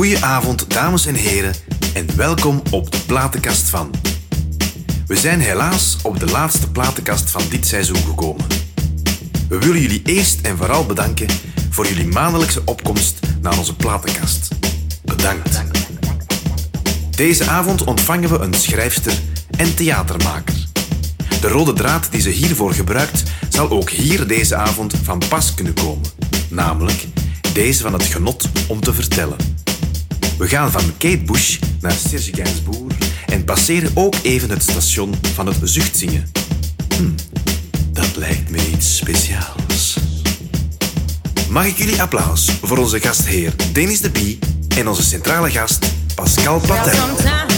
Goedenavond, dames en heren, en welkom op de platenkast van. We zijn helaas op de laatste platenkast van dit seizoen gekomen. We willen jullie eerst en vooral bedanken voor jullie maandelijkse opkomst naar onze platenkast. Bedankt. Deze avond ontvangen we een schrijfster en theatermaker. De rode draad die ze hiervoor gebruikt, zal ook hier deze avond van pas kunnen komen. Namelijk deze van het genot om te vertellen. We gaan van Kate Bush naar Serge Gainsbourg en passeren ook even het station van het zuchtzingen. Hm, dat lijkt me iets speciaals. Mag ik jullie applaus voor onze gastheer Dennis de Bie en onze centrale gast Pascal Patel.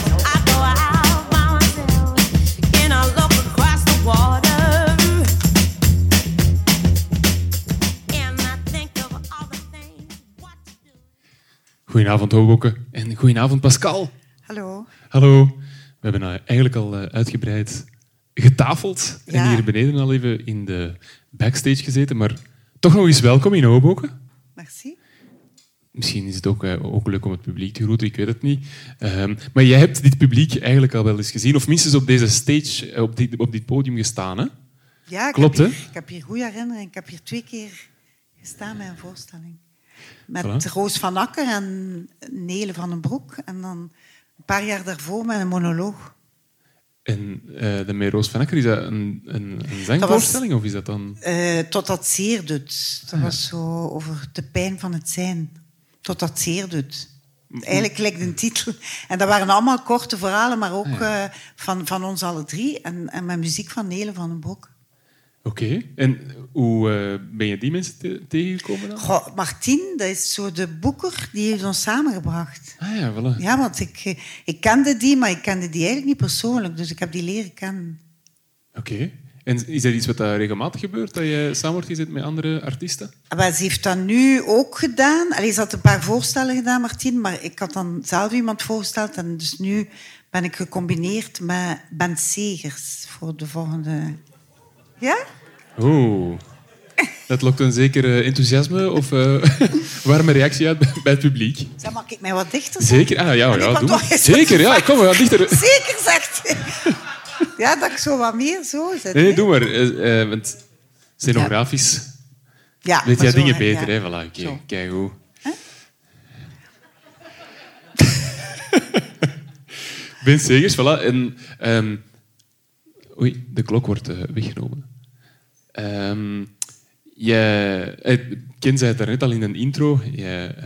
Goedenavond Hoboken en goedenavond Pascal. Hallo. Hallo. We hebben eh, eigenlijk al eh, uitgebreid getafeld en hier beneden al even in de backstage gezeten, maar toch nog eens welkom in Hoboken. Merci. Misschien is het ook, eh, ook leuk om het publiek te groeten, ik weet het niet. Ehm, maar jij hebt dit publiek eigenlijk al wel eens gezien, of minstens op deze stage, eh, op dit, op dit podium gestaan. Hè? Ja, ik Klopt, heb hè? hier, Ik heb hier goede herinneringen. Ik heb hier twee keer gestaan bij een voorstelling. Met Voilà. Roos van Akker en Nele van den Broek. En dan een paar jaar daarvoor met een monoloog. En eh, de met Roos van Akker, is dat een, een, een zangvoorstelling of is dat dan... Eh, tot dat zeer doet. Dat was zo over de pijn van het zijn. Tot dat zeer doet. Eigenlijk lijkt een titel. En dat waren allemaal korte verhalen, maar ook eh, van, van ons alle drie. En, en met muziek van Nele van den Broek. Oké. En hoe eh, ben je die mensen te- tegengekomen dan? Goh, Martien, dat is zo de boeker die heeft ons samengebracht. Ah ja, voilà. Ja, want ik, eh, ik kende die, maar ik kende die eigenlijk niet persoonlijk. Dus ik heb die leren kennen. Oké. En is dat iets wat daar regelmatig gebeurt, dat je samen wordt gezet met andere artiesten? Maar ze heeft dat nu ook gedaan. Allee, ze had een paar voorstellen gedaan, Martien, maar ik had dan zelf iemand voorgesteld. En dus nu ben ik gecombineerd met Ben Segers voor de volgende... Ja? Oeh. Dat lokt een zeker eh, enthousiasme of eh, warme reactie uit bij het publiek. Zeg, mag ik mij wat dichter? Zeker? Ah, ja, ja maar doe maar. Zeker, ja. Kom, we gaan dichter. Zeker, zegt hij. Ja, dat ik zo wat meer zo zit. Nee, nee, doe maar. Eh, want scenografisch Ja, weet maar jij zo, dingen beter, ja. hè? Voilà, oké. Kijk hoe. Ben Segers, voilà. En, ehm, oei, de klok wordt weggenomen. Ehm jij, eh, Ken zei het daarnet al in een intro. Jij eh,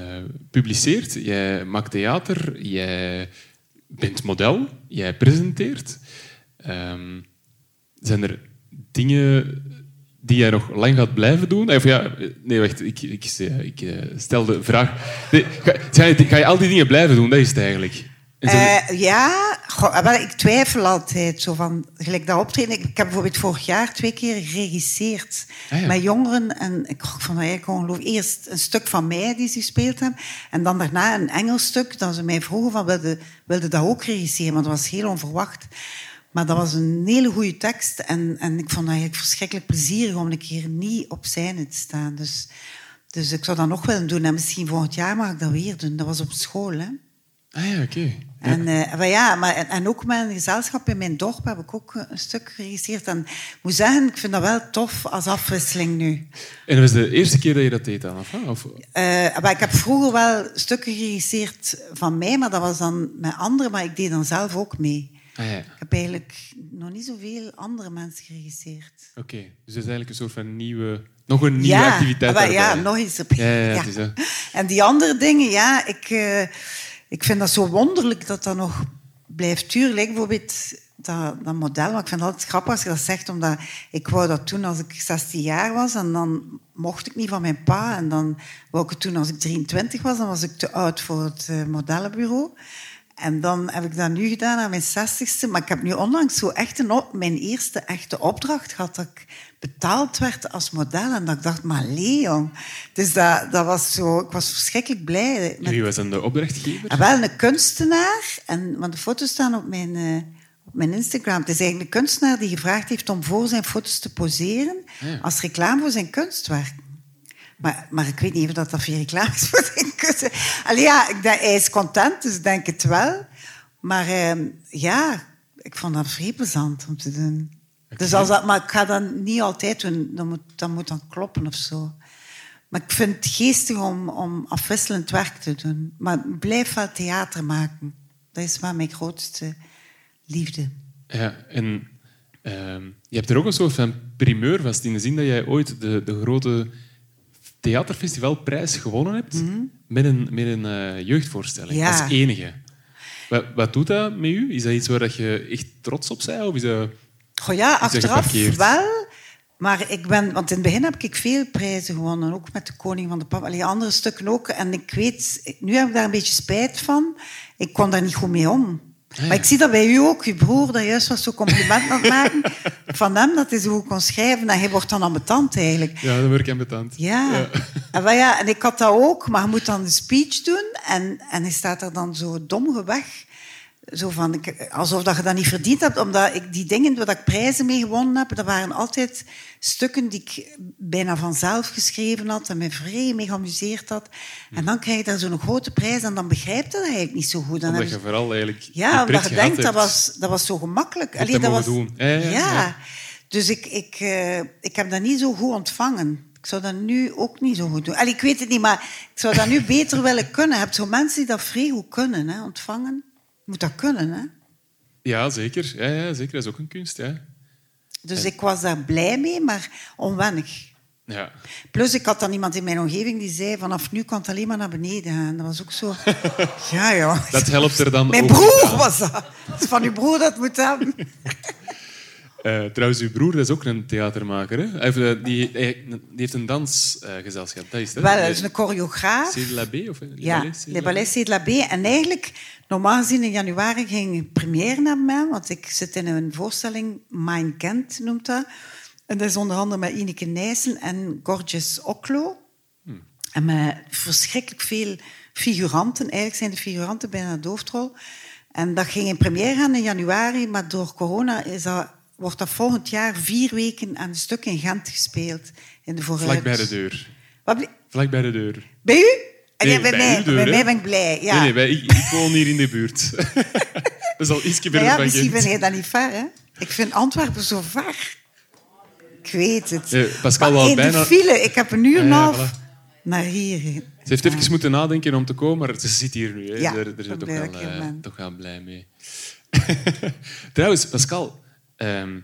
publiceert, jij maakt theater, jij bent model, jij presenteert. Ehm, zijn er dingen die jij nog lang gaat blijven doen? Of ja, nee, wacht. Ik, ik, ik eh, stel de vraag. Ga je, ga je al die dingen blijven doen? Dat is het eigenlijk. Eh, ja, goh, wel, ik twijfel altijd zo van gelijk dat optreden. Ik, ik heb bijvoorbeeld vorig jaar twee keer geregisseerd Ah, ja. met jongeren. En ik vond dat eigenlijk ongelooflijk. Eerst een stuk van mij die ze gespeeld hebben. En dan daarna een Engels stuk dat ze mij vroegen van wilde, wilde dat ook regisseren. Want dat was heel onverwacht. Maar dat was een hele goede tekst. En, en ik vond het eigenlijk verschrikkelijk plezierig om een keer niet op scène te staan. Dus, dus ik zou dat nog willen doen. En misschien volgend jaar mag ik dat weer doen. Dat was op school, hè. Ah ja, oké. En, maar ja, maar, en, en ook met een gezelschap in mijn dorp heb ik ook een stuk geregisseerd. En ik moet zeggen, ik vind dat wel tof als afwisseling nu. En dat was de eerste keer dat je dat deed dan? Of, Eh, maar ik heb vroeger wel stukken geregisseerd van mij, maar dat was dan met anderen, maar ik deed dan zelf ook mee. ah ja, Ik heb eigenlijk nog niet zoveel andere mensen geregisseerd. oké. Dus dat is eigenlijk een soort van nieuwe... Nog een nieuwe ja, activiteit maar ja, daarbij. nog eens op. Ja, ja, ja. En die andere dingen, ja, ik, eh, ik vind dat zo wonderlijk dat dat nog blijft duren. Like bijvoorbeeld dat, dat model, maar ik vind het altijd grappig als je dat zegt, omdat ik wou dat toen als ik 16 jaar was en dan mocht ik niet van mijn pa. En dan wou ik het toen als ik 23 was, dan was ik te oud voor het eh, modellenbureau. En dan heb ik dat nu gedaan aan mijn 60ste. Maar ik heb nu onlangs zo echt een mijn eerste echte opdracht gehad. Ik betaald werd als model. En dat ik dacht, maar Leon. Dus dat, dat was zo, ik was verschrikkelijk blij. Wie was dan de opdrachtgever? En wel een kunstenaar. En, want de foto's staan op mijn, eh, op mijn Instagram. Het is eigenlijk een kunstenaar die gevraagd heeft om voor zijn foto's te poseren. Ja. Als reclame voor zijn kunstwerk. Maar, maar ik weet niet of dat, dat veel reclame is voor zijn kussen. Allee, ja, ik hij is content, dus ik denk het wel. Maar ehm, ja, ik vond dat vrij plezant om te doen. Dus als dat, maar ik ga dat niet altijd doen. Dat moet, dat moet dan kloppen of zo. Maar ik vind het geestig om, om afwisselend werk te doen. Maar blijf wel theater maken. Dat is wel mijn grootste liefde. Ja, en ehm, je hebt er ook een soort van primeur vast in de zin dat jij ooit de, de grote theaterfestivalprijs gewonnen hebt met een, met een eh, jeugdvoorstelling Ja. als enige. Wat, wat doet dat met u? Is dat iets waar dat je echt trots op bent? Of is dat... Goh ja, achteraf wel. Maar ik ben, want in het begin heb ik veel prijzen gewonnen, ook met de Koning van de Pap. Allee, andere stukken ook. En ik weet, nu heb ik daar een beetje spijt van. Ik kon daar niet goed mee om. Ah, Maar ik zie dat bij u ook. Uw broer, dat juist was zo compliment aan het maken van hem, dat hij zo goed kon schrijven. En hij wordt dan ambetant eigenlijk. Ja, dat word ik ambetant. Ja. En, wel ja, en ik had dat ook, maar je moet dan de speech doen en, en hij staat er dan zo dom weg. Zo van, ik- alsof dat je dat niet verdiend hebt, omdat ik die dingen waar ik prijzen mee gewonnen heb, dat waren altijd stukken die ik bijna vanzelf geschreven had en me vrij mee geamuseerd had. En dan krijg je daar zo'n grote prijs en dan begrijp je dat eigenlijk niet zo goed. Dan Omdat heb je je- vooral eigenlijk ja, omdat je denkt, dat was, dat was zo gemakkelijk. Allee, dat was, doen. Ja, ja, ja. Dus ik, ik, eh, ik heb dat niet zo goed ontvangen. Ik zou dat nu ook niet zo goed doen. Allee, ik weet het niet, maar ik zou dat nu beter willen kunnen. Je hebt zo mensen die dat vrij goed kunnen, hè, ontvangen. Moet dat kunnen, hè. Ja, zeker. Ja, ja, zeker. Dat is ook een kunst. Ja. Dus ik was daar blij mee, maar onwennig. Ja. Plus, ik had dan iemand in mijn omgeving die zei... vanaf nu kan het alleen maar naar beneden gaan. Dat was ook zo... Ja, ja. Dat helpt er dan Mijn broer was dat. Van uw broer dat moet hebben. Eh, trouwens, uw broer dat is ook een theatermaker. Hè? Hij heeft, eh, die, die heeft een dansgezelschap. dat is hè? Wel, dat is een choreograaf. C'est de la B, Of, Ja, Le Ballet C'est de la B. En eigenlijk, normaal gezien in januari ging ik première met hem, want ik zit in een voorstelling, Mein Kent noemt dat. En dat is onder andere met Ineke Nijssen en Gorgeous Oklo. En met verschrikkelijk veel figuranten. Eigenlijk zijn de figuranten bijna de hoofdrol. En dat ging in première gaan in januari, maar door corona is dat, wordt dat volgend jaar vier weken aan een stuk in Gent gespeeld. In de vooruit. Vlak bij de deur. Wat Vlak bij de deur. Bij u? Ah, Nee, ja, bij bij mij, deur, bij mij ben ik blij. Ja. Nee, nee, ik, ik woon hier in de buurt. dat is al iets Ja, verder ja, van misschien vind je dat niet ver, hè? Ik vind Antwerpen zo ver. Ik weet het. Ja, Pascal maar wou in bijna- de file, ik heb een uur en Ja, ja, half voilà. naar hier. Ze heeft even moeten nadenken om te komen, maar ze zit hier nu. Hè. Ja, daar, ben wel, ik eh, ben. toch wel blij mee. Trouwens, Pascal, ehm,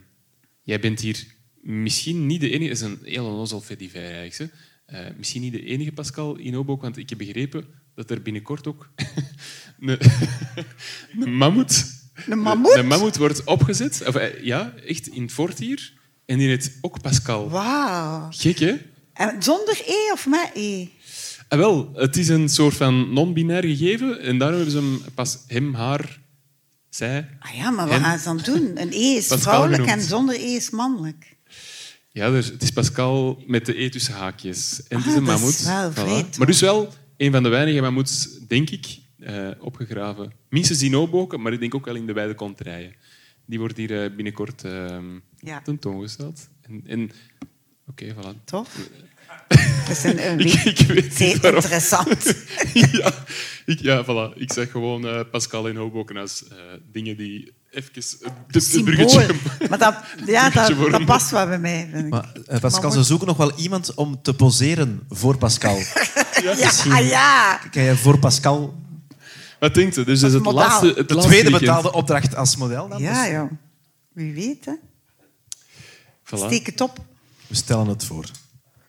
jij bent hier misschien niet de enige... Dat is een heel onnozel eigenlijk. Eh, misschien niet de enige Pascal in Obok, want ik heb begrepen dat er binnenkort ook een, een mammoet... Een mammoet? Een mammoet wordt opgezet. Of, eh, ja, echt in het fort hier. En die heet ook Pascal. Wauw. Gek, hè? En zonder E of met E? Ah, wel, het is een soort van non-binair gegeven en daarom hebben ze hem pas hem, haar, zij. Ah ja, maar wat gaan ze dan doen? Een E is Pascal vrouwelijk genoemd. en zonder E is mannelijk. Ja, dus het is Pascal met de E tussen haakjes. En het is Ah, een dat is mammoet. wel Maar dus wel een van de weinige mammoets, denk ik, eh, opgegraven. Minstens in Oboken, maar ik denk ook wel in de wijde konterijen. Die wordt hier eh, binnenkort Ja. tentoongesteld. En, en oké, voilà. Toch? Dat is een, een Ik, ik weet niet zeer interessant. ja, ik, ja, voilà. Ik zeg gewoon eh, Pascal en Hoboken als eh, dingen die even Symbool. bruggetje... Maar dat, ja, dat, Bruggetje dat past wel bij mij. vind ik. Maar Pascal, Maar ze zoeken nog wel iemand om te poseren voor Pascal. Ja, misschien- ah, ja. Kan je voor Pascal Wat denkt u? Dus dat is het modaal. laatste, het de tweede weekend. betaalde opdracht als model dan? Ja, Dus ja. Wie weet, hè. Voilà. Steek het op. we stellen het voor.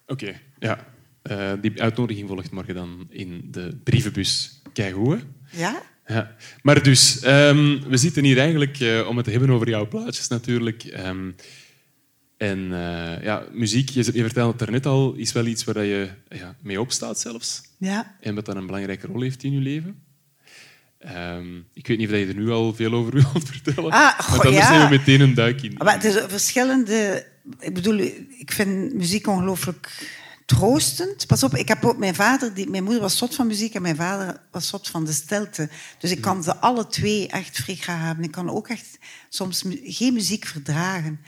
Oké, ja. Eh, die uitnodiging volgt morgen dan in de brievenbus. Kijk hoe? Ja? Ja. Maar dus, ehm, we zitten hier eigenlijk eh, om het te hebben over jouw plaatjes natuurlijk. Ehm, en eh, ja, muziek, je, je vertelde het er net al, is wel iets waar je ja, mee opstaat zelfs. Ja. En wat dan een belangrijke rol heeft in je leven. Ehm, ik weet niet of je er nu al veel over wilt vertellen. Ah, goh, want anders ja. nemen we meteen een duik in. Maar het is verschillende... Ik bedoel, ik vind muziek ongelooflijk troostend. Pas op, ik heb ook mijn vader, die, mijn moeder was zot van muziek en mijn vader was zot van de stilte. Dus ik kan ze alle twee echt vrij graag hebben. Ik kan ook echt soms mu- geen muziek verdragen.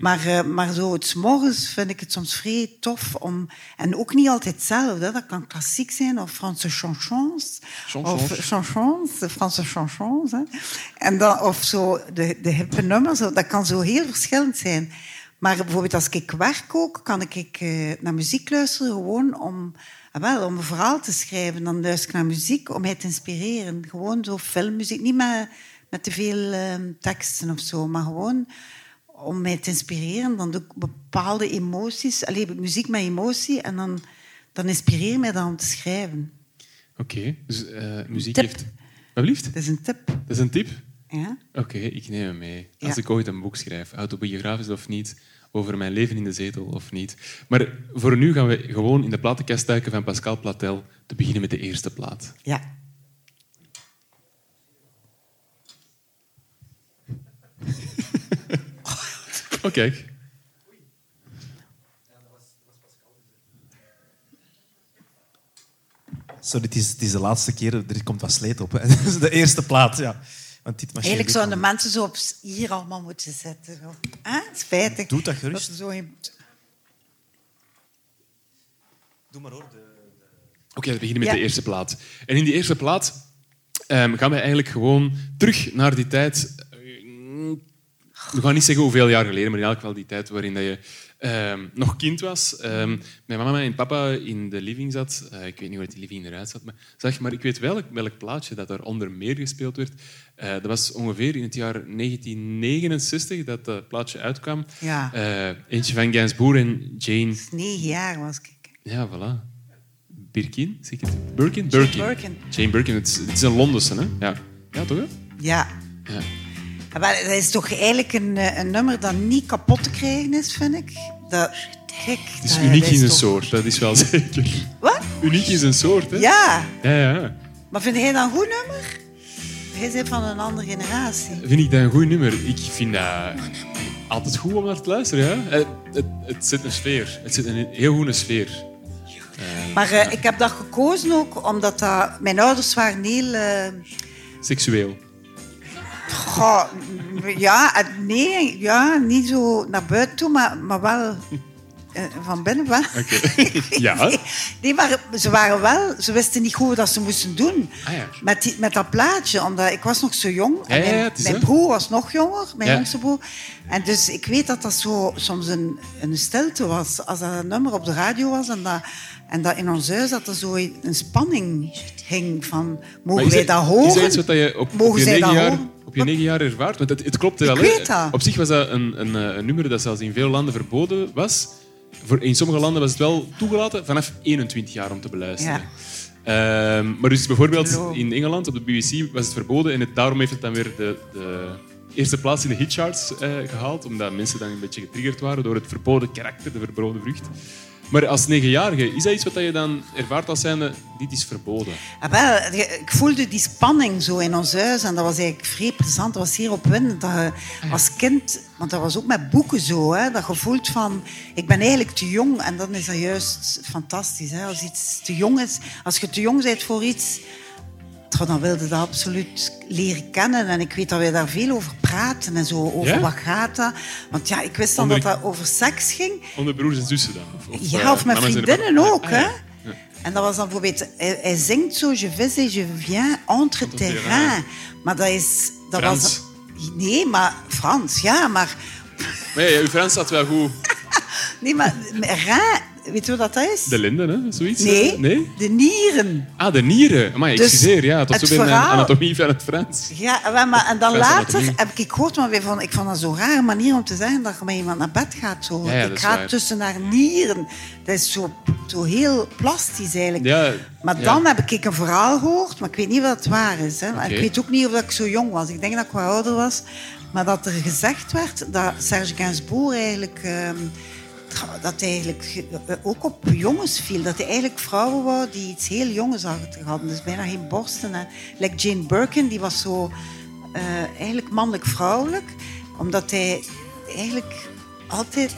Maar, eh, maar zo het morgens vind ik het soms vrij tof om... En ook niet altijd hetzelfde. Dat kan klassiek zijn of Franse chansons. Chansons. Of chansons, de Franse chansons. Hè. En dan, of zo de, de hippe nummers. Dat kan zo heel verschillend zijn. Maar bijvoorbeeld als ik werk ook, kan ik eh, naar muziek luisteren gewoon om, ah, wel, om een verhaal te schrijven. Dan luister ik naar muziek om mij te inspireren. Gewoon zo filmmuziek, niet met, met te veel eh, teksten of zo, maar gewoon om mij te inspireren. Dan doe ik bepaalde emoties, alleen muziek met emotie, en dan, dan inspireer mij dat om te schrijven. Oké, dus eh, muziek Tip. heeft... Wat blieft? Dat is een tip. Dat is een tip? Ja? Oké, ik neem hem mee. Als Ja. ik ooit een boek schrijf, autobiografisch of niet, over mijn leven in de zetel of niet. Maar voor nu gaan we gewoon in de platenkast duiken van Pascal Platel, te beginnen met de eerste plaat. Ja. Oh, kijk. Sorry, het is, het is de laatste keer. Er komt wat sleet op. Hè. Dat is de eerste plaat, ja. Want dit machine Eigenlijk zouden de mensen zo op hier allemaal moeten zitten. Zo. Hè? Spijtig. Doe dat gerust. er zo in- Doe maar hoor. De... Oké, we beginnen met Ja. de eerste plaat. En in die eerste plaat ehm, gaan we eigenlijk gewoon terug naar die tijd. eh, We gaan niet zeggen hoeveel jaar geleden, maar elk geval die tijd waarin dat je ehm, nog kind was. Ehm, mijn mama en papa in de living zat. Eh, ik weet niet hoe die living eruit zat. Maar, zeg, maar ik weet welk, welk plaatje dat daar onder meer gespeeld werd. Eh, dat was ongeveer in het jaar 1969 dat dat plaatje uitkwam. Ja. Eh, eentje van Gainsbourg en Jane... Negen jaar was ik. Ja, voilà. Birkin, zeg ik het? Birkin? Birkin. Birkin. Jane Birkin. Het is, het is een Londense, hè? Ja. Ja, toch? hè? Ja. Ja. Maar dat is toch eigenlijk een, een nummer dat niet kapot te krijgen is, vind ik. Dat, kijk, Het is uniek in zijn soort, dat is wel zeker. Wat? Uniek in zijn soort, hè? Ja. Ja, ja. Maar vind jij dat een goed nummer? Hij bent van een andere generatie. Vind ik dat een goed nummer? Ik vind dat altijd goed om naar te luisteren, ja. Het, het, het zit een sfeer. Het zit een heel goede sfeer. Maar eh, ik heb dat gekozen ook omdat dat, mijn ouders waren heel... eh, Seksueel. Goh, ja, nee, ja, niet zo naar buiten toe, maar, maar wel eh, van binnen wel. Oké. Ja. Nee, maar ze waren wel... Ze wisten niet goed wat ze moesten doen. Ah, ja. met, die, met dat plaatje, omdat ik was nog zo jong. En mijn, ja, broer was nog jonger, mijn jongste broer. En dus ik weet dat dat zo soms een, een stilte was. Als dat een nummer op de radio was en dat, en dat in ons huis dat er zo een spanning hing van... Mogen wij dat- Is horen? dat iets wat je op, Mogen op je zij negen dat jaar, horen? Op je negen jaar ervaart? Want het, het klopt wel. Ik hè. weet dat. Op zich was dat een, een, eh, een nummer dat zelfs in veel landen verboden was. Voor, in sommige landen was het wel toegelaten vanaf 21 jaar om te beluisteren. Ehm, maar dus bijvoorbeeld in Engeland, op de BBC, was het verboden. En het, daarom heeft het dan weer de, de eerste plaats in de hitcharts eh, gehaald. Omdat mensen dan een beetje getriggerd waren door het verboden karakter, de verboden vrucht. Maar als negenjarige, is dat iets wat je dan ervaart als zijnde, dit is verboden? Ah, wel, ik voelde die spanning zo in ons huis en dat was eigenlijk vrij plezant. Dat was zeer opwindend. Dat je als kind, want dat was ook met boeken zo, hè, dat je voelt van, ik ben eigenlijk te jong en dan is dat juist fantastisch. Hè, als iets te jong is, als je te jong bent voor iets, dan wilde dat absoluut leren kennen. En ik weet dat wij daar veel over praten en zo, over Ja? wat gaat dat. Want ja, ik wist dan Onder- dat dat over seks ging. Onder broers en zussen dan? Of, of, Ja, eh, of met vriendinnen ook. Ah, hè? ja. En dat was dan bijvoorbeeld... Hij, hij zingt zo, je vais et je viens entre terrain. Maar dat is... Dat Frans. Was, nee, maar Frans, ja, maar... Ja, uw Frans staat wel goed. Nee, maar rein, weet je wat dat is? De linden, hè? Zoiets? Nee, nee? de nieren. Ah, de nieren. Maar Dus excuseer, ja. Tot zo verhaal- anatomie van het Frans. Ja, maar, en dan Frans later anatomie. heb ik gehoord, maar vonden, ik vond dat zo'n rare manier om te zeggen dat je met iemand naar bed gaat. Zo. Ja, ja, dat ik ga waar. tussen haar nieren. Dat is zo, zo heel plastisch eigenlijk. Ja, Maar dan heb ik een verhaal gehoord, maar ik weet niet wat het waar is. Hè. Ik weet ook niet of dat ik zo jong was. Ik denk dat ik wat ouder was. Maar dat er gezegd werd dat Serge Gainsbourg eigenlijk... ehm, dat hij eigenlijk eh, ook op jongens viel. Dat hij eigenlijk vrouwen wou die iets heel jongens hadden. Dus bijna geen borsten. Hè. Like Jane Birkin, die was zo eh, eigenlijk mannelijk-vrouwelijk. Omdat hij eigenlijk altijd...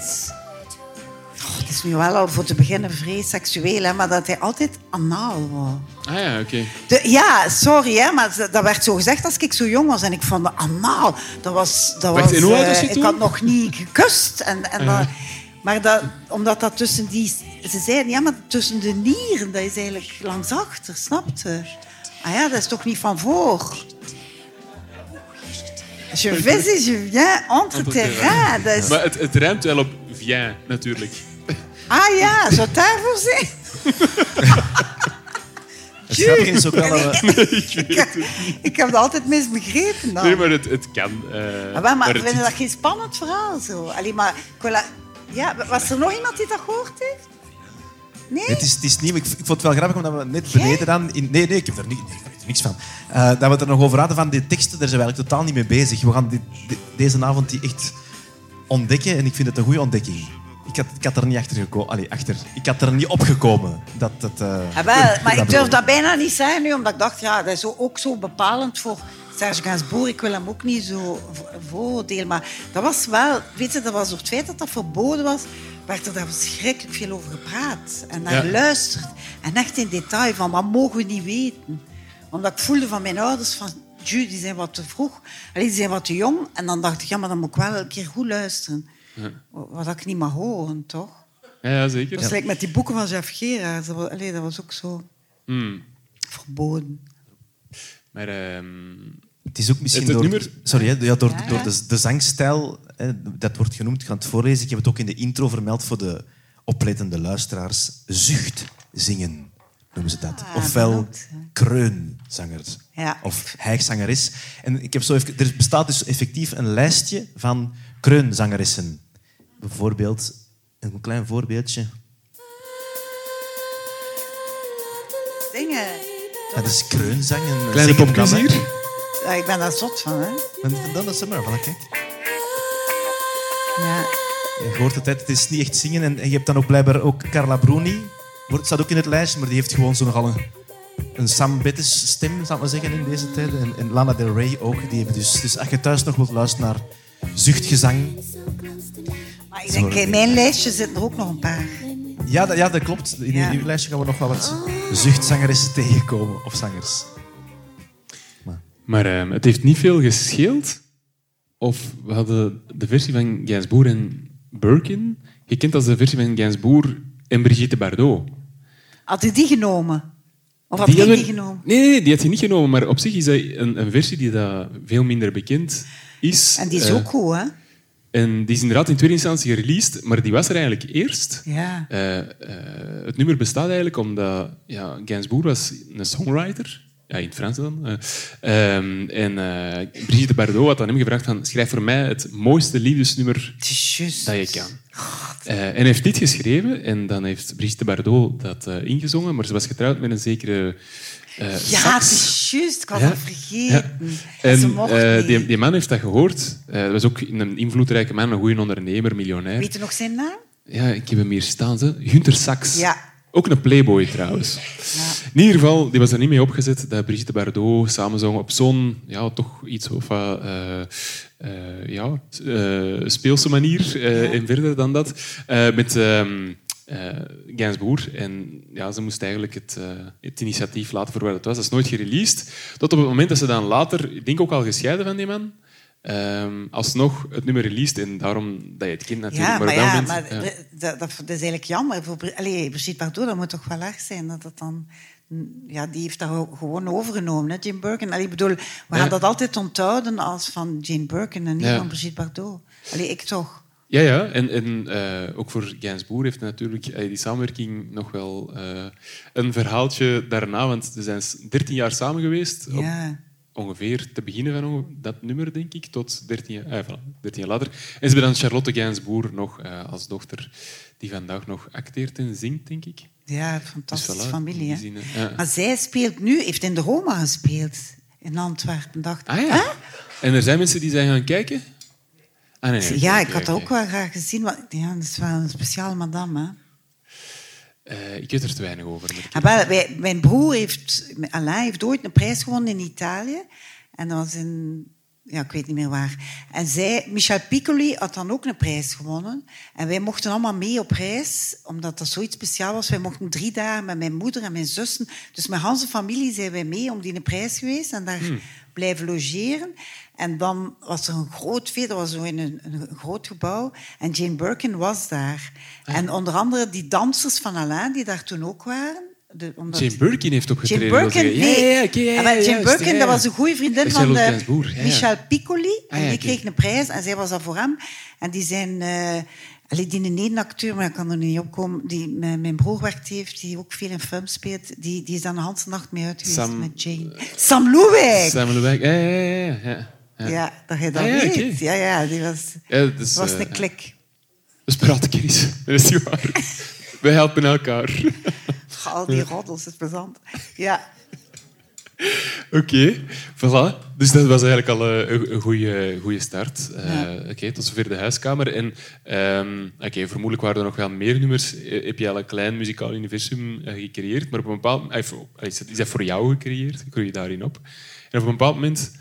Oh, het is nu wel al voor te beginnen vrij seksueel, hè, maar dat hij altijd anaal was. Ah ja, oké. De, ja, sorry, hè, maar dat- werd zo gezegd als ik zo jong was. En ik vond dat anaal. Dat was, dat Wacht, was, en eh, Ik toen? had nog niet gekust. En, en dat, maar dat, omdat dat tussen die... Ze zeiden, ja, maar tussen de nieren, dat is eigenlijk langs achter, snapte? Ah ja, dat is toch niet van voor? Je vis is je viens entre terrain. Dat is... Maar het, het rijmt wel op vien, natuurlijk. Ah ja, zou het daarvoor zijn? Het grappige is ook wel dat we... ik, ik heb het altijd misbegrepen dan. Nee, maar het, het kan. Ah, wel, maar we vinden dat geen spannend verhaal zo. Allee, maar, dat- ja, was er nog iemand die dat gehoord heeft? Nee? Het is, het is nieuw. Ik, ik vond het wel grappig omdat we net beneden dan... In, nee, nee, ik heb er, niet, niks van. Eh, dat we het er nog over hadden van die teksten, daar zijn we eigenlijk totaal niet mee bezig. We gaan die- deze avond die echt ontdekken en ik vind het een goede ontdekking. Ik had, ik had er niet achter gekomen. Allee, achter. Ik had er niet opgekomen dat het... wel, maar ik durf dat bijna niet zeggen nu, omdat ik dacht, ja, dat is ook zo bepalend voor Serge Gainsbourg. Ik wil hem ook niet zo vo- vooroordelen, maar dat was wel, weet je, dat was door het feit dat dat verboden was, werd er daar verschrikkelijk veel over gepraat en naar Ja. geluisterd. En echt in detail van, wat mogen we niet weten? Omdat ik voelde van mijn ouders van, "Ju, die zijn wat te vroeg, Allee, die zijn wat te jong. En dan dacht ik, ja, maar dan moet ik wel een keer goed luisteren. Wat ik niet mag horen, toch? Ja, ja, zeker. Dat is met die boeken van Jeff Gerards. Dat was, allee, dat was ook zo Hmm. verboden. Maar ehm, Het is ook misschien Het- het door, nummer- sorry, hè, ja, door, Ja, ja. door de, de zangstijl, hè, dat wordt genoemd, ik ga het voorlezen. Ik heb het ook in de intro vermeld voor de oplettende luisteraars. Zucht zingen noemen ze dat. Ah, Ofwel benoemd, hè. kreunzanger. Ja. Of hijgzangeres. En ik heb zo even, er bestaat dus effectief een lijstje van kreunzangeressen. Bijvoorbeeld, een klein voorbeeldje. Dingen. Dat is kreunzang. en kleine zingen hè. hier. Ja, ik ben daar zot van, hè. En dan is het maar, voilà, kijk. Ja. Je hoort het, het is niet echt zingen. En, je hebt dan ook blijkbaar ook Carla Bruni. Wordt, staat ook in het lijstje, maar die heeft gewoon zo nogal een, een Sam Bettis stem, zou ik maar zeggen, in deze tijden. En, en Lana Del Rey ook. Die hebben dus, dus als je thuis nog wilt luisteren naar zuchtgezang... Maar ik denk, in mijn lijstje zitten er ook nog een paar. Ja, dat, ja, dat klopt. In Ja. uw lijstje gaan we nog wel wat zuchtzangeressen tegenkomen. Of zangers. Maar ehm, het heeft niet veel gescheeld. Of we hadden de versie van Gainsbourg en Birkin, gekend als de versie van Gainsbourg en Brigitte Bardot. Had u die genomen? Of had hadden die we- genomen? Nee, nee, nee, die had je niet genomen. Maar op zich is dat een, een versie die dat veel minder bekend is. En die is Eh, ook goed, hè? En die is inderdaad in tweede instantie gereleased, maar die was er eigenlijk eerst. Ja. Eh, eh, het nummer bestaat eigenlijk omdat ja, Gainsbourg was een songwriter. Ja, in het Frans dan. Eh, ehm, en eh, Brigitte Bardot had aan hem gevraagd van schrijf voor mij het mooiste liefdesnummer dat je kan. Eh, en hij heeft dit geschreven en dan heeft Brigitte Bardot dat eh, ingezongen, maar ze was getrouwd met een zekere Ja, het is juist. Ik was Ja. dat vergeten. Ja. En ze die, die man heeft dat gehoord. Eh, Hij was ook een invloedrijke man, een goede ondernemer, miljonair. Weet je nog zijn naam? Ja, ik heb hem hier staan. Ze. Gunther Sachs. Ja. Ook een playboy trouwens. In ieder geval, die was er niet mee opgezet dat Brigitte Bardot samenzong op zo'n, ja, toch iets of eh, ja, eh, speelse manier en verder dan dat. met eh, Gainsbourg. En ja, ze moest eigenlijk het, het initiatief laten voor wat het was. Dat is nooit gereleased. Tot op het moment dat ze dan later, ik denk ook al gescheiden van die man, ehm, alsnog het nummer released. En daarom dat je het kent natuurlijk. Ja, maar, dat ja, moment, maar ja. dat, dat, is eigenlijk jammer. Voor, allee, Brigitte Bardot, dat moet toch wel erg zijn dat dat dan... Ja, die heeft dat gewoon overgenomen, hè, Jane Birkin. Allee, ik bedoel, we gaan Ja. dat altijd onthouden als van Jane Birkin en niet Ja. van Brigitte Bardot. Allee, ik toch. Ja, ja. En, en eh, ook voor Gainsbourg heeft natuurlijk eh, die samenwerking nog wel eh, een verhaaltje daarna. Want ze zijn 13 jaar samen geweest. Op. ongeveer te beginnen van dat nummer, denk ik, tot 13 jaar, eh, voilà, 13 jaar later. En ze hebben dan Charlotte Gainsbourg nog eh, als dochter, die vandaag nog acteert en zingt, denk ik. Ja, fantastische Dus voilà, familie. zin. Ja. Maar zij speelt nu, heeft in de Roma gespeeld in Antwerpen, dacht ik. Ah ja. En er zijn mensen die zijn gaan kijken? Ah, nee, nee, Ja, ik had dat ook wel graag gezien. Want, ja, dat is wel een speciale madame. Hè? Eh, ik weet er te weinig over. Ah, wij- mijn broer heeft, Alain heeft ooit een prijs gewonnen in Italië. En dat was in Ja, ik weet niet meer waar. En zij, Michel Piccoli had dan ook een prijs gewonnen. En wij mochten allemaal mee op reis, omdat dat zoiets speciaal was. Wij mochten drie dagen met mijn moeder en mijn zussen. Dus met onze familie zijn wij mee om die een prijs geweest en daar blijven logeren. En dan was er een groot feest, dat was zo in een, een groot gebouw. En Jane Birkin was daar. En onder andere die dansers van Alain, die daar toen ook waren. De, omdat- Jane Birkin heeft Jane opgetreden. wil Birkin, nee. Ja, ja, Ah, Jane juist, Birkin, dat was een goede vriendin van de ja. Michel Piccoli. Ah, en die kreeg een prijs en zij was dat voor hem. En die zijn... eh allee, die ene acteur, maar ik kan er niet op komen, die met mijn broer werkt heeft, die ook veel in films speelt, die, die is dan de hele nacht mee uit geweest Sam- met Jane. Sam Loewijk! Samuel de Wijk. Ja, ja, ja, ja, dat je dat Ah, ja, weet. Ja, ja, die was, Ja, dat is, was eh, een klik. Dat is praatkennis. Dat is waar. Wij helpen elkaar. Al die roddels, is plezant. Ja, Oké, voilà. Dus dat was eigenlijk al eh, een, een goede, goede start. Eh, Ja. Oké, tot zover de huiskamer. En ehm, oké, vermoedelijk waren er nog wel meer nummers. Eh, Heb je al een klein muzikaal universum gecreëerd, maar op een bepaald moment... Is dat- voor jou gecreëerd? Groei je daarin op? En op een bepaald moment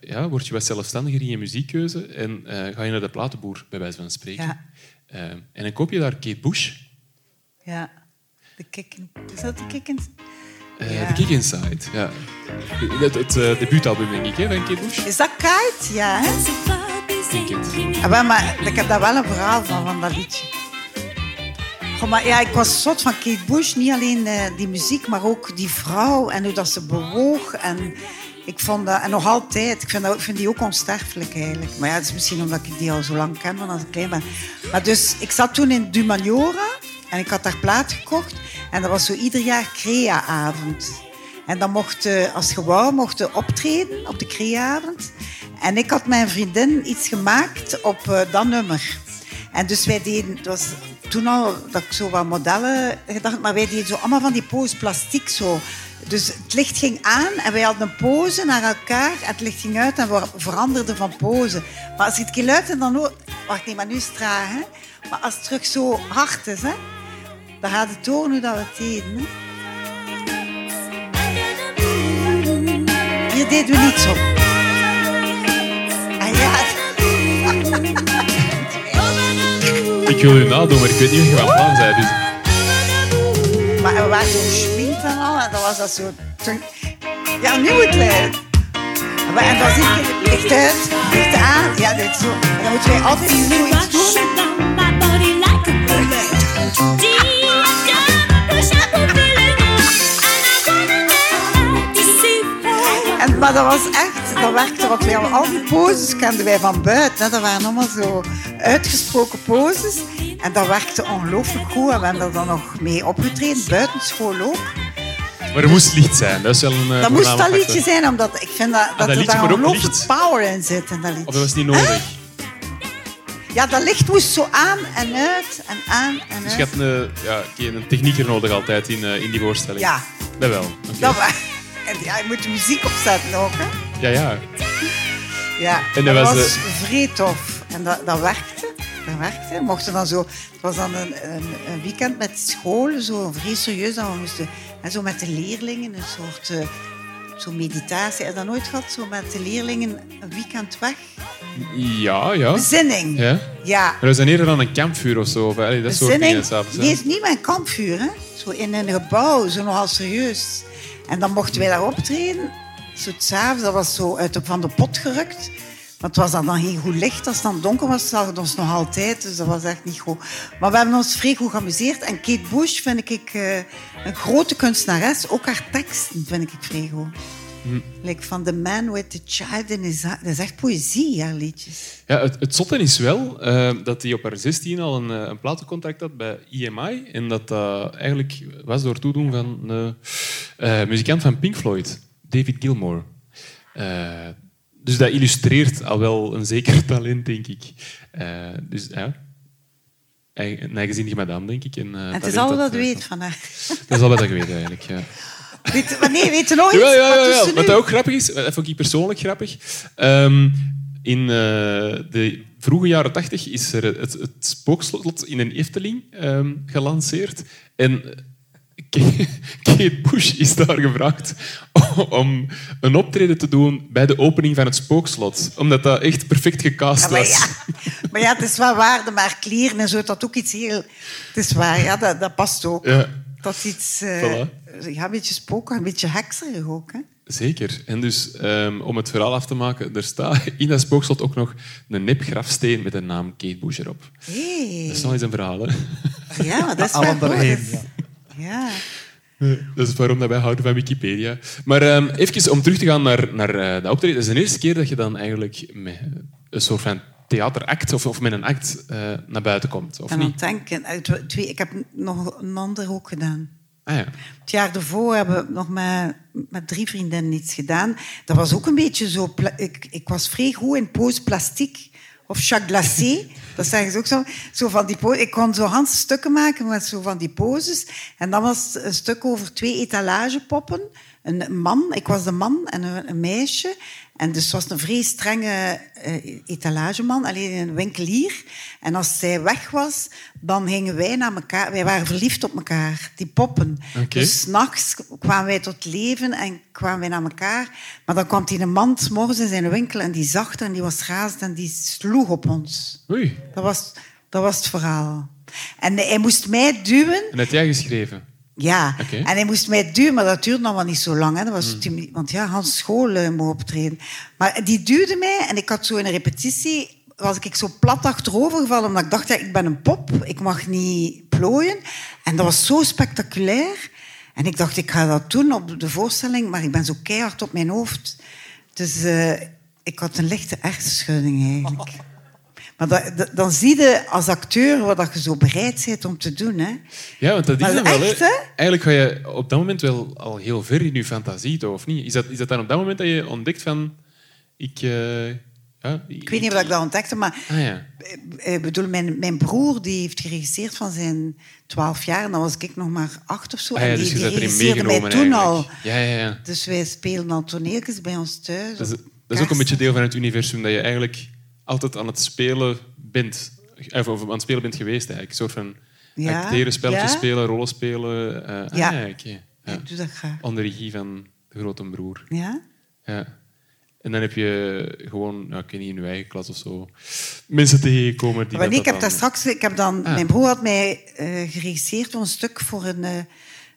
ja, word je wat zelfstandiger in je muziekkeuze en ga je naar de platenboer, bij wijze van spreken. Ja. Eh, en dan koop je daar Kate Bush, ja. De kikken. Is dat de kikken? Eh Ja. The Kick Inside. Ja. Het, het eh, debuutalbum, denk ik, hè, van Kate Bush. Is dat kite? Ja, hè? Denk het. Ah, maar ik heb daar wel een verhaal van, van dat liedje. Goh, maar ja, ik was zot van Kate Bush. Niet alleen eh, die muziek, maar ook die vrouw en hoe dat ze bewoog. En, ik vond dat, en nog altijd, ik vind, dat, vind die ook onsterfelijk eigenlijk. Maar ja, het is misschien omdat ik die al zo lang ken, van als ik klein ben. Maar dus, ik zat toen in Dumaniora en ik had daar plaat gekocht. En dat was zo ieder jaar Crea-avond. En dan mocht, je, als je wou, mocht je optreden op de Crea-avond. En ik had mijn vriendin iets gemaakt op eh, dat nummer. En dus wij deden, het was toen al dat ik zo wat modellen gedacht, maar wij deden zo allemaal van die pose plastiek zo. Dus het licht ging aan en wij hadden een pose naar elkaar en het licht ging uit en we veranderden van pose. Maar als je het keer luidt en dan ook, wacht nee, maar nu is het traag hè. Maar als het terug zo hard is hè, dan gaat het door hoe dat we het deden hè. Hier deden we niet zo. Ah ja, Ik wil je nadoen, maar ik weet niet of je van plan bent. Dus... Maar we waren zo geschminkt En dan was dat zo... toen- Ja, nu moet het leiden. Maar- En dan zie ik het licht uit, licht aan. Ja, dit zo. En dan moeten wij altijd zoiets doen. En, maar dat was echt, dat werkte, want wij al die poses kenden wij van buiten. Hè. Dat waren allemaal zo uitgesproken poses. En dat werkte ongelooflijk goed. En we hebben er dan nog mee opgetreden, buitenschool ook. Maar er moest licht zijn. Dat is wel een eh, Dat moest dat liedje zijn, omdat ik vind dat, dat, dat er daar ongelooflijk power in zit. In dat liedje. Of dat was niet nodig. Ja, dat licht moest zo aan en uit en aan en Dus je uit. hebt een, ja, oké, een technieker nodig altijd in, eh, in die voorstelling. Ja. Dat wel. oké. Dat en ja, je moet de muziek opzetten ook, hè. Ja, ja. Ja, En dat dat was, was, eh, vrij tof. En dat, dat werkte. Dat werkte. We mochten dan zo, het was dan een, een, een weekend met school, zo vrij serieus. Dan we moesten en zo met de leerlingen een soort eh, zo meditatie. Heb je dat nooit gehad? Zo met de leerlingen een weekend weg? Ja, ja. Bezinning. Ja. Ja. Maar we zijn eerder dan een kampvuur of zo. Of, allee, dat soort dingen. Nee, is niet mijn kampvuur, hè. Zo in een gebouw, zo nogal serieus. En dan mochten wij daar optreden. Zo s'avonds, dat was zo uit de, van de pot gerukt. Maar het was dan, dan geen goed licht. Als het dan donker was, zag het ons nog altijd. Dus dat was echt niet goed. Maar we hebben ons vrij goed geamuseerd. En Kate Bush vind ik eh, een grote kunstenares. Ook haar teksten vind ik vrij goed. Hm. Like van The Man with the Child in his Heart. Dat is echt poëzie, haar liedjes. Ja, het, het zotte is wel eh, dat hij op haar 16 al een, eh, een platencontract had bij EMI. En dat dat eigenlijk was door toedoen van een muzikant van Pink Floyd, David Gilmour. Dus dat illustreert al wel een zeker talent, denk ik. Eh, dus ja, een eigenzinnige madame, denk ik. En, eh, het is al wat weet eh, van haar. Dat is al wat ik weet, eigenlijk. Ja. Weet, maar nee, weet je nooit? Jawel, jawel, Wat doet jawel. ze Wat ook grappig is, dat vond ik persoonlijk grappig. Ehm, in de vroege jaren tachtig is er het, het spookslot in een Efteling ehm, gelanceerd. En Kate Bush is daar gevraagd om een optreden te doen bij de opening van het spookslot. Omdat dat echt perfect gecast Ja, maar, was. ja, maar ja, het is wel waar, de maar kleren en zo, dat ook iets heel... Het is waar, ja, dat, dat past ook. Ja. Dat is iets... eh, Voilà. ja, een beetje spoken, een beetje hekserig ook, hè. Zeker. En dus, ehm, om het verhaal af te maken, er staat in dat spookslot ook nog een nep grafsteen met de naam Kate Bush erop. Hey. Dat is nog eens een verhaal, hè? Ja, dat is wel Ja. Dat is waarom dat wij houden van Wikipedia. Maar ehm, even om terug te gaan naar, naar eh, de optreden. Het is de eerste keer dat je dan eigenlijk met een soort van theateract of, of met een act eh, naar buiten komt, of En dan niet? denken, ik heb nog een ander ook gedaan. Ah ja. Het jaar daarvoor hebben we nog met, met drie vriendinnen iets gedaan. Dat was ook een beetje zo... Ik, ik was vrij goed in pose plastic. Of Jacques Glacé. Dat zeggen ze ook zo. zo van die po- ik kon zo Hans stukken maken met zo van die poses. En dat was een stuk over twee etalagepoppen. Een man, ik was de man en een meisje. En dus was een vrij strenge eh, etalageman, alleen een winkelier. En als zij weg was, dan gingen wij naar elkaar. Wij waren verliefd op elkaar, die poppen. Oké. Dus s'nachts kwamen wij tot leven en kwamen wij naar elkaar. Maar dan kwam die een man morgens in zijn winkel en die zag en die was razend en die sloeg op ons. Oei. Dat was, dat was het verhaal. En hij moest mij duwen. En had jij geschreven? Ja, en hij moest mij duwen, maar dat duurde nog wel niet zo lang. Hè. Dat was minuten, want ja, Hans School uh, mocht optreden. Maar die duwde mij en ik had zo in een repetitie... was ik zo plat achterover gevallen, omdat ik dacht, ja, ik ben een pop, ik mag niet plooien. En dat was zo spectaculair. En ik dacht, ik ga dat doen op de voorstelling, maar ik ben zo keihard op mijn hoofd. Dus eh, ik had een lichte hersenschudding eigenlijk. Maar dat, dat- dan zie je als acteur wat dat je zo bereid bent om te doen. Hè. Ja, want dat is dan wel. echt, hè. Eigenlijk ga je op dat moment wel al heel ver in je fantasie, toch, of niet? Is dat, is dat dan op dat moment dat je ontdekt van... Ik, eh, ja, Ik weet niet of ik dat ontdekte, maar Ah ja. eh, ik bedoel, mijn, mijn broer die heeft geregisseerd van zijn twaalf jaar. En dan was ik nog maar acht of zo. Ah ja, en dus die, je die regisseerde mij toen al. eigenlijk. Ja, ja, ja. Dus wij spelen al toneeltjes bij ons thuis. Dat is, op dat is ook een beetje deel van het universum, dat je eigenlijk altijd aan het spelen bent. Of of aan het spelen bent geweest, eigenlijk. Een soort van Ja, acteren, spelletjes ja. spelen, rollen spelen. ah, Ja. ja. Ik doe dat graag. Onder regie van de grote broer. Ja? Ja. En dan heb je gewoon, nou, ik weet niet, in je eigen klas of zo, mensen tegengekomen die Maar dat ik heb dan- daar straks... Ik heb dan, Ah. Mijn broer had mij eh, geregisseerd voor een stuk voor een, eh,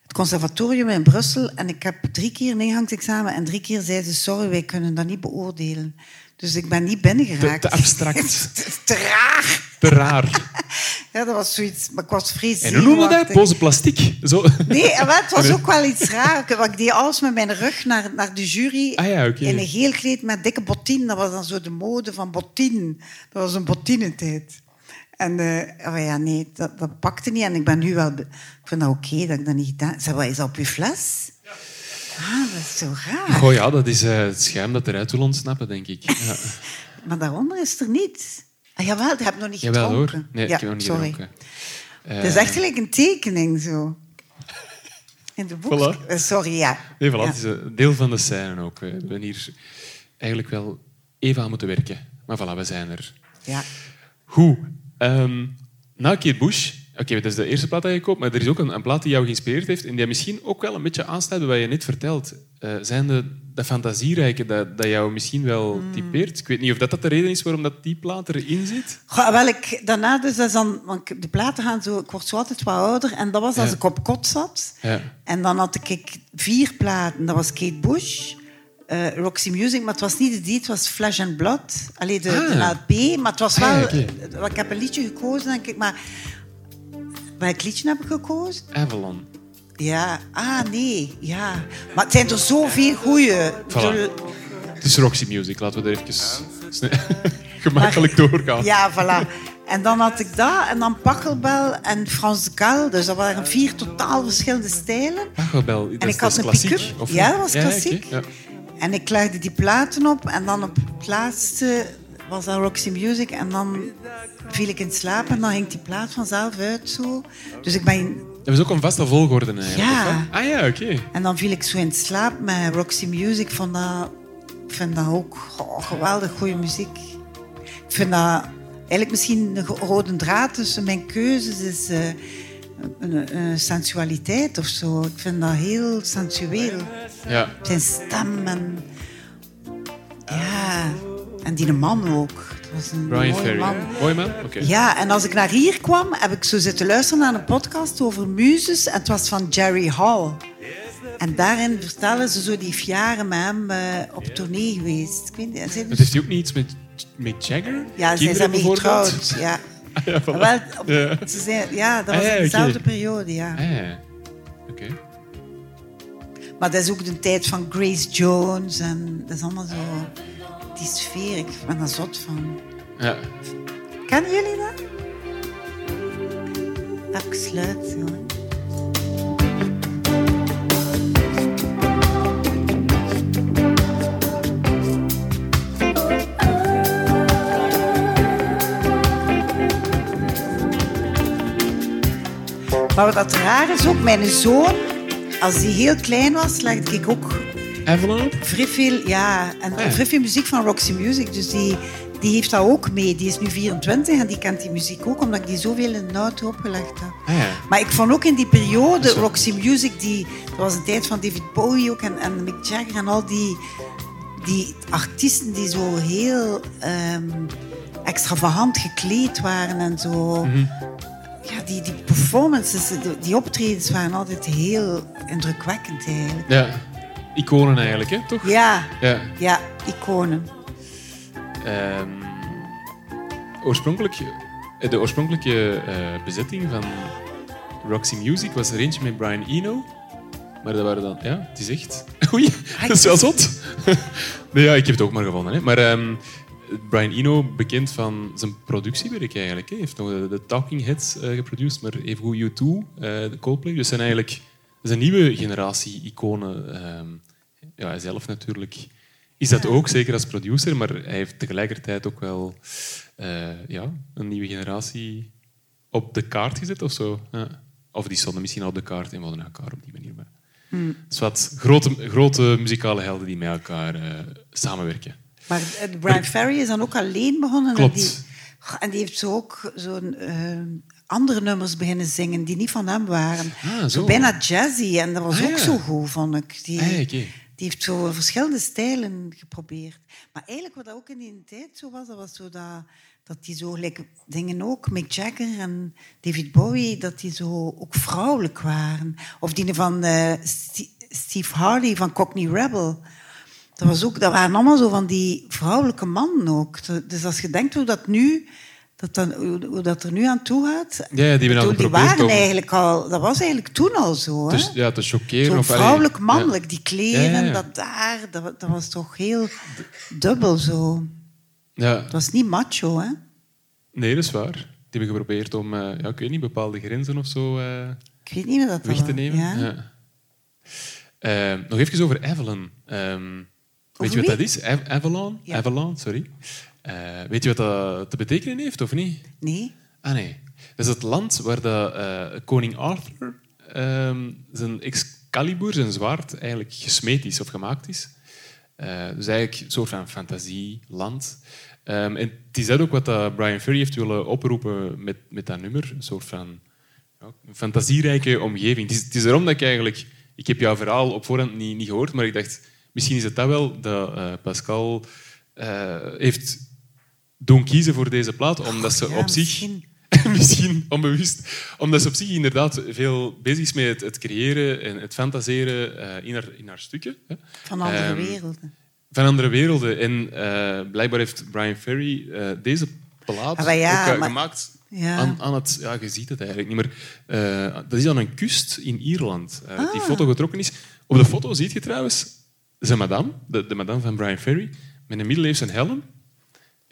het conservatorium in Brussel. En ik heb drie keer een ingangsexamen en drie keer zeiden ze... Sorry, wij kunnen dat niet beoordelen. Dus ik ben niet binnengeraakt. Te- te abstract. te raar. Te raar. Ja, dat was zoiets... Maar ik was vrees En hoe noemen we dat? Pose plastiek. Zo. Nee, het was ook wel iets raar. Ik- want Ik deed alles met mijn rug naar, naar de jury. Ah ja. In een geel kleed met dikke bottine. Dat was dan zo de mode van bottine. Dat was een bottinentijd. En eh, oh ja, nee, dat, dat pakte niet. En ik ben nu wel... Ik vind dat oké dat ik dat niet gedaan heb. Zeg, wat is dat op je fles? Ah, dat is zo raar. Goh ja, dat is eh, het schuim dat eruit wil ontsnappen, denk ik. Ja. Maar daaronder is er niet. Ah, jawel, dat heb ik nog niet Jawel gedronken. hoor. Nee, ja, ik heb nog niet sorry. gedronken. Het is Eh, echt gelijk een tekening zo. In de boek. Voilà. Eh, Sorry, ja. Nee, voilà, Ja. het is een deel van de scène ook. We hebben hier eigenlijk wel even aan moeten werken. Maar voilà, we zijn er. ja. Goed. Ehm na Kate Bush... Oké, dat is de eerste plaat die je koopt, maar er is ook een, een plaat die jou geïnspireerd heeft en die misschien ook wel een beetje aansluit bij wat je net vertelt. Eh, zijn de, de fantasierijke dat, dat jou misschien wel Hmm. typeert? Ik weet niet of dat, dat de reden is waarom dat die plaat erin zit. Goh, wel, ik, daarna dus, dat is dan, want de platen gaan zo, ik word zo altijd wat ouder. En dat was als Ja. ik op kot zat. Ja. En dan had ik vier platen. Dat was Kate Bush, eh, Roxy Music, maar het was niet de die, het was Flesh and Blood. Alleen de, Ah. de LP, maar het was Ah, ja, wel... eh, Ik heb een liedje gekozen, denk ik, maar... Welk liedje heb ik gekozen? Avalon. Ja, ah nee, ja. Maar het zijn er zoveel goeie. Bedoel, Het is Roxy Music, laten we er even gemakkelijk doorgaan. Ja, voilà. En dan had ik dat, en dan Pachelbel en Frans de Gal. Dus dat waren vier totaal verschillende stijlen. Pachelbel, dat En ik had een klassiek, of Ja, dat was klassiek. ja. En ik legde die platen op en dan op het laatste was dat Roxy Music. En dan viel ik in slaap en dan ging die plaat vanzelf uit zo. Dus ik ben... Dat is ook een vaste volgorde eigenlijk. Ja. Ah ja, oké. En dan viel ik zo in slaap met Roxy Music. Ik vond dat, ik vind dat ook oh, geweldig goede muziek. Ik vind dat eigenlijk misschien de rode draad tussen mijn keuzes is... eh, een, een sensualiteit of zo. Ik vind dat heel sensueel. Ja. Zijn stem en... Ja, en die man ook. Het was een Brian mooie Ferry. man. Mooi man? Oké. Ja, en als ik naar hier kwam, heb ik zo zitten luisteren naar een podcast over muzes. En het was van Jerry Hall. En daarin vertellen ze zo, die jaren met hem eh, op tournee geweest. Ik weet niet, zijn Het heeft hij ook niet iets met Mick Jagger? ja, ze zijn mee getrouwd. Ja. ja, voilà. Wel, op- Ja. Ze zijn, ja, dat Ah, was ja, in dezelfde periode, ja. Ah, ja. Oké. Maar dat is ook de tijd van Grace Jones. En dat is allemaal zo... Die sfeer, ik ben er zot van. Ja. Kennen jullie dat? Absoluut, jongen. Maar wat dat raar is ook, mijn zoon, als hij heel klein was, legde ik ook Avalon? vrij veel, ja, en ja. vrij veel muziek van Roxy Music. Dus die, die heeft dat ook mee. Die is nu 24 en die kent die muziek ook, omdat ik die zoveel in de auto opgelegd heb. Ah, ja. Maar ik vond ook in die periode Roxy Music, die, dat was een tijd van David Bowie ook en, en Mick Jagger en al die, die artiesten die zo heel ehm, extravagant gekleed waren en zo. Ja, die, die performances, die, die optredens waren altijd heel indrukwekkend eigenlijk. Ja. Iconen eigenlijk, hè? Toch? Ja, Ja. ja, iconen. Ehm, oorspronkelijk, de oorspronkelijke eh, bezetting van Roxy Music was er eentje met Brian Eno. Maar dat waren dan... Ja, het is echt... Oei, dat is wel zot. nee, ja, ik heb het ook maar gevonden. Hè. Maar ehm, Brian Eno, bekend van zijn productiewerk eigenlijk. Hij heeft nog de, de Talking Heads eh geproduceerd, maar evengoed U2, eh de Coldplay. Dus zijn eigenlijk... Dat is een nieuwe generatie iconen. ehm, ja, hij zelf natuurlijk is dat ook, zeker als producer, maar hij heeft tegelijkertijd ook wel eh, ja, een nieuwe generatie op de kaart gezet of zo. Ja. Of die stonden misschien al op de kaart en we hadden elkaar op die manier. Maar... Dus wat grote, grote muzikale helden die met elkaar eh, samenwerken. Maar eh, Brian Ferry is dan ook alleen begonnen. Klopt. En die, en die heeft zo ook zo'n eh, andere nummers beginnen zingen die niet van hem waren. Ah, zo. bijna jazzy. En dat was Ah, ook ja. zo goed, vond ik. Die, Ah, die heeft zo verschillende stijlen geprobeerd. Maar eigenlijk wat dat ook in die tijd zo was, dat was zo dat, dat die zo, like, dingen ook, Mick Jagger en David Bowie, dat die zo ook vrouwelijk waren. Of die van eh, Steve Harley van Cockney Rebel. Dat, was ook, dat waren allemaal zo van die vrouwelijke mannen ook. Dus als je denkt hoe dat nu... Dat dan, hoe, dat er nu aan toe gaat. Ja, ja, die Ik bedoel, geprobeerd waren om- eigenlijk al... Dat was eigenlijk toen al zo, hè? Dus, ja, te chockeren. Vrouwelijk ja. mannelijk, die kleren, Ja, ja, ja. dat daar, dat, dat was toch heel dubbel zo. Ja. Dat was niet macho, hè? Nee, dat is waar. Die hebben geprobeerd om, eh, ja, ik weet niet, bepaalde grenzen of zo eh, Ik weet niet meer dat weg te nemen. Ja. Ja. Eh, nog even over Avalon. Ehm, weet je wat dat is? Av- Avalon? Ja. Avalon, sorry. Eh, weet je wat dat te betekenen heeft, of niet? Nee? Ah nee. Dat is het land waar de, eh, koning Arthur ehm, zijn Excalibur, zijn zwaard, eigenlijk gesmeed is of gemaakt is. Eh, dus eigenlijk een soort van fantasieland. Ehm, en het is dat ook wat Brian Ferry heeft willen oproepen met, met dat nummer. Een soort van ja, een fantasierijke omgeving. Het is, het is daarom dat ik eigenlijk... Ik heb jouw verhaal op voorhand niet, niet gehoord, maar ik dacht, misschien is het dat wel dat Pascal heeft doen kiezen voor deze plaat, omdat ze ja, op zich... misschien. misschien onbewust. Omdat ze op zich inderdaad veel bezig is met het, het creëren en het fantaseren eh, in, haar, in haar stukken. Hè. Van andere Ehm, werelden. Van andere werelden. En eh, blijkbaar heeft Brian Ferry eh, deze plaat Ah, ja, ook, maar- gemaakt Ja. aan, aan het... Ja, je ziet het eigenlijk niet, eh, dat is aan een kust in Ierland. dat Die Ah. foto getrokken is. Op de foto zie je trouwens zijn madame, de, de madame van Brian Ferry, met een middeleeuwse helm.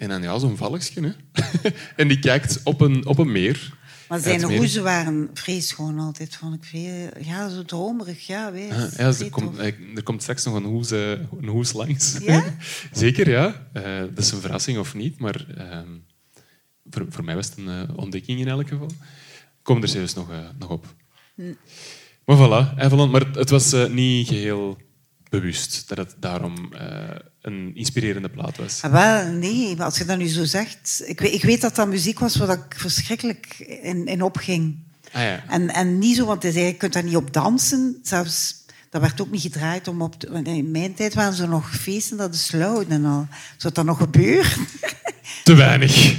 En dan ja, zo'n valkje. Hè. en die kijkt op een, op een meer. Maar Ja, zijn hoezen waren vreeschoon altijd, vond ik. Veel, ja, zo dromerig, ja. Ah, ja, Vrij er, komt, er komt straks nog een hoes, een hoes langs. Ja? Zeker, ja. Eh, dat is een verrassing of niet, maar ehm, voor, voor mij was het een eh, ontdekking in elk geval. Kom er zelfs nog, eh, nog op. Hm. Maar voilà, Avalon. Maar het, was niet geheel bewust dat het daarom eh, een inspirerende plaat was. Ah, wel, nee, maar als je dat nu zo zegt... Ik weet, ik weet dat dat muziek was waar ik verschrikkelijk in, in opging. Ah, ja. En, en niet zo, want je kunt daar niet op dansen. Zelfs, dat werd ook niet gedraaid om op... te- in mijn tijd waren er nog feesten dat is luid en al. Zou dat nog gebeuren? Te weinig.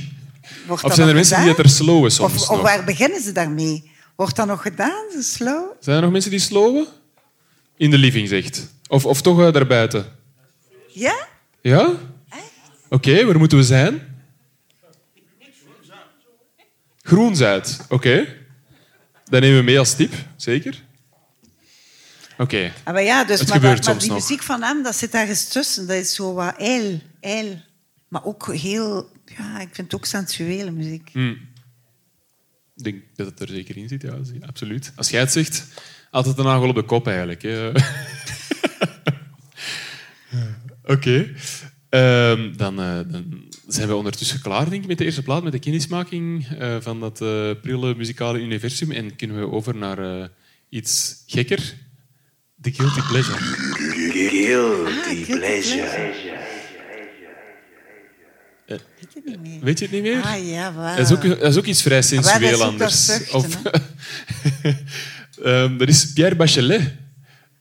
Wordt Of zijn er mensen die het er slowen soms Of, of waar beginnen ze daarmee? Wordt dat nog gedaan, zo slow? Zijn er nog mensen die slowen? In de living, zegt. Of, of toch uh, daarbuiten? Ja? Ja? Oké, waar moeten we zijn? Groenzuid, oké. Dat nemen we mee als tip, zeker. Oké. Ah, maar ja, dus, Het maar, gebeurt dat- maar soms die nog. muziek van hem, dat zit ergens tussen. Dat is zo wat ijl, ijl. Maar ook heel... Ja, ik vind het ook sensuele muziek. Ik denk dat het er zeker in zit, ja, absoluut. Als jij het zegt, altijd een nagel op de kop eigenlijk. hè. Oké. Ehm, dan, eh, dan zijn we ondertussen klaar, denk ik, met de eerste plaat, met de kennismaking eh, van dat eh, prille muzikale universum. En kunnen we over naar iets gekker. The Guilty Pleasure. Guilty pleasure. Eh, Weet je niet meer? Weet je het niet meer? Ah ja, waar. Dat is, ook, dat is ook iets vrij dat is sensueel anders. Of, Ehm, dat is Pierre Bachelet.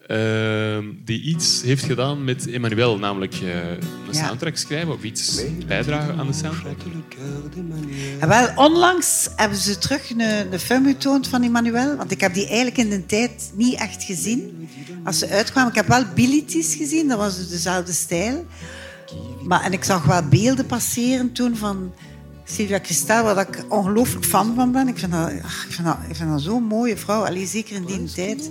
Ehm, die iets heeft gedaan met Emmanuel, namelijk eh, een Ja. soundtrack schrijven of iets bijdragen aan de soundtrack. En wel, onlangs hebben ze terug een, een film getoond van Emmanuel. Want ik heb die eigenlijk in de tijd niet echt gezien. Als ze uitkwamen. Ik heb wel Bilitis gezien, dat was dus dezelfde stijl. Maar, en ik zag wel beelden passeren toen van Sylvia Kristel, waar ik ongelooflijk fan van ben. Ik vind dat, ach, ik vind dat, ik vind dat zo'n mooie vrouw, Allee, zeker in die tijd.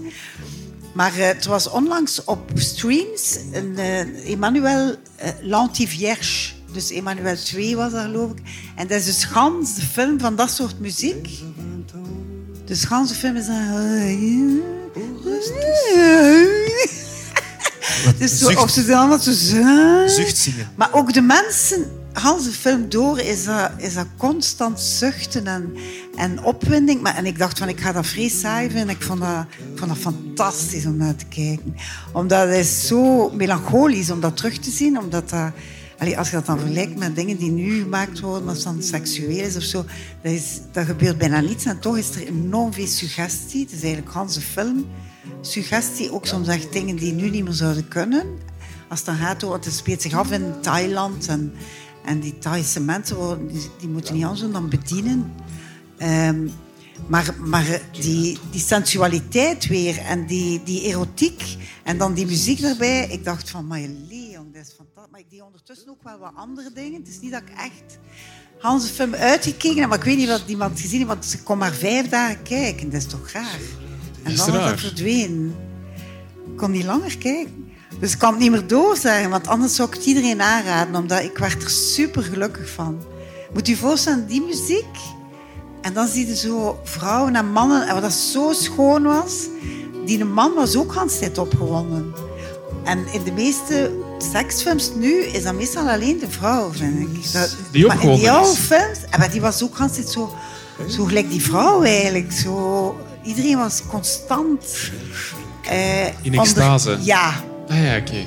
Maar eh, het was onlangs op streams een eh, Emmanuel eh, L'Antivierge. Dus Emmanuel 2 was dat, geloof ik. En dat is dus gans de film van dat soort muziek. Dus gans de film is dan... Dus zo, of ze allemaal zo... zo- Zucht zingen. maar ook de mensen, Hans de film door, is dat, is dat constant zuchten en, en opwinding. Maar, en ik dacht van, ik ga dat vrees saai vinden. Ik vond dat, vond dat fantastisch om naar te kijken. Omdat het zo melancholisch om dat terug te zien. Omdat dat, als je dat dan vergelijkt met dingen die nu gemaakt worden, als het dan seksueel is of zo, dat, is, dat gebeurt bijna niets. En toch is er enorm veel suggestie. Het is eigenlijk Hans film. Suggestie, ook soms echt dingen die nu niet meer zouden kunnen. Als het dan gaat over, het speelt zich af in Thailand en, en die Thaise mensen worden, die, die moeten niet anders dan bedienen. Ehm, maar maar die, die sensualiteit weer en die, die erotiek en dan die muziek erbij. Ik dacht van, maar Leon, dat is fantastisch. Maar ik deed ondertussen ook wel wat andere dingen. Het is niet dat ik echt Hans film uitgekeken heb, maar ik weet niet wat iemand gezien heeft, want ze kon maar vijf dagen kijken. Dat is toch raar? En is dan raar. dat verdwenen. Ik kon niet langer kijken. Dus ik kan het niet meer doorzeggen, want anders zou ik het iedereen aanraden, omdat ik werd er super gelukkig van. Moet je je voorstellen, die muziek. En dan zie je zo vrouwen en mannen, en wat dat zo schoon was, die man was ook Hans tijd opgewonden. En in de meeste seksfilms nu is dat meestal alleen de vrouw, vind ik. Dat, Die maar in die oude films, en maar die was ook Hans tijd zo, zo gelijk die vrouw eigenlijk. Zo, iedereen was constant... eh, In onder- extase. ja, Ah ja, oké.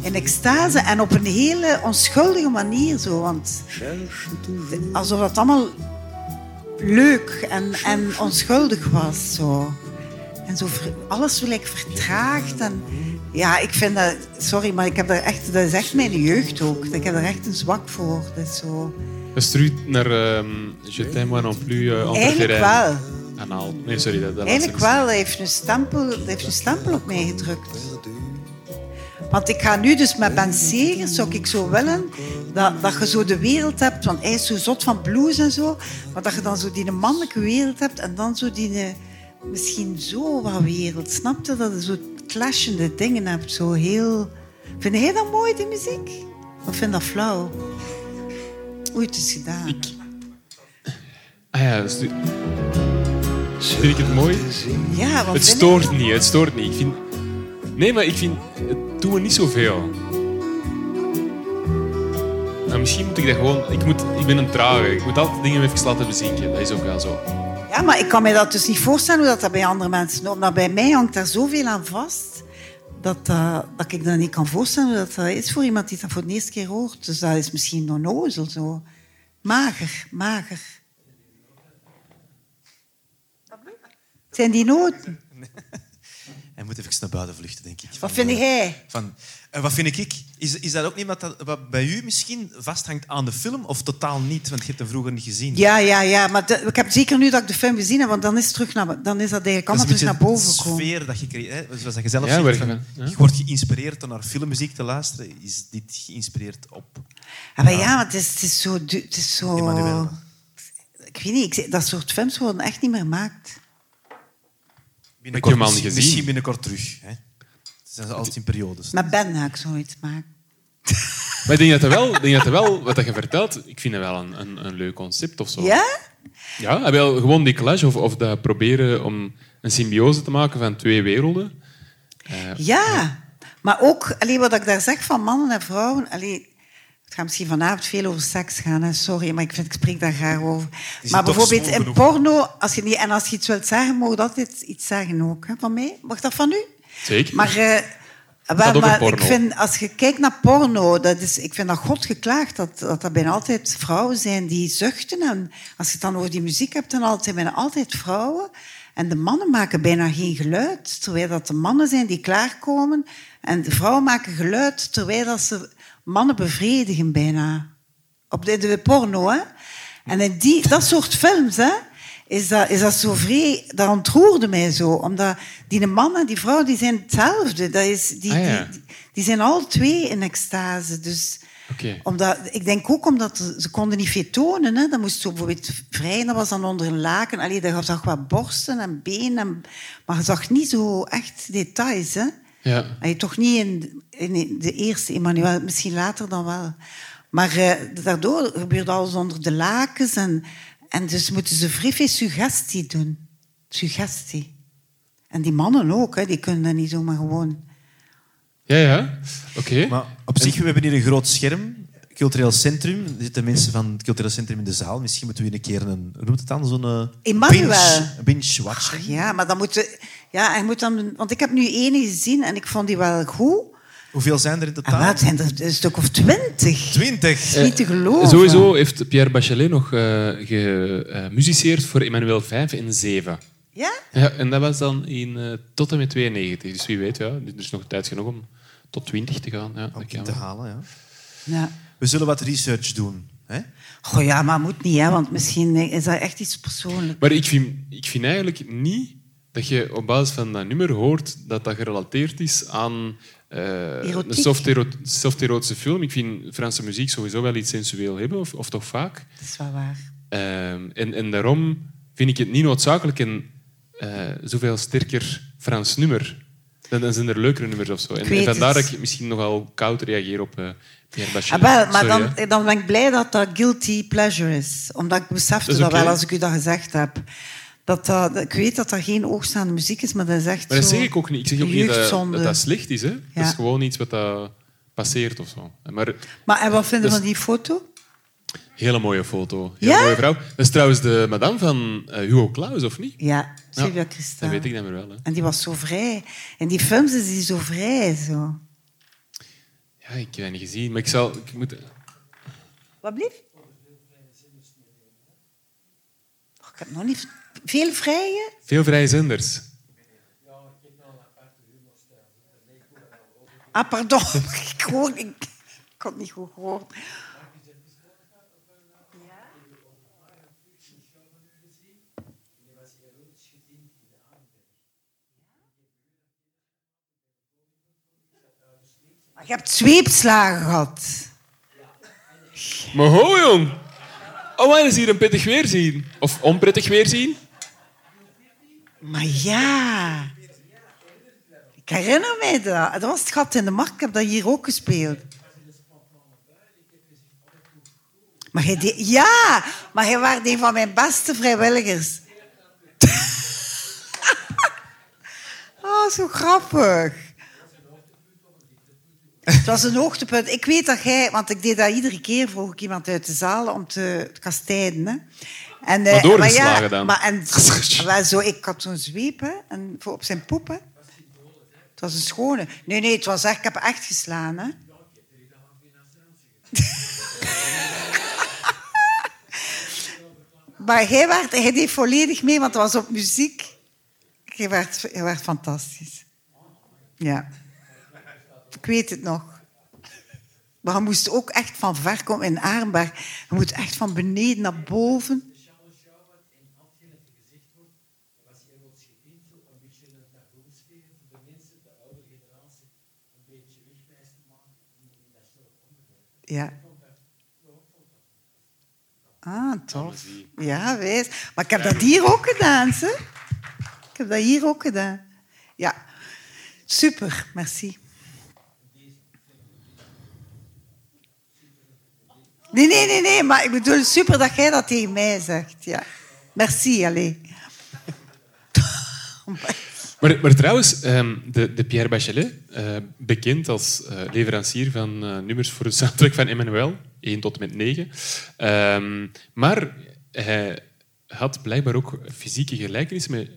in extase en op een hele onschuldige manier zo. Want alsof dat allemaal leuk en, en onschuldig was. Zo. En zo alles gelijk vertraagd. En, ja, ik vind dat... Sorry, maar ik heb daar echt, dat is echt mijn jeugd ook. Ik heb er echt een zwak voor. Dat is zo... Dat naar ehm Je t'aime moi non plus uh, Eigenlijk wel. Anaal. Nee, sorry. Dat, dat Eigenlijk wel. Hij heeft een stempel, hij heeft een stempel op mij gedrukt. Want ik ga nu dus met Ben Segers, zou ik zo willen, dat, dat je zo de wereld hebt, want hij is zo zot van blues en zo, maar dat je dan zo die mannelijke wereld hebt en dan zo die eh, misschien zo wat wereld. Snap je? Dat je zo clashende dingen hebt, zo heel... Vind jij dat mooi, die muziek? Of vind je dat flauw? Oei, het is gedaan. Ik... Ah ja, vind ik het mooi? Ja, wat Het stoort niet, het stoort niet. Ik vind... Nee, maar ik vind... Het doen we niet zoveel. Nou, misschien moet ik dat gewoon... Ik, moet, ik ben een trage. Ik moet altijd dingen even laten bezinken. Dat is ook wel zo. Ja, maar ik kan me dat dus niet voorstellen hoe dat, bij andere mensen... Omdat bij mij hangt daar zoveel aan vast... Dat, eh, dat ik dat niet kan voorstellen hoe dat, dat is voor iemand die dat voor de eerste keer hoort. Dus dat is misschien onnozel zo. Mager, mager. Zijn die noten? Hij moet even naar buiten vluchten, denk ik. Wat vind eh, jij? Van, en wat vind ik? Is, is dat ook niet wat, dat, wat bij u misschien vasthangt aan de film of totaal niet? Want je hebt hem vroeger niet gezien. Ja, ja, ja. Maar de- ik heb zeker nu dat ik de film gezien heb, want dan is, het terug naar, dan is dat eigenlijk Dat is allemaal een terug naar boven de gekomen. sfeer dat je creëert. Zoals dat je zelf Ja, zegt, werk van, je van, ja. je wordt geïnspireerd door naar filmmuziek te luisteren. Is dit geïnspireerd op... Ja, maar ja, maar het is, het is zo... Het is zo Emmanuel. ik weet niet, ik, zeg- dat soort films worden echt niet meer gemaakt. Binnenkort, hem al niet misschien- gezien. Misschien binnenkort terug. Hè. Het zijn altijd in periodes. Met Ben ga ik zoiets maken. Maar ik denk dat, dat wel, denk dat dat wel, wat je vertelt, ik vind dat wel een, een, een leuk concept of zo. Ja? Ja, wel gewoon die clash of, of dat proberen om een symbiose te maken van twee werelden. Eh, Ja. Maar ook, allee, wat ik daar zeg van mannen en vrouwen... Allee, het gaat misschien vanavond veel over seks gaan, hè. sorry, maar ik, vind, ik spreek daar graag over. Maar bijvoorbeeld in genoeg. porno, als je niet, en als je iets wilt zeggen, mag je altijd iets zeggen ook. Hè, van mij. Mag dat van u? Zeker. Maar, eh, wel, maar ik vind, als je kijkt naar porno, dat is, ik vind dat God geklaagd dat, dat er bijna altijd vrouwen zijn die zuchten. En als je het dan over die muziek hebt, dan altijd, bijna altijd vrouwen. En de mannen maken bijna geen geluid, terwijl dat de mannen zijn die klaarkomen. En de vrouwen maken geluid, terwijl dat ze mannen bevredigen bijna. Op de, de porno, hè. En in die, dat soort films, hè, is dat, is dat zo vrij... Dat ontroerde mij zo. Omdat die mannen en die vrouw, die zijn hetzelfde. Dat is, die, Ah, ja. die, die zijn alle twee in extase. Dus omdat, ik denk ook omdat ze ze konden niet veel tonen. Hè. Dat moest zo bijvoorbeeld vrij, dat was dan onder een laken. Allee, daar zag wat borsten en benen. En, maar je zag niet zo echt details. Hè. Ja. Allee, toch niet in, in de eerste Emmanuel, misschien later dan wel. Maar eh, daardoor gebeurt alles onder de lakens. En, en dus moeten ze vrij veel suggestie doen. Suggestie. En die mannen ook, hè, die kunnen dat niet zomaar gewoon... Ja, ja. Oké. Maar op zich, we hebben hier een groot scherm. Cultureel centrum. Er zitten mensen van het cultureel centrum in de zaal. Misschien moeten we een keer een... Hoe noemt het dan? Zo'n Emmanuel. binge, binge. Ja, maar dan moet je... Ja, hij moet dan... Want ik heb nu één gezien en ik vond die wel goed. Hoeveel zijn er in totaal? het zijn er een stuk of twintig. Twintig. niet te geloven. Sowieso heeft Pierre Bachelet nog eh gemusiceerd voor Emmanuel 5 en 7. Ja? Ja, en dat was dan in, eh, tot en met 92. Dus wie weet, ja, er is nog tijd genoeg om tot 20 te gaan. Ja, Om in te halen, ja. Ja. We zullen wat research doen. Hè? Goh, ja, maar moet niet, hè, want misschien is dat echt iets persoonlijks. Maar ik vind, ik vind eigenlijk niet dat je op basis van dat nummer hoort dat dat gerelateerd is aan Erotiek. een soft-ero- soft-erotische film. Ik vind Franse muziek sowieso wel iets sensueel hebben, of, of toch vaak. Dat is wel waar. Ehm, en, en daarom vind ik het niet noodzakelijk een eh, zoveel sterker Frans nummer. Dan, dan zijn er leukere nummers of zo. En, vandaar dat ik misschien nogal koud reageer op eh Pierre Ah, Bachelet. wel, maar Sorry, dan, dan ben ik blij dat dat guilty pleasure is. Omdat ik besefte Dat dat, wel als ik u dat gezegd heb. Dat dat, ik weet dat dat geen oogstaande muziek is, maar dat is echt Maar dat zo zeg ik ook niet. Ik zeg ook niet dat, dat dat slecht is. Hè. Dat is gewoon iets wat dat passeert of zo. Maar Maar en wat vinden Dus- van die foto? hele mooie foto. Ja? mooie vrouw. Dat is trouwens de madame van eh, Hugo Claus, of niet? Ja, Sylvia Ja. Dat weet ik dan weer wel. Hè. En die was zo vrij. In die films is die zo vrij. Zo. Ja, ik heb dat niet gezien, maar ik zal... Ik moet... Wat blieft? Oh, ik heb nog niet... Veel vrije? Veel vrije zenders. Ah, pardon. ik hoor... Ik, ik had niet goed gehoord. Je hebt zweepslagen gehad. Maar ho, jong. Oh, maar is hier een pittig weer zien. Of onprettig weer zien. Maar ja. Ik herinner mij dat. Dat was het gat in de markt. Ik heb dat hier ook gespeeld. Maar deed- ja, maar jij was een van mijn beste vrijwilligers. oh, zo grappig. Het was een hoogtepunt. Ik weet dat jij, want ik deed dat iedere keer, vroeg ik iemand uit de zaal om te kastijden. Hè. En, eh, Maar doorgeslagen ja, dan? Maar, en, wel zo, ik had zo'n zweep hè, en, voor op zijn poep. Hè. Het was een schone. Nee, nee, het was echt, ik heb echt geslaan. Hè. maar hij, werd, hij deed volledig mee, want het was op muziek. je werd, je werd fantastisch. Ja. Ik weet het nog. Maar je moest ook echt van ver komen in Arenberg. Je moet echt van beneden naar boven. Ja. Ah, tof. Ja, wees. Maar ik heb dat hier ook gedaan, ze. Ik heb dat hier ook gedaan. Ja. Super, merci. Nee, nee, nee, nee, maar ik bedoel super dat jij dat tegen mij zegt. Ja. Merci, alleen. Maar, maar trouwens, ehm, de, de Pierre Bachelet, eh, bekend als eh, leverancier van eh, nummers voor de soundtrack van Emmanuel, 1 tot en met 9. Ehm, maar hij had blijkbaar ook fysieke gelijkenis met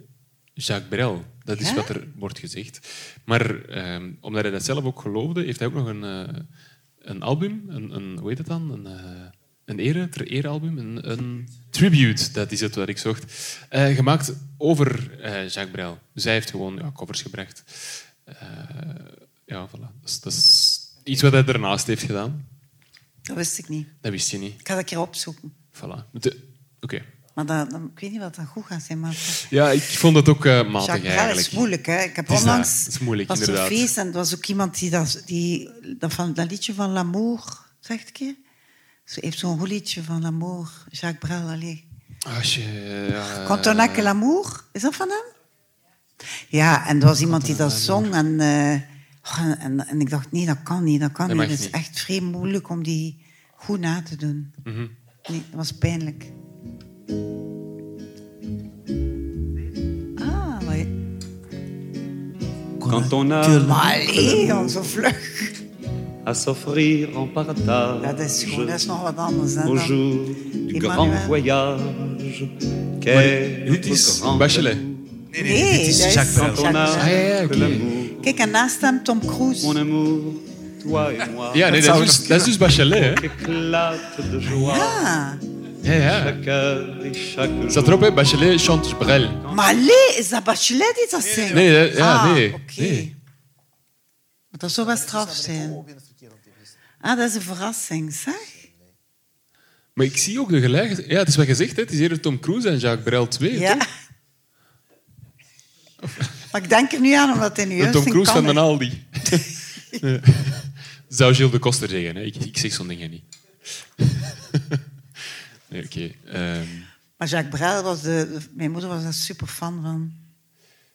Jacques Brel. Dat is Ja? wat er wordt gezegd. Maar ehm, omdat hij dat zelf ook geloofde, heeft hij ook nog een, een album, een, een, hoe heet het dan? Een, een ere, ter ere album, een, een tribute, dat is het wat ik zocht, eh, gemaakt over eh, Jacques Brel. Hij heeft gewoon ja, covers gebracht. Eh, ja, voilà. Dat is, dat is iets wat hij daarnaast heeft gedaan. Dat wist ik niet. Dat wist je niet. Ik ga dat een keer opzoeken. Voilà. Oké. Maar dat, dat- ik weet niet wat dat goed gaat zijn. Maar Ja, ik vond het ook eh, matig Jacques Brel eigenlijk. is moeilijk, hè? Ik heb onlangs... dat. Het is moeilijk, was er inderdaad. feest en er was ook iemand die dat, die, dat, van, dat liedje van L'amour... Zeg het een keer? Ze heeft zo'n liedje van L'amour. Jacques Brel, allee. Als je... ja, Quand on a que l'amour, is dat van hem? Ja, en er was iemand die dat zong en, eh, oh, en, en ik dacht, nee, dat kan niet, dat kan Dat niet. Het is niet. echt vreemd moeilijk om die goed na te doen. Mhm. Nee, dat was pijnlijk. Ah, maar, Quand on a allee, zo vlug. À s'offrir en partage Ja, dat is, gewoon, dat is nog wat anders. Hè, au dan- jour du Emmanuel. grand voyage qu'est Dit notre is grand Bachelet. amour. Nee, nee, dit is dat Jacques Brel. Quand on a Jacques Ah, ja, ja, que oké. l'amour, Kijk, en naast hem Tom Cruise. mon amour, toi et moi, Ja, nee, Dat dat, zou is, dus, nog dat is dus Bachelet, hè? éclate de joie. Ja. Ja, ja. Chaque heure et chaque jour. Staat erop, hè? Bachelet chante Brel. Maar allee, is dat Bachelet die dat zingt? Nee, hè, ja, ah, nee, oké. nee. Maar Dat zou wel straf zijn. Ah, dat is een verrassing, zeg. Maar ik zie ook de gelijke... Ja, het is wat gezegd, hè? Het is eerder Tom Cruise en Jacques Brel 2. Ja. toch? Maar ik denk er nu aan, omdat hij nu De juist Tom Cruise van den Aldi. Ja. Zou Gilles de Koster zeggen, hè? Ik, ik zeg zo'n dingen niet. nee, oké. ehm, Maar Jacques Brel was de, de- Mijn moeder was daar super fan van.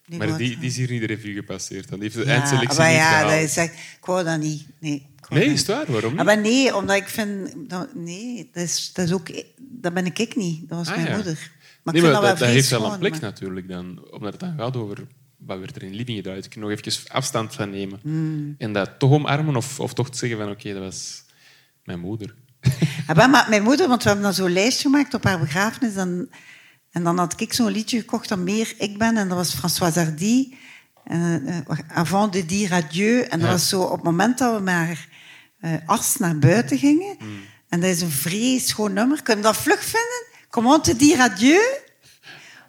Die maar die, die is hier niet de revue gepasseerd. Dan. Heeft de Ja, eindselectie maar niet ja, gehaald. dat is echt, ik wou dat niet. Nee, Nee, is het waar? Waarom niet? Ah, maar nee, omdat ik vind... Dat, nee, dat, is, dat, is ook, dat ben ik, ik niet. Dat was Ah, mijn ja. moeder. Maar nee, ik maar dat, dat, dat heeft wel een plek maar- natuurlijk dan. Omdat het dan gaat over wat werd er in Living gedraaid. Ik kan nog even afstand van nemen. Hmm. En dat toch omarmen of, of toch zeggen van oké, dat was mijn moeder. Ah, maar mijn moeder, want we hebben dan zo'n lijstje gemaakt op haar begrafenis. En, en dan had ik zo'n liedje gekocht dat meer ik ben. En dat was François Hardy. eh, eh, avant de dire adieu. En dat Ja. was zo op het moment dat we met as naar buiten gingen. En dat is een vrees schoon nummer. Kun je dat vlug vinden? Comment te dire adieu?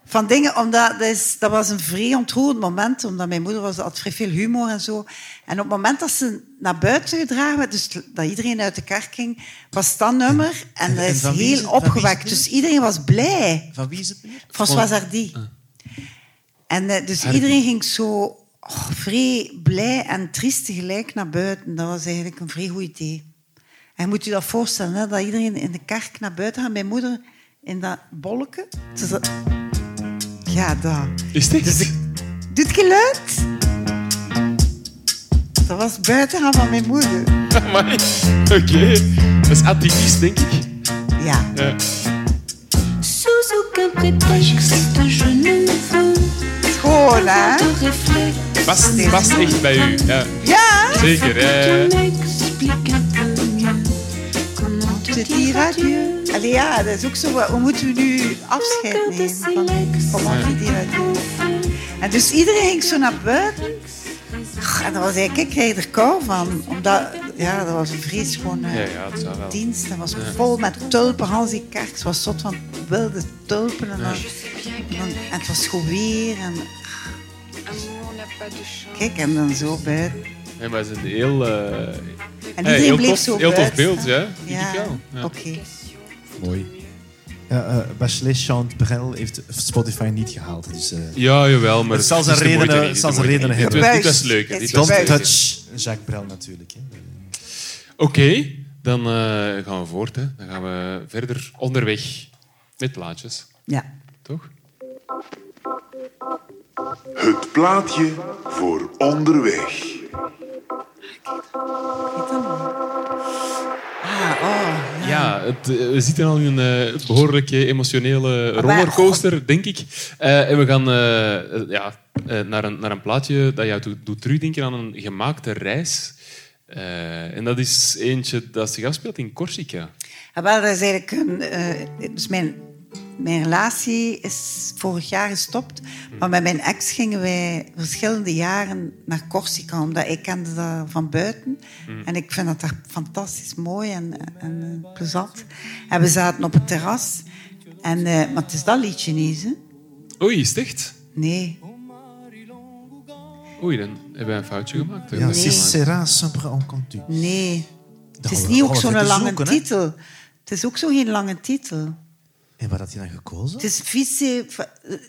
Van dingen, omdat dat, is, dat was een vrij ontroerend moment, omdat mijn moeder was, had vrij veel humor en zo. En op het moment dat ze naar buiten gedragen werd, dus dat iedereen uit de kerk ging, was dat nummer. En dat is heel is het opgewekt. Dus iedereen was blij. Van wie is het meer? François Hardy. En eh, dus Hardy. iedereen ging zo oh, vrij blij en triest tegelijk naar buiten. Dat was eigenlijk een vrij goed idee. En je moet je dat voorstellen, hè, dat iedereen in de kerk naar buiten gaat. Mijn moeder in dat bolletje. Dus dat- Ja, dat. Is echt? Dus ik- Doet het geluid? Dat was buiten gaan van mijn moeder. Amai. Oké. Dat is atypisch, denk ik. Ja. Ja. Sous aucun prétexte, je ne hè? de réflexe. Past, past echt bij u. Ja. Ja? Zeker. Eh. dire dire adieu. adieu. Allee, ja, dat is ook zo. Hoe moeten we nu afscheid nemen? Van, te dire adieu? En dus iedereen ging zo naar buiten. En dat was eigenlijk, ik kreeg er kou van. Omdat, ja, dat was een gewoon Ja, ja, zou wel. dienst. Dat was vol met tulpen. Hans die kerk ze was zot van wilde tulpen. En, dan, en, het was goed weer. En, Kijk, en dan zo buiten. Ja, maar het is een heel, eh, En iedereen heel, bleef tof, zo heel tof beeld, ja. Ja. Ja. oké. Mooi. Ja, eh, Bachelet Chant Brel heeft Spotify niet gehaald. Dus, eh, Ja, jawel, maar Het zal zijn redenen- zal zijn redenen niet. hebben. Dit was, dit was Buis. leuk. Don't touch Jacques Brel natuurlijk. Hè. Oké, dan eh, gaan we voort. Hè. Dan gaan we verder onderweg met plaatjes. Ja. Toch? Het plaatje voor onderweg. Ah, oh. Ja, het, eh, we zitten al in een eh, behoorlijk eh, emotionele rollercoaster, denk ik. Eh, en we gaan ja, eh, naar, een, naar een plaatje dat jou doet, doet terugdenken aan een gemaakte reis. Eh, en dat is eentje dat zich afspeelt in Corsica. Ja, wel, dat is eigenlijk een... mijn, mijn relatie is vorig jaar gestopt. Maar met mijn ex gingen wij verschillende jaren naar Corsica. Omdat ik kende dat van buiten. En ik vind dat daar fantastisch mooi en, en eh, plezant. En we zaten op het terras. En, eh, maar het is dat liedje niet, hè? Oei, is het echt? Nee. Oei, dan hebben we een foutje gemaakt. Ja, is- sera sempre en. Nee. Het is niet ook zo'n lange zoeken, hè? titel. Het is ook zo geen lange titel. En wat had hij dan gekozen? Het is vice...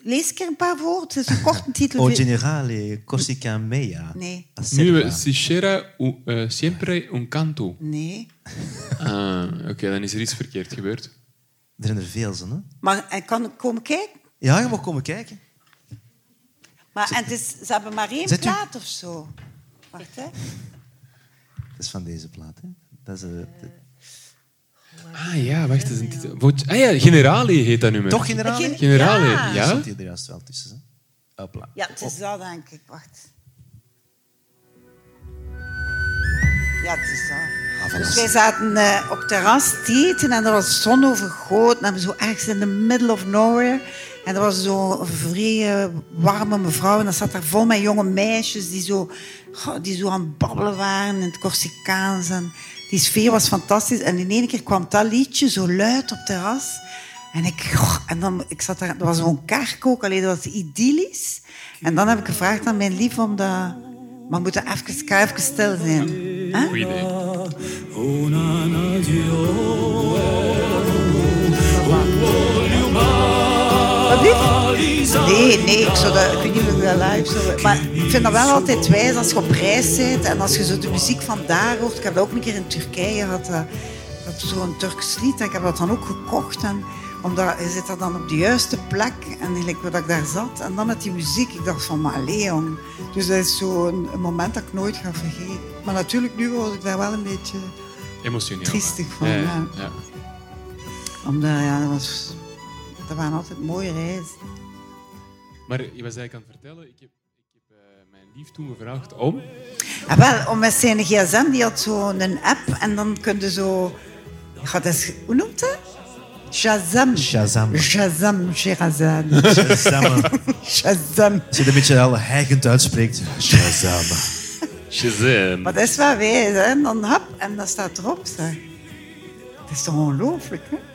Lees een keer een paar woorden. Het is een korte titel. O generale Corsica mea. Nee. Nu, Acerba. si c'era u- eh, sempre un canto. Nee. Ah, Oké, dan is er iets verkeerd gebeurd. Er zijn er veel, zo, hè? Maar hij kan komen kijken. Ja, je mag komen kijken. Maar en het is, ze hebben maar één Zet u- plaat of zo. Wacht, hè. Dat is van deze plaat, hè? Dat is, eh, de- Ah ja, wacht, is een titel. Ah ja, Generale heet dat nummer. Toch generale? Gen- Generale, Ja. ja? Stond hier er juist wel tussen, hè? Hopla. Ja, het is dat, denk ik. Wacht. Ja, het is dat. Dus wij zaten eh, op het terras te eten en er was zon overgoten. En we zo ergens in the middle of nowhere. En er was zo'n vrij eh, warme mevrouw. En dat zat daar vol met jonge meisjes die zo, die zo aan het babbelen waren in het Corsicaans. En die sfeer was fantastisch. En in één keer kwam dat liedje zo luid op het terras. En ik, en dan, ik zat daar, er was zo'n kerk ook, alleen dat was idyllisch. En dan heb ik gevraagd aan mijn lief om dat... Maar we moeten even, even stil zijn. Idee. Wat? Nee, nee, ik, zou dat, ik weet niet of ik dat live zou... Maar ik vind dat wel altijd wijs als je op reis bent en als je zo de muziek van daar hoort. Ik heb dat ook een keer in Turkije gehad, dat, dat zo'n Turks lied. En ik heb dat dan ook gekocht. En, omdat je zit daar dan op de juiste plek en gelijk waar ik daar zat. En dan met die muziek, ik dacht van, maar jong. Dus dat is zo een, een moment dat ik nooit ga vergeten. Maar natuurlijk, nu was ik daar wel een beetje... Emotioneel. Triestig van, ja. ja. ja. Omdat, ja, dat, was, dat waren altijd mooie reizen. Maar je was eigenlijk aan het vertellen, ik heb, ik heb eh, mijn lief toen gevraagd om... Ah, wel, om met zijn gsm, die had zo'n app en dan kun je zo... Ja, dat is, hoe noemt dat? Shazam. Shazam. Shazam. Shazam. Shazam. Als je het een beetje al heigend uitspreekt. Shazam. Shazam. Maar dat is wel wijs, hè. En dan hap, en dat staat erop, zeg. Dat is toch ongelooflijk, hè?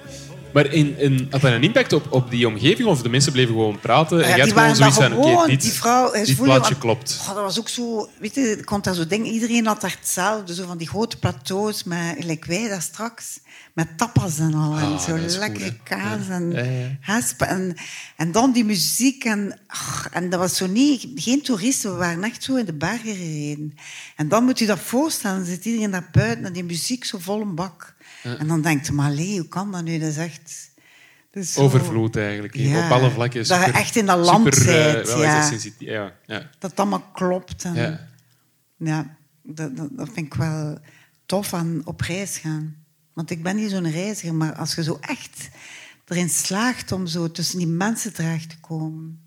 Maar in, in, had dat een impact op, op die omgeving? Of de mensen bleven gewoon praten en Ja, die gewoon zoiets van, oké, dit, die vrouw, dit voelde- plaatje klopt. Oh, dat was ook zo, weet je, ik kon daar zo denken, iedereen had daar hetzelfde, zo van die grote plateaus, met, gelijk wij daar straks, met tapas en al, en Ah, zo goed, lekkere kaas en Ja. En, en dan die muziek, en, ach, en dat was zo niet, geen toeristen, we waren echt zo in de bergen gereden. En dan moet je dat voorstellen, dan zit iedereen daar buiten en die muziek zo vol een bak. En dan denkt je, maar hoe kan dat nu? Dat is echt... dat is zo- Overvloed eigenlijk. Ja, Op alle vlakken. dat je super- echt in dat land super, eh, wel, ja. ja, ja. dat het allemaal klopt. En, ja. Ja, dat, dat, dat vind ik wel tof aan op reis gaan. Want ik ben niet zo'n reiziger, maar als je zo echt erin slaagt om zo tussen die mensen terecht te komen.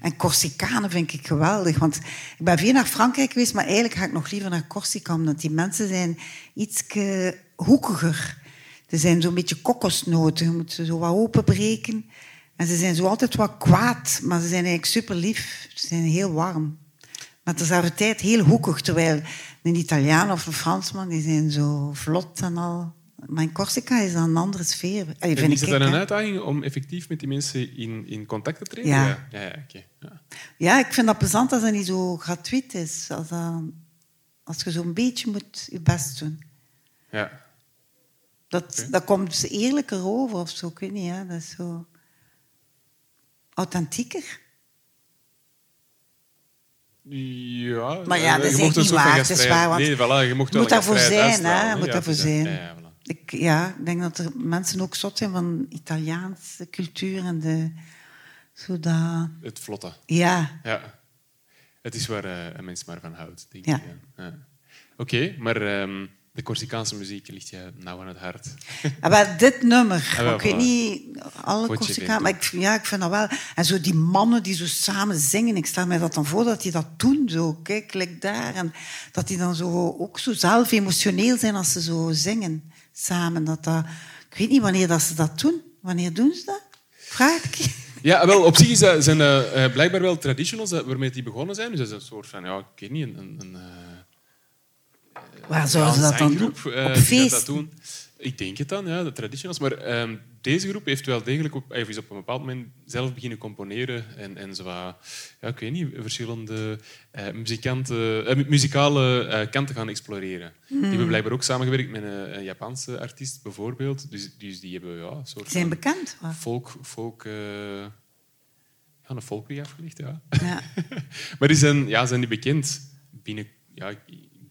En Corsicanen vind ik geweldig. Want ik ben veel naar Frankrijk geweest, maar eigenlijk ga ik nog liever naar Corsica. Omdat die mensen zijn iets hoekiger. Ze zijn zo'n beetje kokosnoten. Je moet ze zo wat openbreken. En ze zijn zo altijd wat kwaad, maar ze zijn eigenlijk super lief. Ze zijn heel warm. Maar tezelfde tijd heel hoekig. Terwijl een Italiaan of een Fransman, die zijn zo vlot en al. Maar in Corsica is dat een andere sfeer. Allee, vind is het dan een uitdaging om effectief met die mensen in, in contact te treden? Ja. Ja, ja. Ja. Ja, ik vind dat plezant als dat niet zo gratuit is. Als, dat, als je zo'n beetje moet je best doen. ja. Dat, dat komt eerlijker over of zo. Ik weet niet, hè. dat is zo authentieker. Ja, Maar ja, eh, dat is echt niet waar. Het is waar, want Nee, voilà, je mocht moet daarvoor zijn, hè. Je moet ja, daarvoor zijn. Ja, voilà. Ik, ja, ik denk dat er mensen ook zot zijn van Italiaanse cultuur en de... Zo dat... Het vlotte. Ja, Ja. Het is waar eh, een mens maar van houdt, denk Ja. ik. Ja. Ja. Oké, maar ehm, de Corsicaanse muziek ligt je nauw aan het hart. Ah, maar dit nummer, Ah, wel, ik weet voilà. niet, alle vindt maar ik, ja, ik vind dat wel. En zo die mannen die zo samen zingen, ik stel mij dat dan voor dat die dat doen, zo, kijk, like daar. En dat die dan zo, ook zo zelf emotioneel zijn als ze zo zingen samen. Dat dat, ik weet niet wanneer dat ze dat doen. Wanneer doen ze dat? Vraag ik. Ja, wel, op zich is dat, zijn eh, blijkbaar wel traditionals eh, waarmee die begonnen zijn. Dus dat is een soort van, ja, ik weet niet, een... een, een Waar zouden ze dat dan doen? eh, Op die feest? Dat doen. Ik denk het dan, ja, de traditionals. Maar ehm, deze groep heeft wel degelijk op, of is op een bepaald moment zelf beginnen componeren en, en zo wat, ja, ik weet niet, verschillende eh, muzikanten, eh, mu- muzikale eh, kanten gaan exploreren. Hmm. Die hebben blijkbaar ook samengewerkt met een, een Japanse artiest, bijvoorbeeld. Dus, dus die hebben ja, een soort zijn bekend. hoor. folk, folk, eh, ja, een folkrie afgelegd, ja. Ja. maar die zijn, ja, zijn die bekend binnen, ja,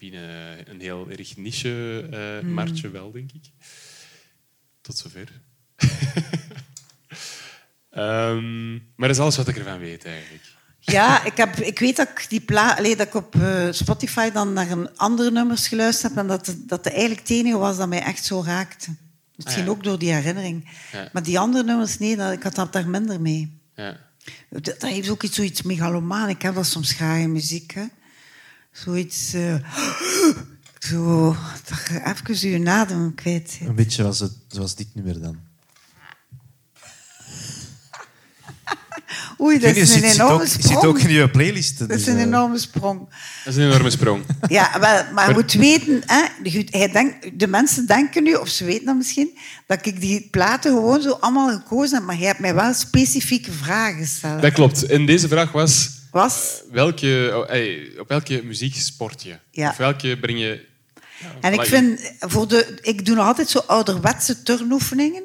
binnen een heel erg niche marktje wel, denk ik. Tot zover. Ehm, maar dat is alles wat ik ervan weet, eigenlijk. Ja, ik, heb, ik weet dat ik, die pla allee, dat ik op eh, Spotify dan naar een andere nummers geluisterd heb en dat, dat de eigenlijk het enige was dat mij echt zo raakte. Misschien Ah, ja. ook door die herinnering. Ja. Maar die andere nummers, nee, dat, ik had dat daar minder mee. Ja. Dat, dat heeft ook iets, zoiets megalomaan. Ik heb dat soms graag in muziek. Hè. Zoiets... eh, zo, dat je even je adem kwijt. Een beetje zoals, het, zoals dit nummer dan. Oei, dat is niet, een zit, zit, ook, enorme zit sprong. ook in je playlist. Dat dus, is een eh, enorme sprong. Dat is een enorme sprong. Ja, wel, maar je moet weten, hè, de, hij denkt, de mensen denken nu, of ze weten dat misschien, dat ik die platen gewoon zo allemaal gekozen heb, maar jij hebt mij wel specifieke vragen gesteld. Dat klopt. En deze vraag was... Was? Welke, oh, hey, op welke muziek sport je? Ja. Of welke breng je... En ik vind, voor de, ik doe nog altijd zo ouderwetse turnoefeningen,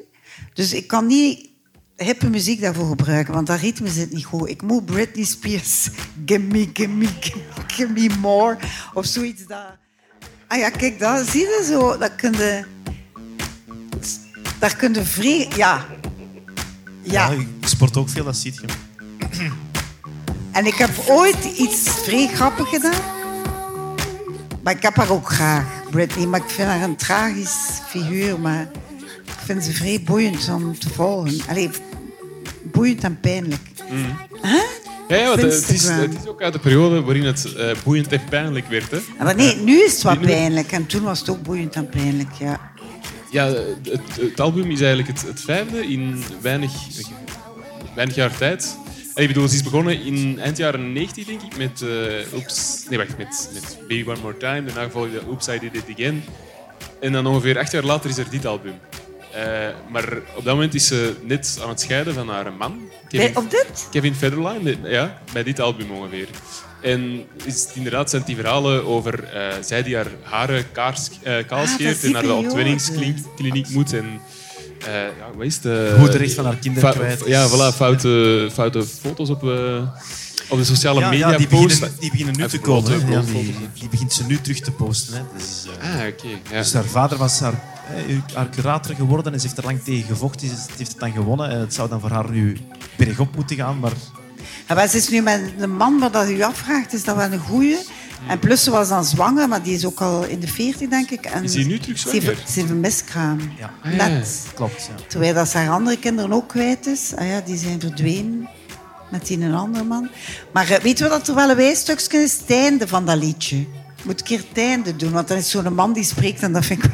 dus ik kan niet hippe muziek daarvoor gebruiken, want dat ritme zit niet goed. Ik moet Britney Spears, gimme, gimme, gimme, gimme more, of zoiets dat... Ah ja, kijk, dat zie je zo, dat kun je... Daar kun je vrij... Ja. ja. Ja. ik sport ook veel, dat ziet je. En ik heb ooit iets vrij grappig gedaan. Maar ik heb haar ook graag, Britney. Maar ik vind haar een tragisch figuur. Maar ik vind ze vrij boeiend om te volgen. Allee, boeiend en pijnlijk. Ja, ja want, eh, het, is, Instagram. het is ook uit de periode waarin het eh, boeiend en pijnlijk werd. Hè. Maar nee, nu is het wat pijnlijk. En toen was het ook boeiend en pijnlijk, ja. Ja, het, het album is eigenlijk het, het vijfde in weinig, weinig jaar tijd. Ik bedoel, ze is begonnen in eind jaren 90, denk ik, met, Oops, nee, wacht, met, met Baby One More Time. Daarna volgde Oops, I Did It Again. En dan ongeveer acht jaar later is er dit album. Eh, maar op dat moment is ze net aan het scheiden van haar man. Bij- Op dit? Kevin Federline, ja, bij dit album ongeveer. En is het inderdaad zijn die verhalen over eh, zij die haar haren kaars, kaal Ah, scheert en naar de ontwenningskliniek moet. En, eh ja, wat is het? eh, Hoe de recht van haar kinderen kwijt is. Ja, voilà, foute, foute foto's op, eh, op de sociale Ja, media ja, die, posten. beginnen, die beginnen nu En te komen. de. Ja, die, die begint ze nu terug te posten. Hè. Dus, eh, Ah, oké. ja. dus haar vader was haar, eh, haar curator geworden en ze heeft er lang tegen gevochten. Ze heeft het dan gewonnen. En het zou dan voor haar nu bergop moeten gaan. Maar En wat is nu met de man waar dat u afvraagt, is dat wel een goeie. En plus, ze was dan zwanger, maar die is ook al in de 40, denk ik. En Is die nu terug Ze heeft, zwanger? ze heeft een miskraam. Ja. Ah, ja. Net. klopt. Ja. Terwijl dat ze haar andere kinderen ook kwijt is. Ah ja, die zijn verdwenen met die een andere man. Maar eh, weet je wat er wel een wijstukje is? Het einde van dat liedje. Moet ik hier het einde doen, want dan is zo'n man die spreekt en dat vind ik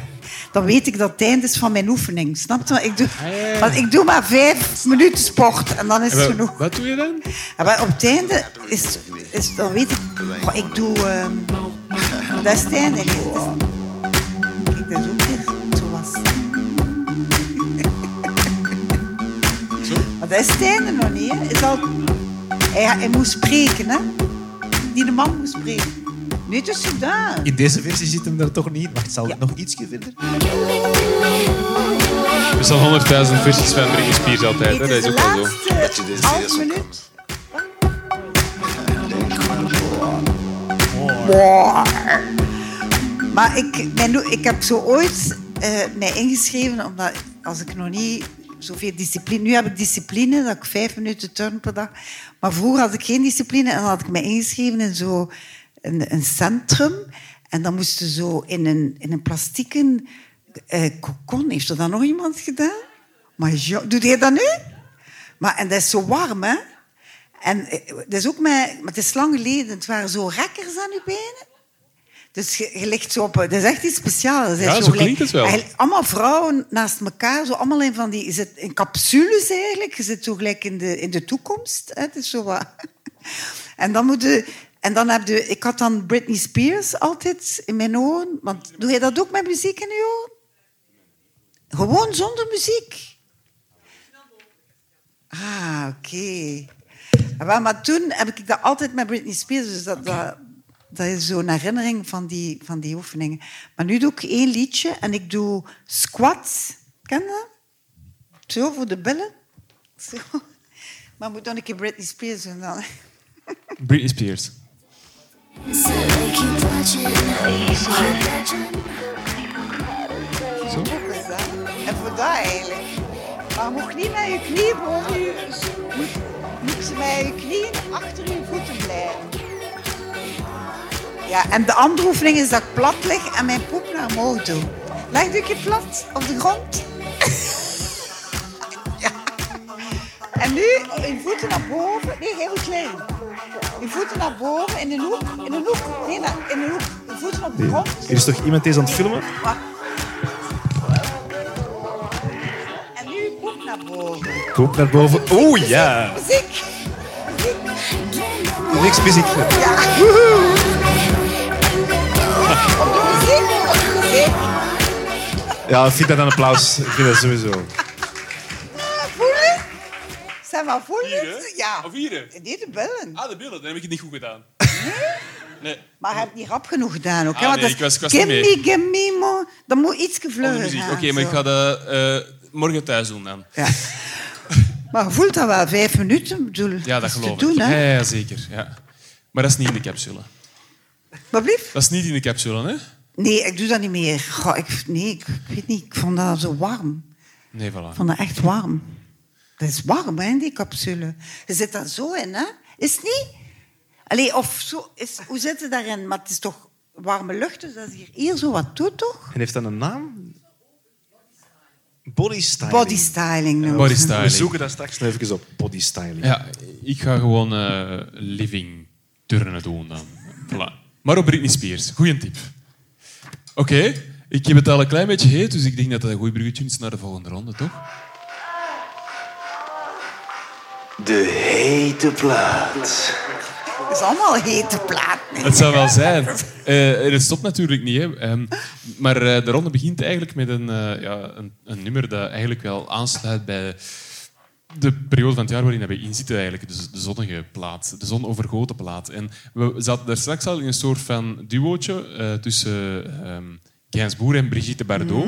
dan weet ik dat het einde is van mijn oefening. Snap je? Ik doe. Ah, Want ik doe maar vijf minuten sport en dan is het genoeg. Wat doe je dan? En op het einde is, is, dan weet ik... Ik doe... Uh, dat is het einde. Ik ben ook Maar dat is het einde nog niet. Hè. Is al, hij, hij moest spreken, hè. Die de man moest spreken. Nu het is gedaan. In deze versie zit hem er toch niet in. Wacht, zal ik nog ietsje verder? Er staan 100.000 versies van Britney Spears altijd. Hè? Dat is is ook wel zo. laatste half minuut. Maar ik, mijn, ik heb zo ooit eh, mij ingeschreven, omdat als ik nog niet zoveel discipline... Nu heb ik discipline, dat ik vijf minuten turn per dag. Maar vroeger had ik geen discipline en dan had ik mij ingeschreven in zo een, een centrum. En dan moesten zo in een, in een plastieken eh cocon. Heeft er dan nog iemand gedaan? Maar ja, doe jij dat nu? Maar, en dat is zo warm, hè? En eh, dat is ook met, maar het is lang geleden. Het waren zo rekkers aan je benen. Dus je, je ligt zo op... Dat is echt iets speciaals. Dat Ja, zo gelijk- klinkt het wel. allemaal vrouwen naast elkaar. Zo allemaal in van die... Je zit in capsules eigenlijk. Je zit zo gelijk in de, in de toekomst. Hè? Het is zo wat... En dan moet je... En dan heb je... Ik had dan Britney Spears altijd in mijn oren. Want doe je dat ook met muziek in je oren? Gewoon zonder muziek? Ah, oké. Maar toen heb ik dat altijd met Britney Spears. Dus dat, dat, is zo'n herinnering van die, van die oefeningen. Maar nu doe ik één liedje en ik doe squats. Ken je dat? Zo, voor de billen. Zo. Maar moet dan een keer Britney Spears doen dan. Britney Spears. Zo? En voor dat eigenlijk. Maar je moet niet met je knieën boven je... Moet, ze met je knieën achter je voeten blijven. Ja, en de andere oefening is dat ik plat lig en mijn poep naar omhoog doe. Leg je keer plat op de grond. ja. En nu je voeten naar boven. Nee, heel klein. Je voeten naar boven in een hoek. In een hoek. Nee, naar- in een hoek. Je voeten op de grond. Er is toch iemand deze aan het filmen? En nu poep naar boven. Koop naar boven. Oeh, ja. Muziek. Niks muziek. Ja. Op de muziek. Op de muziek. Ja, vind dat een applaus. Ik vind dat sowieso. Zijn maar hè? Ja. Of hier, hè? Niet de billen. Ah, de billen. Dan heb ik het niet goed gedaan. Nee. Maar je hebt niet rap genoeg gedaan, oké? Ah, Want nee, dat ik was- ik was gimme, niet mee. gimme, mo. Dan moet iets muziek. gaan. Oké, maar ik zo. ga dat eh, morgen thuis doen dan. Ja. Maar je voelt dat wel, vijf minuten. Ik Bedoel, Ja, dat is geloof te doen, ik. hè? Ja, ja, zeker. Ja. Maar dat is niet in de capsule. Maar blief? Dat is niet in de capsule, hè? Nee, ik doe dat niet meer. Goh, ik, nee, ik, ik weet niet. Ik vond dat zo warm. Nee, Ik voilà. vond dat echt warm. Dat is warm, hè, die capsule. Je zit daar zo in, hè? Is het niet? Allee, of zo, is, hoe zit het daarin? Maar het is toch warme lucht, dus dat is hier, hier zo wat toe, toch? En heeft dat een naam? Body styling. Body styling. noemen Body ze. We zoeken dat straks nog even op. Body styling. Ja, ik ga gewoon eh, living turnen doen dan. Voilà. Maar op Britney Spears. Goeie tip. Oké, ik heb het al een klein beetje heet, dus ik denk dat dat een goed bruggetje is naar de volgende ronde, toch? De hete plaat. Het is allemaal hete plaat. nee. Het zou wel zijn. Eh, het stopt natuurlijk niet. Hè. Ehm, maar eh, de ronde begint eigenlijk met een, eh, ja, een, een nummer dat eigenlijk wel aansluit bij de periode van het jaar waarin we in zitten. Eigenlijk. Dus de zonnige plaat, de zonovergoten plaat. En we zaten daar straks al in een soort van duootje eh, tussen ehm Gainsbourg en Brigitte Bardot.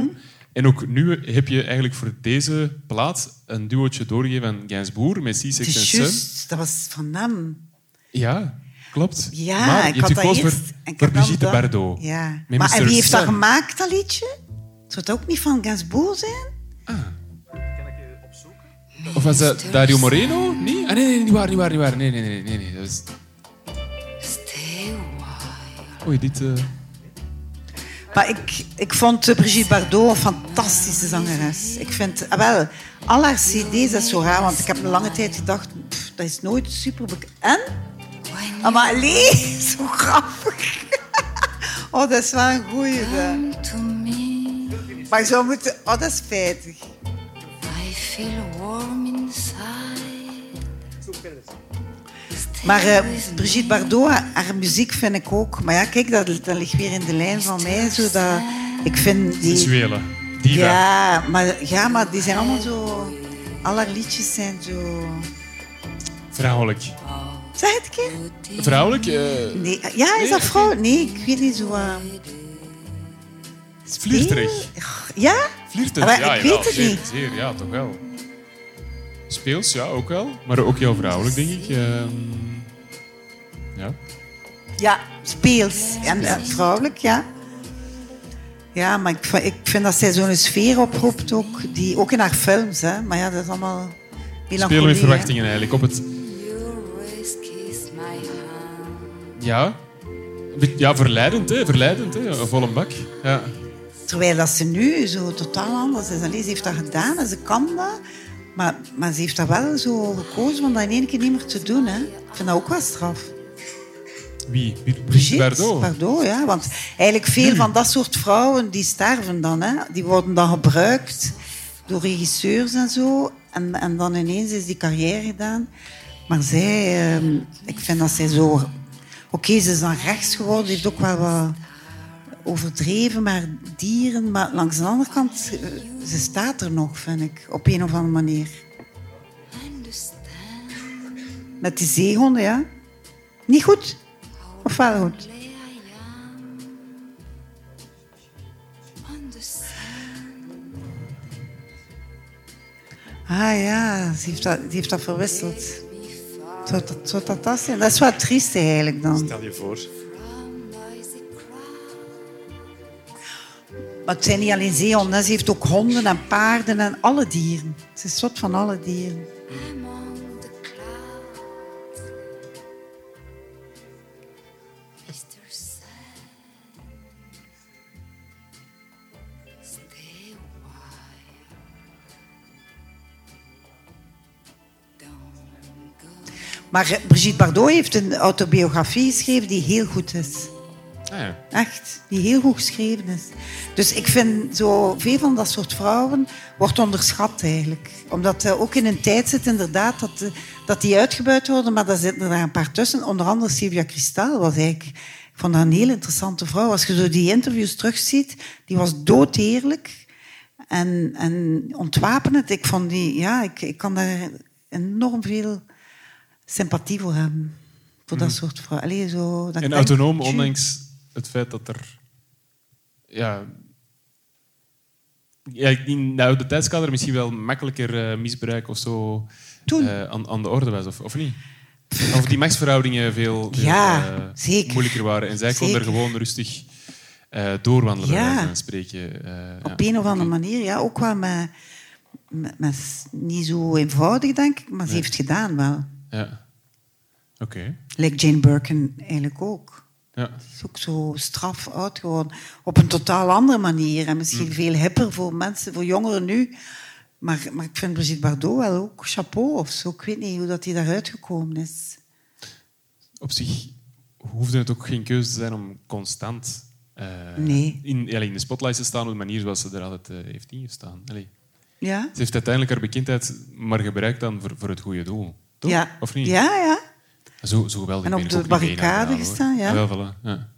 En ook nu heb je eigenlijk voor deze plaat een duootje doorgegeven van Gainsbourg met Het C6 is en Sun. dat was van hem. Ja, klopt. Ja, maar ik je had dat gekozen eerst. voor, Brigitte dat- Bardot. Ja. Met Maar en wie heeft dat gemaakt, dat liedje? Zou het ook niet van Gainsbourg zijn? Of was dat Dario Moreno? Nee? Ah, nee, nee, niet waar, niet waar, niet waar. Nee, nee, nee, nee. nee. Dat is... Oei, dit... eh, Maar ik, ik vond Brigitte Bardot een fantastische zangeres. Ik vind, ah, wel, al haar cd's, dat is zo raar, want ik heb een lange tijd gedacht, pff, dat is nooit super bekend. En? Ah, maar allee, zo grappig. oh, dat is wel een goeie. Maar je zou moeten, oh, dat is spijtig. I feel warm inside. Maar eh, Brigitte Bardot, haar, muziek vind ik ook. Maar ja, kijk, dat, dat ligt weer in de lijn van mij. Zo dat, ik vind die... sensuele. Diva. Ja maar, ja, maar die zijn allemaal zo Al haar liedjes zijn zo... Vrouwelijk. Zeg het een keer? Vrouwelijk? eh Nee. Ja, is dat vrouw? Nee, ik weet niet zo... eh, Flirterig. Ja? Flirten? Maar ja, ik weet het zeer, niet. Zeer, ja, toch wel. Speels, ja, ook wel. Maar ook heel vrouwelijk, denk ik. Ehm, ja. Ja, speels. En vrouwelijk, ja. Ja, maar ik, vind dat zij zo'n sfeer oproept ook, die, ook in haar films. Hè. Maar ja, dat is allemaal melancholie. Spelen met hè. verwachtingen eigenlijk. Op het... Ja. Een Ja, verleidend, hè. Verleidend, hè. Een volle bak. Ja. Terwijl dat ze nu zo totaal anders is. Allee, ze heeft dat gedaan en ze kan dat. Maar, maar ze heeft dat wel zo gekozen om dat in één keer niet meer te doen. Hè. Ik vind dat ook wel straf. Wie? Brigitte Bardot? Bardot, ja. Want eigenlijk veel van dat soort vrouwen die sterven dan. Hè. Die worden dan gebruikt door regisseurs en zo. En, en dan ineens is die carrière gedaan. Maar zij, ehm, ik vind dat zij zo... Oké, ze is dan rechts geworden. Ze heeft ook wel wat overdreven met dieren. Maar langs de andere kant, eh, ze staat er nog, vind ik. Op een of andere manier. Met die zeehonden, ja. Niet goed? Of wel goed? Ah ja, ze heeft dat, die heeft dat verwisseld. Zou dat, zou dat dat? Dat is wel triest eigenlijk dan. Stel je voor. Maar het zijn niet alleen zeehonden, ze heeft ook honden en paarden en alle dieren. Ze is zot van alle dieren. Maar Brigitte Bardot heeft een autobiografie geschreven die heel goed is. Ah, ja. Echt, die heel goed geschreven is. Dus ik vind zo veel van dat soort vrouwen wordt onderschat eigenlijk. Omdat er ook in een tijd zit inderdaad dat, eh, dat die uitgebuit worden, maar daar zitten er daar een paar tussen. Onder andere Sylvia Kristal was eigenlijk... Haar een heel interessante vrouw. Als je zo die interviews terugziet, die was doodeerlijk en, en ontwapenend. Ik vond die... Ja, ik, ik kan daar enorm veel sympathie voor hebben. Voor dat soort vrouwen. Allee, zo, dat En autonoom, ondanks het feit dat er... Ja... Ja, in de oude tijdskader misschien wel makkelijker eh, misbruik of zo eh, aan, aan de orde was, of, of niet? Of die machtsverhoudingen veel, veel, Ja, eh, zeker. moeilijker waren. En zij kon er Zeker. gewoon rustig doorwandelen, Ja. spreken. Op ja. een of andere manier, ja. Ook wel met, met, met- niet zo eenvoudig, denk ik, maar ze heeft het gedaan wel. Ja. Oké. Like Jane Birkin eigenlijk ook. Ja. Ze is ook zo straf oud geworden. Op een totaal andere manier. En misschien veel hipper voor mensen, voor jongeren nu. Maar, maar ik vind Brigitte Bardot wel ook chapeau of zo. Ik weet niet hoe dat die daaruit gekomen is. Op zich hoefde het ook geen keuze te zijn om constant eh, Nee. in, in de spotlight te staan op de manier zoals ze er altijd eh, heeft ingestaan. Allee. Ja? Ze heeft uiteindelijk haar bekendheid maar gebruikt dan voor, voor het goede doel. Toch? Ja. Of niet? Ja, ja. Zo, En op de barricade gestaan, ja. Ah, voilà, ja.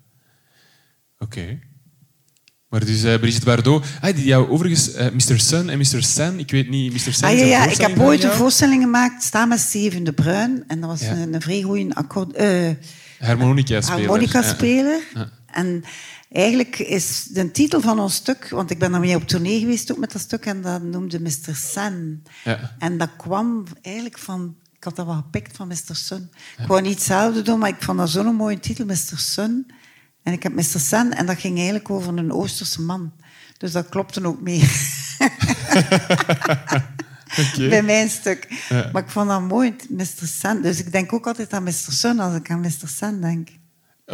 Oké. Maar dus eh, Brigitte Bardot... Ah, die jou overigens... eh, Mr. Sun en Mr. Sen, ik weet niet... Mr. Sen Ah, is ja, ja, ik heb ooit een voorstelling gemaakt, staan met Steven de Bruin. En dat was Ja. een, een vrij goede akkoord... Harmonica-speler. harmonica-speler. Ja. En eigenlijk is de titel van ons stuk... Want ik ben daarmee op tournee geweest ook met dat stuk. En dat noemde Mr. Sen. Ja. En dat kwam eigenlijk van... Ik had dat wel gepikt van Mr. Sun. Ik wou niet hetzelfde doen, maar ik vond dat zo'n mooie titel, Mr. Sun. En ik heb Mr. Sen, en dat ging eigenlijk over een Oosterse man. Dus dat klopte ook mee. Oké. bij mijn stuk. Maar ik vond dat mooi, Mr. Sen. Dus ik denk ook altijd aan Mr. Sun als ik aan Mr. Sen denk.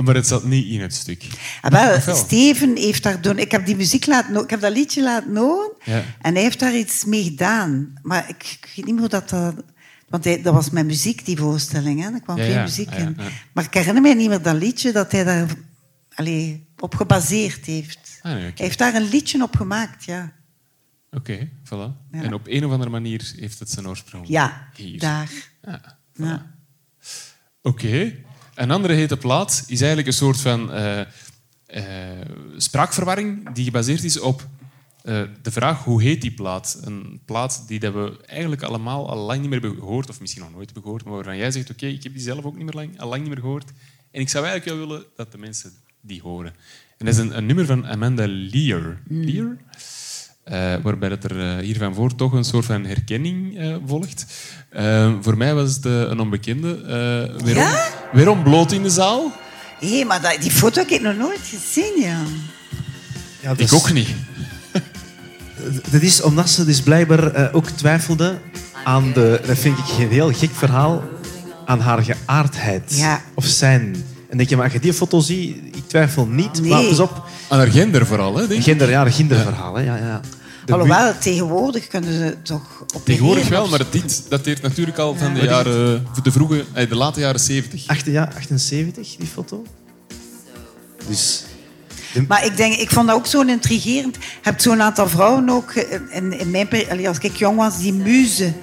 Maar het zat niet in het stuk. Ah, wel? Steven heeft daar doen. Ik heb die muziek laten Ik heb dat liedje laten horen. Ja. En hij heeft daar iets mee gedaan. Maar ik, ik weet niet meer hoe dat... dat want hij, dat was met muziek, die voorstelling. Hè? Er kwam Ja, ja. muziek ja, in. Maar ik herinner me niet meer dat liedje dat hij daar allee, op gebaseerd heeft. Ah, nee. Hij heeft daar een liedje op gemaakt, ja. Oké, voilà. En op een of andere manier heeft het zijn oorsprong Ja, hier. daar. Ja, voilà. Ja. Oké. Een andere hete plaat is eigenlijk een soort van eh, eh, spraakverwarring die gebaseerd is op eh, de vraag hoe heet die plaat? Een plaat die dat we eigenlijk allemaal al lang niet meer hebben gehoord, of misschien nog nooit hebben gehoord, maar waarvan jij zegt, oké, ik heb die zelf ook niet meer lang, al lang niet meer gehoord. En ik zou eigenlijk wel willen dat de mensen die horen. En dat is een, een nummer van Amanda Lear. Lear? Eh, waarbij dat er eh, hiervan voor toch een soort van herkenning eh, volgt. Voor mij was het een onbekende. Eh weerom, Ja? weerom bloot in de zaal? Hé, maar dat, die foto heb ik nog nooit gezien, ja. Ja, Ik ook niet. Dat is omdat ze dus blijkbaar eh, ook twijfelde aan de... Dat vind ik een heel gek verhaal. Aan haar geaardheid. Ja. Of zijn. En denk je, maar als je die foto ziet... Ik twijfel niet. Nee. Maar pas op. Aan haar gender vooral, hè, denk. Gender, ja, genderverhaal. Hè. Ja, ja. De Alhoewel, tegenwoordig kunnen ze toch op Tegenwoordig wel, maar het dit dateert natuurlijk al van de, jaren, de, vroege, eh, de late jaren 70. Acht, ja, 78, die foto. Dus... Maar ik, denk, ik vond dat ook zo intrigerend. Je hebt zo'n aantal vrouwen ook, eh, in, in mijn, peri- allee, als ik jong was, die muzen.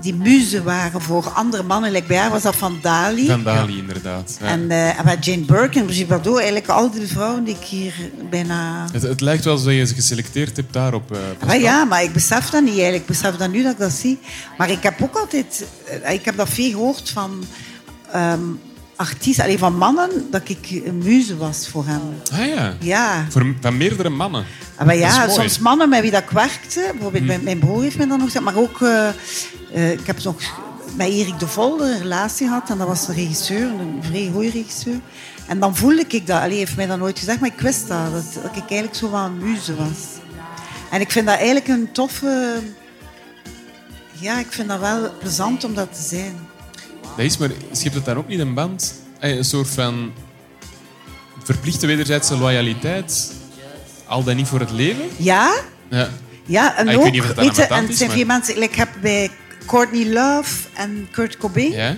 Die muzen waren voor andere mannen. Like bij haar was dat van Dali. Van Dali, inderdaad. Ja. En, en bij Jane Birkin, Brigitte Bardot, eigenlijk al die vrouwen die ik hier bijna... Het, het lijkt wel alsof je ze geselecteerd hebt daarop. eh, Pascal. ja, maar ik besef dat niet eigenlijk. Ik besef dat nu dat ik dat zie. Maar ik heb ook altijd... Ik heb dat veel gehoord van ehm, artiesten, alleen van mannen, dat ik een muze was voor hen. Ah ja, Ja. Voor, van meerdere mannen. Ah, Maar ja, soms mannen met wie dat ik werkte. Bijvoorbeeld mijn, mijn broer heeft mij dan nog gezegd. Maar ook... eh, eh, ik heb nog met Erik de Volder een relatie gehad. En dat was een regisseur, een vrij goede regisseur. En dan voelde ik dat. Allee, hij heeft mij dat nooit gezegd, maar ik wist dat. Dat, dat ik eigenlijk zo wel een muze was. En ik vind dat eigenlijk een toffe... Ja, ik vind dat wel plezant om dat te zijn. Dat is, maar schept het dan ook niet een band? Een soort van verplichte wederzijdse loyaliteit? Al dan niet voor het leven? Ja, Ja. ja en Ah, ik ook... weet niet of het je, en zijn mensen... Ik heb bij Courtney Love en Kurt Cobain... ja?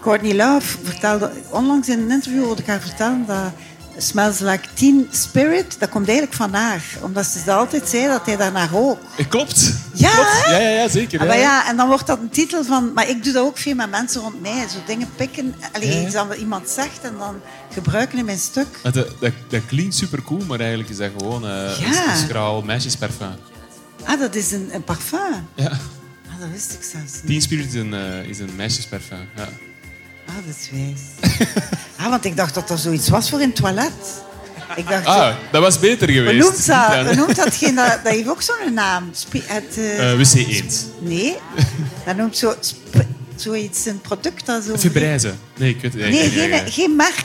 Courtney Love vertelde onlangs in een interview hoorde ik haar vertellen dat Smells Like Teen Spirit, dat komt eigenlijk van haar. Omdat ze altijd zei dat hij daarnaar rook. Eh, Klopt. Ja, Klopt. Ja, ja, ja, zeker. Ah, ja. maar ja, en dan wordt dat een titel van... Maar ik doe dat ook veel met mensen rond mij. Zo dingen pikken. Allee, Ja. iets dat iemand zegt en dan gebruiken in mijn stuk. Maar Dat, dat, dat klinkt supercool, maar eigenlijk is dat gewoon een, Ja. een schraal meisjesparfum. Ah, dat is een, een parfum. Ja. Ah, dat wist ik zelfs niet. Teen Spirit is een, eh, is een meisjesparfum. Ja. Ah, dat is wijs. ah, want ik dacht dat dat zoiets was voor in het toilet. Ik dacht... zo- Ah, dat was beter geweest. noemt dat? Ja. Hoe noemt dat? geen- Dat, dat heeft ook zo'n naam. Het, eh, Eh, WC Eend. nee, dat noemt zo, zoiets, een product dat zo... Fibreize. Nee, ik weet het Nee, eigenlijk geen, niet. geen merk.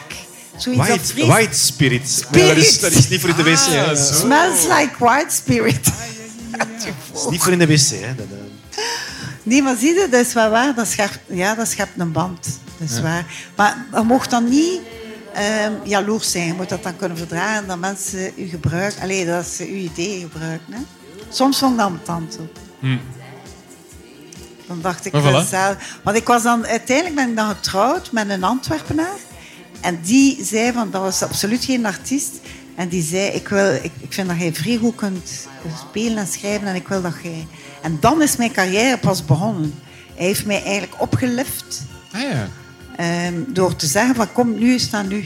Zoiets dat White, white spirit. Maar dat, is, dat is niet voor in de wc. hè. Ah, Dat zo. is Smells like white spirit. niet voor in de wc. Hè. Dat, eh. Nee, maar zie je, dat is wel waar. Dat schept, ja, dat schept een band. Dat is waar. Maar je mocht dan niet ehm jaloers zijn. Je moet dat dan kunnen verdragen dat mensen u gebruiken. Allee, dat ze uw ideeën gebruiken. Hè? Soms vond ik dat ambetant ook. Dan dacht ik Hm. Voilà. zelf... Want ik was dan, uiteindelijk ben ik dan getrouwd met een Antwerpenaar. En die zei, van, dat was absoluut geen artiest. En die zei, ik, wil, ik, ik vind dat jij vrij goed kunt spelen en schrijven. En ik wil dat jij... En dan is mijn carrière pas begonnen. Hij heeft mij eigenlijk opgelift Ah ja. ehm, door te zeggen van kom, nu is nu.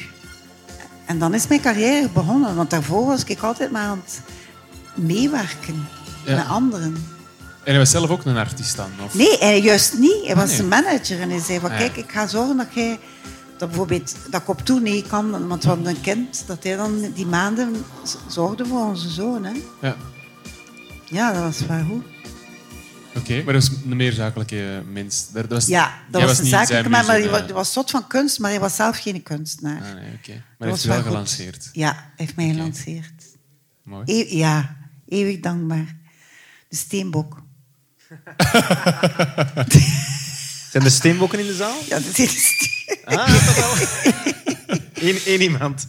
En dan is mijn carrière begonnen. Want daarvoor was ik altijd maar aan het meewerken Ja. met anderen. En hij was zelf ook een artiest dan? Of? Nee, juist niet. Hij was nee. een manager en hij zei van Ah, kijk, ik ga zorgen dat jij dat bijvoorbeeld dat ik op tournee kan, want we hadden een kind, dat hij dan die maanden zorgde voor onze zoon. Hè. Ja. Ja, dat was wel goed. Oké, maar dat was een meer zakelijke mens. Dat was, Ja, dat jij was een niet zakelijke man, maar hij wa- hij was zot van kunst, maar hij was zelf geen kunstenaar. Ah, nee, oké. Maar hij heeft was je wel goed. gelanceerd. Ja, hij heeft mij gelanceerd. Mooi. E- ja, eeuwig dankbaar. De steenbok. Zijn er steenbokken in de zaal? Ja, dat is Ah, dat wel. Eén, iemand.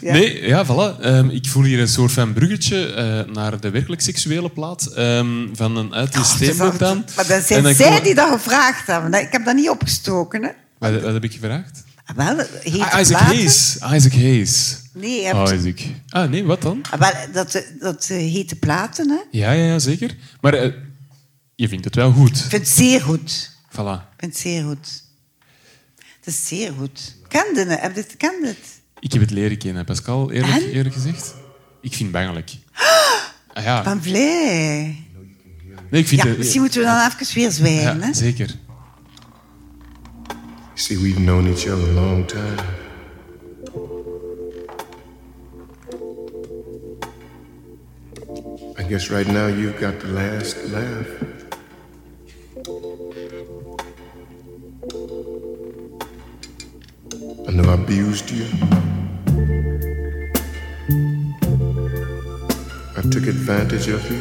Ja. Nee, ja, voilà. Ehm, ik voel hier een soort van bruggetje eh, naar de werkelijk seksuele plaat ehm, van een uit de Oh, dan. Maar dat zijn dan zij die dat gevraagd hebben. Dat- Ik heb dat niet opgestoken. Hè. Wat, wat heb ik gevraagd? Ah, Wel, heet Ah, Isaac Hayes. Isaac Hayes. Nee, je hebt, Oh, Isaac. Ah, nee, wat dan? ah, wel, dat, dat eh, hete platen. Hè. Ik Ja, ja, ja zeker. Maar eh, je vindt het wel goed. vind het zeer goed. Voilà. Ik vind het zeer goed. Het is zeer goed. Kende? Heb je het? Kende het? Ik heb het leren kennen, Pascal, eerlijk, En? eerlijk gezegd. Ik vind het bangelijk. Ah, ja. Ben blij. Nee, ik vind Ja, het- misschien moeten we dan even weer zwijgen. Ja, hè? zeker. See, we've known each other a long time. I guess right now you've got the last laugh. I know I abused you. Took advantage of you.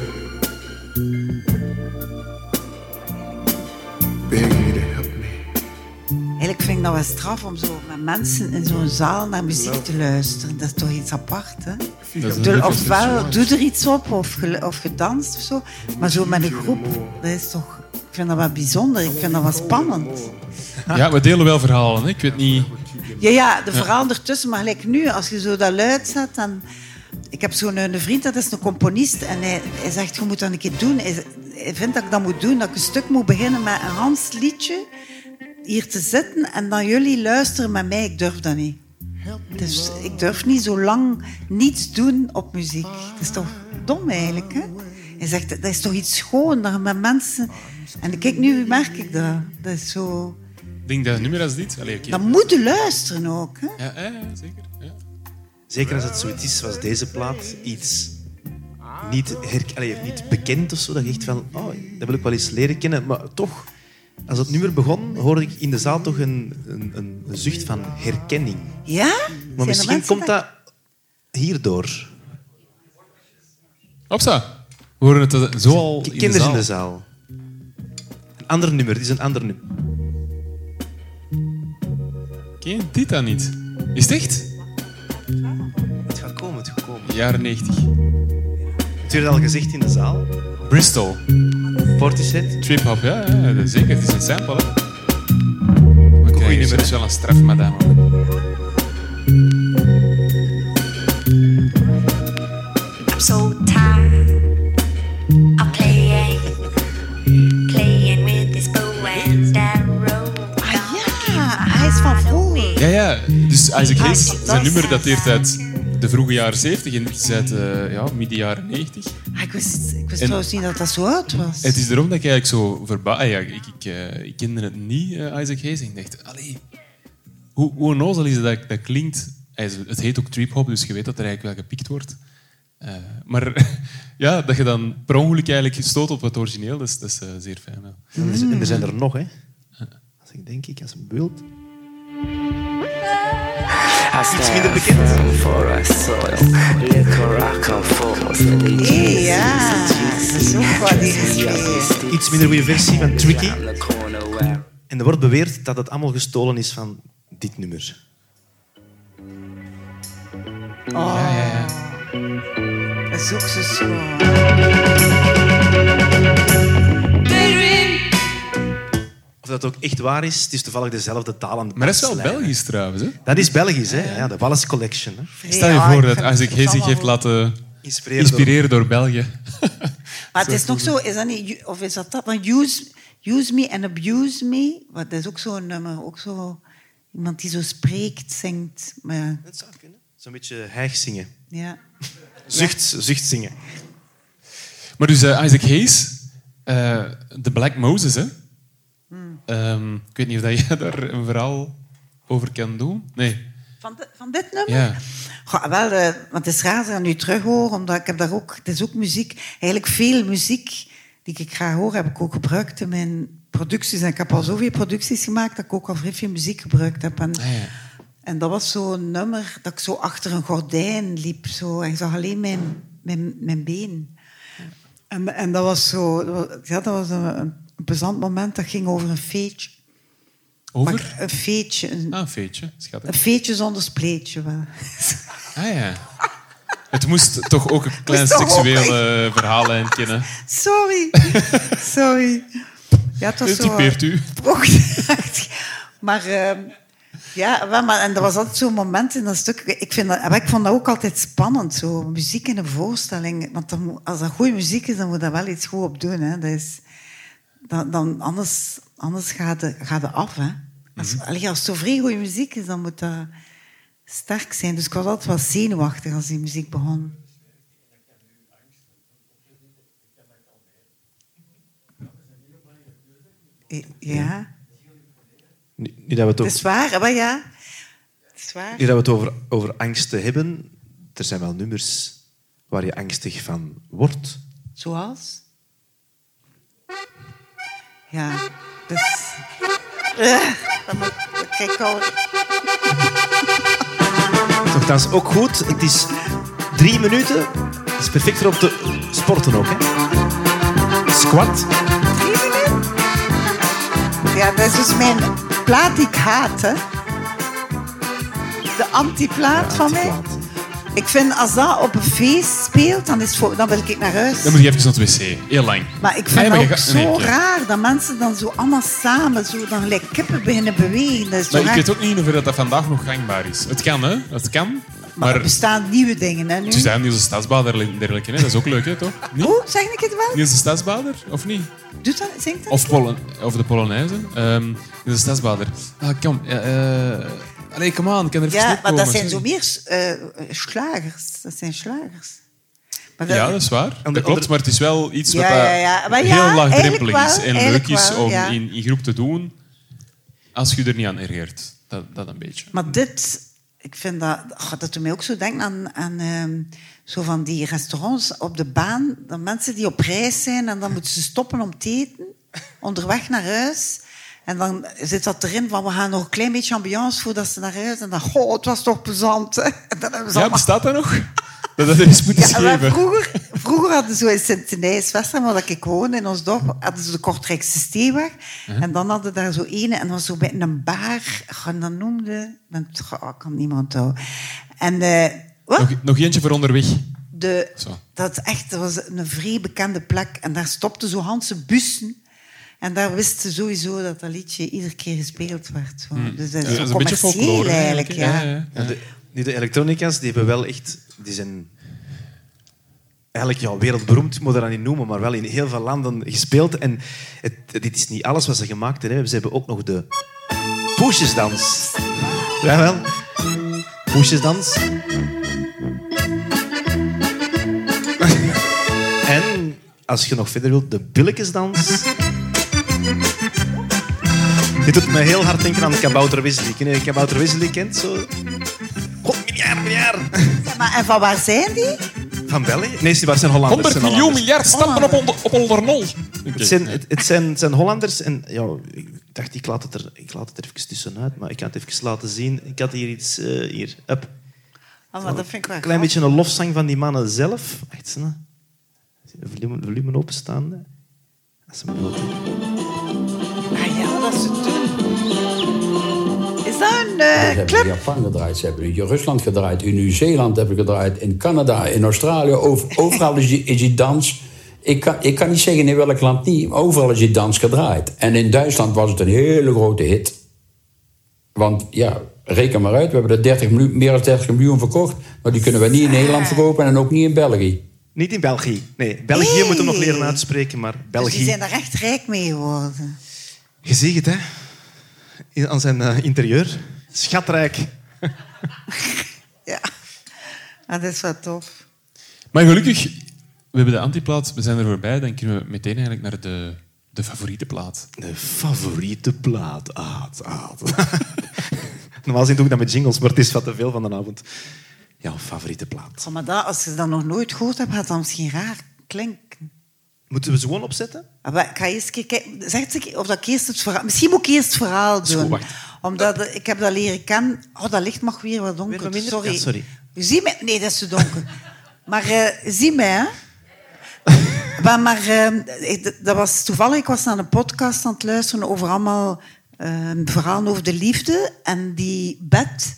Begging you to help me. Eigenlijk vind ik dat wel straf om zo met mensen in zo'n zaal naar muziek te luisteren. Dat is toch iets apart, hè? Doe- ofwel doe er iets op of, gel- of gedanst of zo. Maar zo met een groep, dat is toch... Ik vind dat wel bijzonder. Ik vind dat wel spannend. Ja, we delen wel verhalen. Hè? Ik weet niet... Ja, ja, de verhaal ertussen. Maar gelijk nu, als je zo dat luid zet... Dan... Ik heb zo'n een vriend, dat is een componist. En hij, hij zegt, je moet dat een keer doen. Hij, hij vindt dat ik dat moet doen. Dat ik een stuk moet beginnen met een Hans liedje. Hier te zitten. En dan jullie luisteren met mij. Ik durf dat niet. Dus ik durf niet zo lang niets doen op muziek. Dat is toch dom eigenlijk, hè? Hij zegt, dat is toch iets schoon, dat je met mensen... En kijk, nu merk ik dat. Dat is zo... Ik denk dat het niet meer als dit. Allee, oké. Dan moet je luisteren ook, hè? Ja, ja, ja, zeker. Zeker als het zoiets is zoals deze plaat, iets niet, her, allee, niet bekend of zo, dat je echt van, oh, dat wil ik wel eens leren kennen. Maar toch, als het nummer begon, hoorde ik in de zaal toch een, een, een zucht van herkenning. Ja? Maar misschien komt dat hierdoor. Hopsa. We horen het eh, zo al in de in de zaal. Een ander nummer, dit is een ander nummer. Ken je dit dan niet? Is het echt? Jaren 90. Het werd al gezegd in de zaal. Bristol. Portishead. Trip hop, ja, ja, is zeker. Het is een sample, hè. We krijgen nummer, soms wel een straf, madame. I'm so tired of playing, playing with this bow and arrow. Ja, hij is van vroeger. Ja, ja. Dus Isaac Hayes, Ah, zijn nummer dateert uit de vroege jaren 70 en uit eh, ja, midden jaren 90. Ah, ik wist, ik wist En- trouwens niet dat dat zo oud was. Het is erom dat ik eigenlijk zo verbaasd... Ja, ik, ik, eh, ik kende het niet, eh, Isaac Hayes. En ik dacht, allee, hoe, hoe onnozel is het dat dat klinkt? Hij is- Het heet ook trip hop, dus je weet dat er eigenlijk wel gepikt wordt. Eh, maar ja, dat je dan per ongeluk eigenlijk stoot op het origineel, dat is, dat is eh, zeer fijn. ja. En er zijn- en er zijn er nog, hè. Als ik denk ik, als een bult. Iets minder bekend. Ja. Iets minder goede versie van Tricky. En er wordt beweerd dat het allemaal gestolen is van dit nummer. Ja, ja, ja. Dat is ook zo schoon. Of dat ook echt waar is, het is toevallig dezelfde taal aan de Maar dat is wel. Belgisch trouwens. Hè? Dat is Belgisch, hè? Ja, de Wallace Collection. Hè. Stel je Ja, voor ik dat het Hayes zich heeft laten Inspireren door- inspireren door België. Maar het is nog zo, is dat niet, of is dat dat? Want use, use me and abuse me, wat dat is ook zo'n nummer, ook zo iemand die zo spreekt, zingt. Maar Dat zou kunnen. Zo'n beetje heig zingen. ja. Zucht, zucht zingen. Maar dus eh, Isaac Hayes, eh, de Black Moses, hè? Ehm, ik weet niet of dat jij daar een verhaal over kan doen. Nee. Van, van dit nummer? Ja. Goh, wel, eh, want het is raar dat ik dat nu terug hoor, omdat ik heb daar ook, het is ook muziek, eigenlijk veel muziek die ik graag hoor, heb ik ook gebruikt in mijn producties. En ik heb al zoveel producties gemaakt dat ik ook al vrij veel muziek gebruikt heb. En, Ah, ja. en dat was zo'n nummer dat ik zo achter een gordijn liep, zo, en ik zag alleen mijn, mijn, mijn been. En, en dat was zo, ja, dat was een, een plezant moment, dat ging over een feetje. Over? Maar een feetje, een, Ah, een feetje. Schattig. een feetje zonder spleetje wel. Ah ja. Het moest toch ook een klein ook- seksuele verhaallijn kennen. Sorry. Sorry. Ja, het was zo... typeert u. Maar ehm, ja, maar, en er was altijd zo'n moment in dat stuk. Ik, vind dat, ik vond dat ook altijd spannend, zo muziek in een voorstelling. Want dan, als dat goede muziek is, dan moet je daar wel iets goed op doen. Hè. Dat is, dan, dan anders, anders gaat het gaat af. Hè. Als, mhm. als het zo vrij goede muziek is, dan moet dat sterk zijn. Dus ik was altijd wel zenuwachtig als die muziek begon. Eh, ja. Nu, nu dat we het, over... het is waar, maar ja. Het. Nu dat we het over, over angsten hebben, er zijn wel nummers waar je angstig van wordt. Zoals? Ja, dus... Uh, dan moet kijk al... Nogthans ook goed. Het is drie minuten. Het is perfect voor op te sporten ook. Hè? Squat. Ja, dat is dus mijn plaat die ik haat, hè. De antiplaat van mij. Ik vind, als dat op een feest speelt, dan, is voor, dan wil ik naar huis. Dan moet je even naar het wc. Heel lang. Maar ik vind het ook zo nee, raar dat mensen dan zo allemaal samen zo dan gelijk kippen beginnen bewegen. Dat is Maar ik raar. weet ook niet of dat, dat vandaag nog gangbaar is. Het kan, hè? Het kan. Maar Maar er bestaan nieuwe dingen, hè, nu. zijn Niels de Stadsbader en dergelijke. Hè? Dat is ook leuk, hè, toch? Niet? Hoe, zeg ik het wel? Niels de Stadsbader, of niet? Doet dat, zingt dat? Of, of de Polonaise. Ehm Niels de Stadsbader. Ah, kom. Eh allee, come on. Kan er Ja, maar dat zijn zo meer eh, slagers. Dat zijn slagers. Maar Ja, dat is waar. Dat klopt, maar het is wel iets wat Ja, dat ja, ja. Maar heel laagdrempelig is en leuk is om in, in groep te doen als je er niet aan ergeert. Dat, dat een beetje. Maar dit, ik vind dat, oh, dat doet mij ook zo denken aan, aan ehm, zo van die restaurants op de baan. Dan mensen die op reis zijn en dan moeten ze stoppen om te eten, onderweg naar huis. En dan zit dat erin van we gaan nog een klein beetje ambiance voordat ze naar huis. En dan, goh, het was toch plezant. hè. En dan hebben ze Ja, allemaal- bestaat dat nog? Dat er eens moeten Ja, vroeger, vroeger hadden ze zo in Sint-Denijs, Westerhem, waar ik woonde, in ons dorp, hadden ze de Kortrijkse Steeweg. En dan hadden daar zo ene, en was zo bij een bar, en dat noemde... oh, ik kan niemand houden. En eh, wat? Nog, nog eentje voor onderweg. de, dat, is echt, dat was een vrij bekende plek. En daar stopten zo Hanse bussen. En daar wisten ze sowieso dat dat liedje iedere keer gespeeld werd. Zo. Dus dat is Ja, zo dat is een beetje folklore. eigenlijk. Ja. Ja, ja. Ja, de, nu, de elektronica's, die hebben wel echt... Die zijn eigenlijk ja, wereldberoemd, moet je dat niet noemen, maar wel in heel veel landen gespeeld. En het, dit is niet alles wat ze gemaakt hebben. Ze hebben ook nog de poesjesdans. Jawel. Poesjesdans. en als je nog verder wilt, de billetjesdans. Dit doet me heel hard denken aan de Kabouter Wesley. Ken je de Kabouter Wesley kent? Zo... God, miljard, miljard. Ja, maar, en van waar zijn die? Van België? Nee, ze zijn Hollanders. 100 zijn miljoen Hollanders. miljard stappen op onder, op onder nul. Het zijn, het, het zijn, het zijn Hollanders en ja, ik dacht, ik laat, het er, ik laat het er even tussenuit, maar ik kan het even laten zien. Ik had hier iets, eh, hier, up. Oh, maar dat vind ik wel Een klein beetje een lofzang van die mannen zelf. Echt? Volume, volume openstaan. Als ze me wilt. Ah ja, dat is het doen. Is dat een Ze eh, hebben in club? Japan gedraaid, ze hebben in Rusland gedraaid, in Nieuw-Zeeland hebben ze gedraaid, in Canada, in Australië. Over, overal is die, is die dans. Ik kan, ik kan niet zeggen in welk land niet, maar overal is die dans gedraaid. En in Duitsland was het een hele grote hit. Want ja, reken maar uit, we hebben er 30 miljoen, meer dan 30 miljoen verkocht. Maar die kunnen we niet in Nederland verkopen en ook niet in België. Niet in België. Nee, België Nee. moet hem nog leren uitspreken, maar Dus België... die zijn daar echt rijk mee geworden. Je ziet het, hè? In- Aan zijn eh, interieur. Schatrijk. Ja, Ah, dat is wel tof. Maar gelukkig, we hebben de antiplaat, we zijn er voorbij. Dan kunnen we meteen eigenlijk naar de, de favoriete plaat. De favoriete plaat. Aad, aad. Normaal gezien doe ik dat met jingles, maar het is wat te veel van de avond. Jouw favoriete plaat. Oh, maar dat, als je dat nog nooit gehoord hebt, gaat dat misschien raar klinken. Moeten we ze gewoon opzetten? Ah, maar Ik ga eerst kijken. Zeg eens of dat ik eerst het verhaal... Misschien moet ik eerst het verhaal goed, doen. wacht. Omdat ik heb dat leren kennen... Oh, dat licht mag weer wat donker. Weer? Sorry. Ja, sorry. Zie mij... Nee, dat is te donker. maar eh, zie mij, hè. maar maar eh, ik- dat was toevallig... Ik was naar een podcast aan het luisteren over allemaal eh, verhalen over de liefde. En die Beth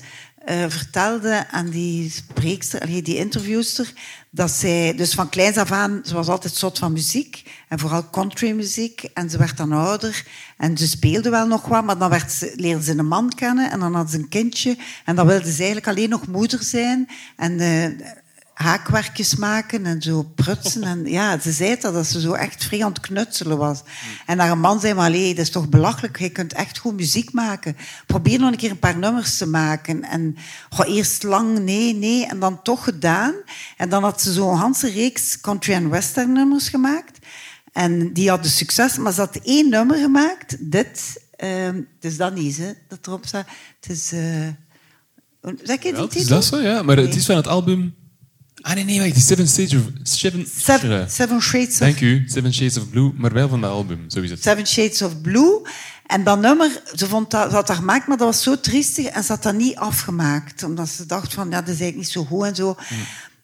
eh, vertelde aan die spreekster, die interviewster, dat zij dus van kleins af aan, ze was altijd zot van muziek en vooral countrymuziek. En ze werd dan ouder en ze speelde wel nog wat, maar dan werd ze, leerde ze een man kennen en dan had ze een kindje en dan wilde ze eigenlijk alleen nog moeder zijn en eh, haakwerkjes maken en zo prutsen. En ja, ze zei dat, dat ze zo echt vrij aan het knutselen was. En haar man zei, maar dat is toch belachelijk, je kunt echt goed muziek maken. Probeer nog een keer een paar nummers te maken. En goh, eerst lang nee, nee, en dan toch gedaan. En dan had ze zo'n hele reeks country en western nummers gemaakt. En die hadden succes, maar ze had één nummer gemaakt. Dit. ehm, het is dat niet, hè, dat erop staat. Het is... eh zeg je die titel? is dat zo, ja? Maar het is van het album... Ah, nee, nee, Seven Shades of... Seven, Seven, Seven Shades of Dank u. Seven Shades of Blue, maar wel van dat album. Zo is het. Seven Shades of Blue. En dat nummer, ze, vond dat, ze had dat gemaakt, maar dat was zo triestig en ze had dat niet afgemaakt. Omdat ze dacht van, ja, dat is eigenlijk niet zo goed en zo.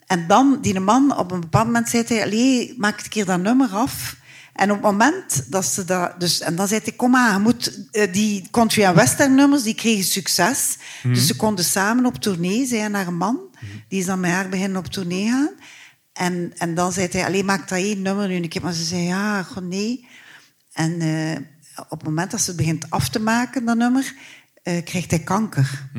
En dan, die man, op een bepaald moment zei hij, allee, maak een keer dat nummer af. En op het moment dat ze dat... Dus, en dan zei hij, kom je moet... eh, die country- en western nummers, die kregen succes. Dus ze konden samen op tournee, zij en haar man. Die is dan met haar beginnen op tournee gaan. En, en dan zei hij, alleen maak dat één nummer nu een keer. Maar ze zei, ja, gewoon nee. En eh, op het moment dat ze het begint af te maken, dat nummer, eh, krijgt hij kanker.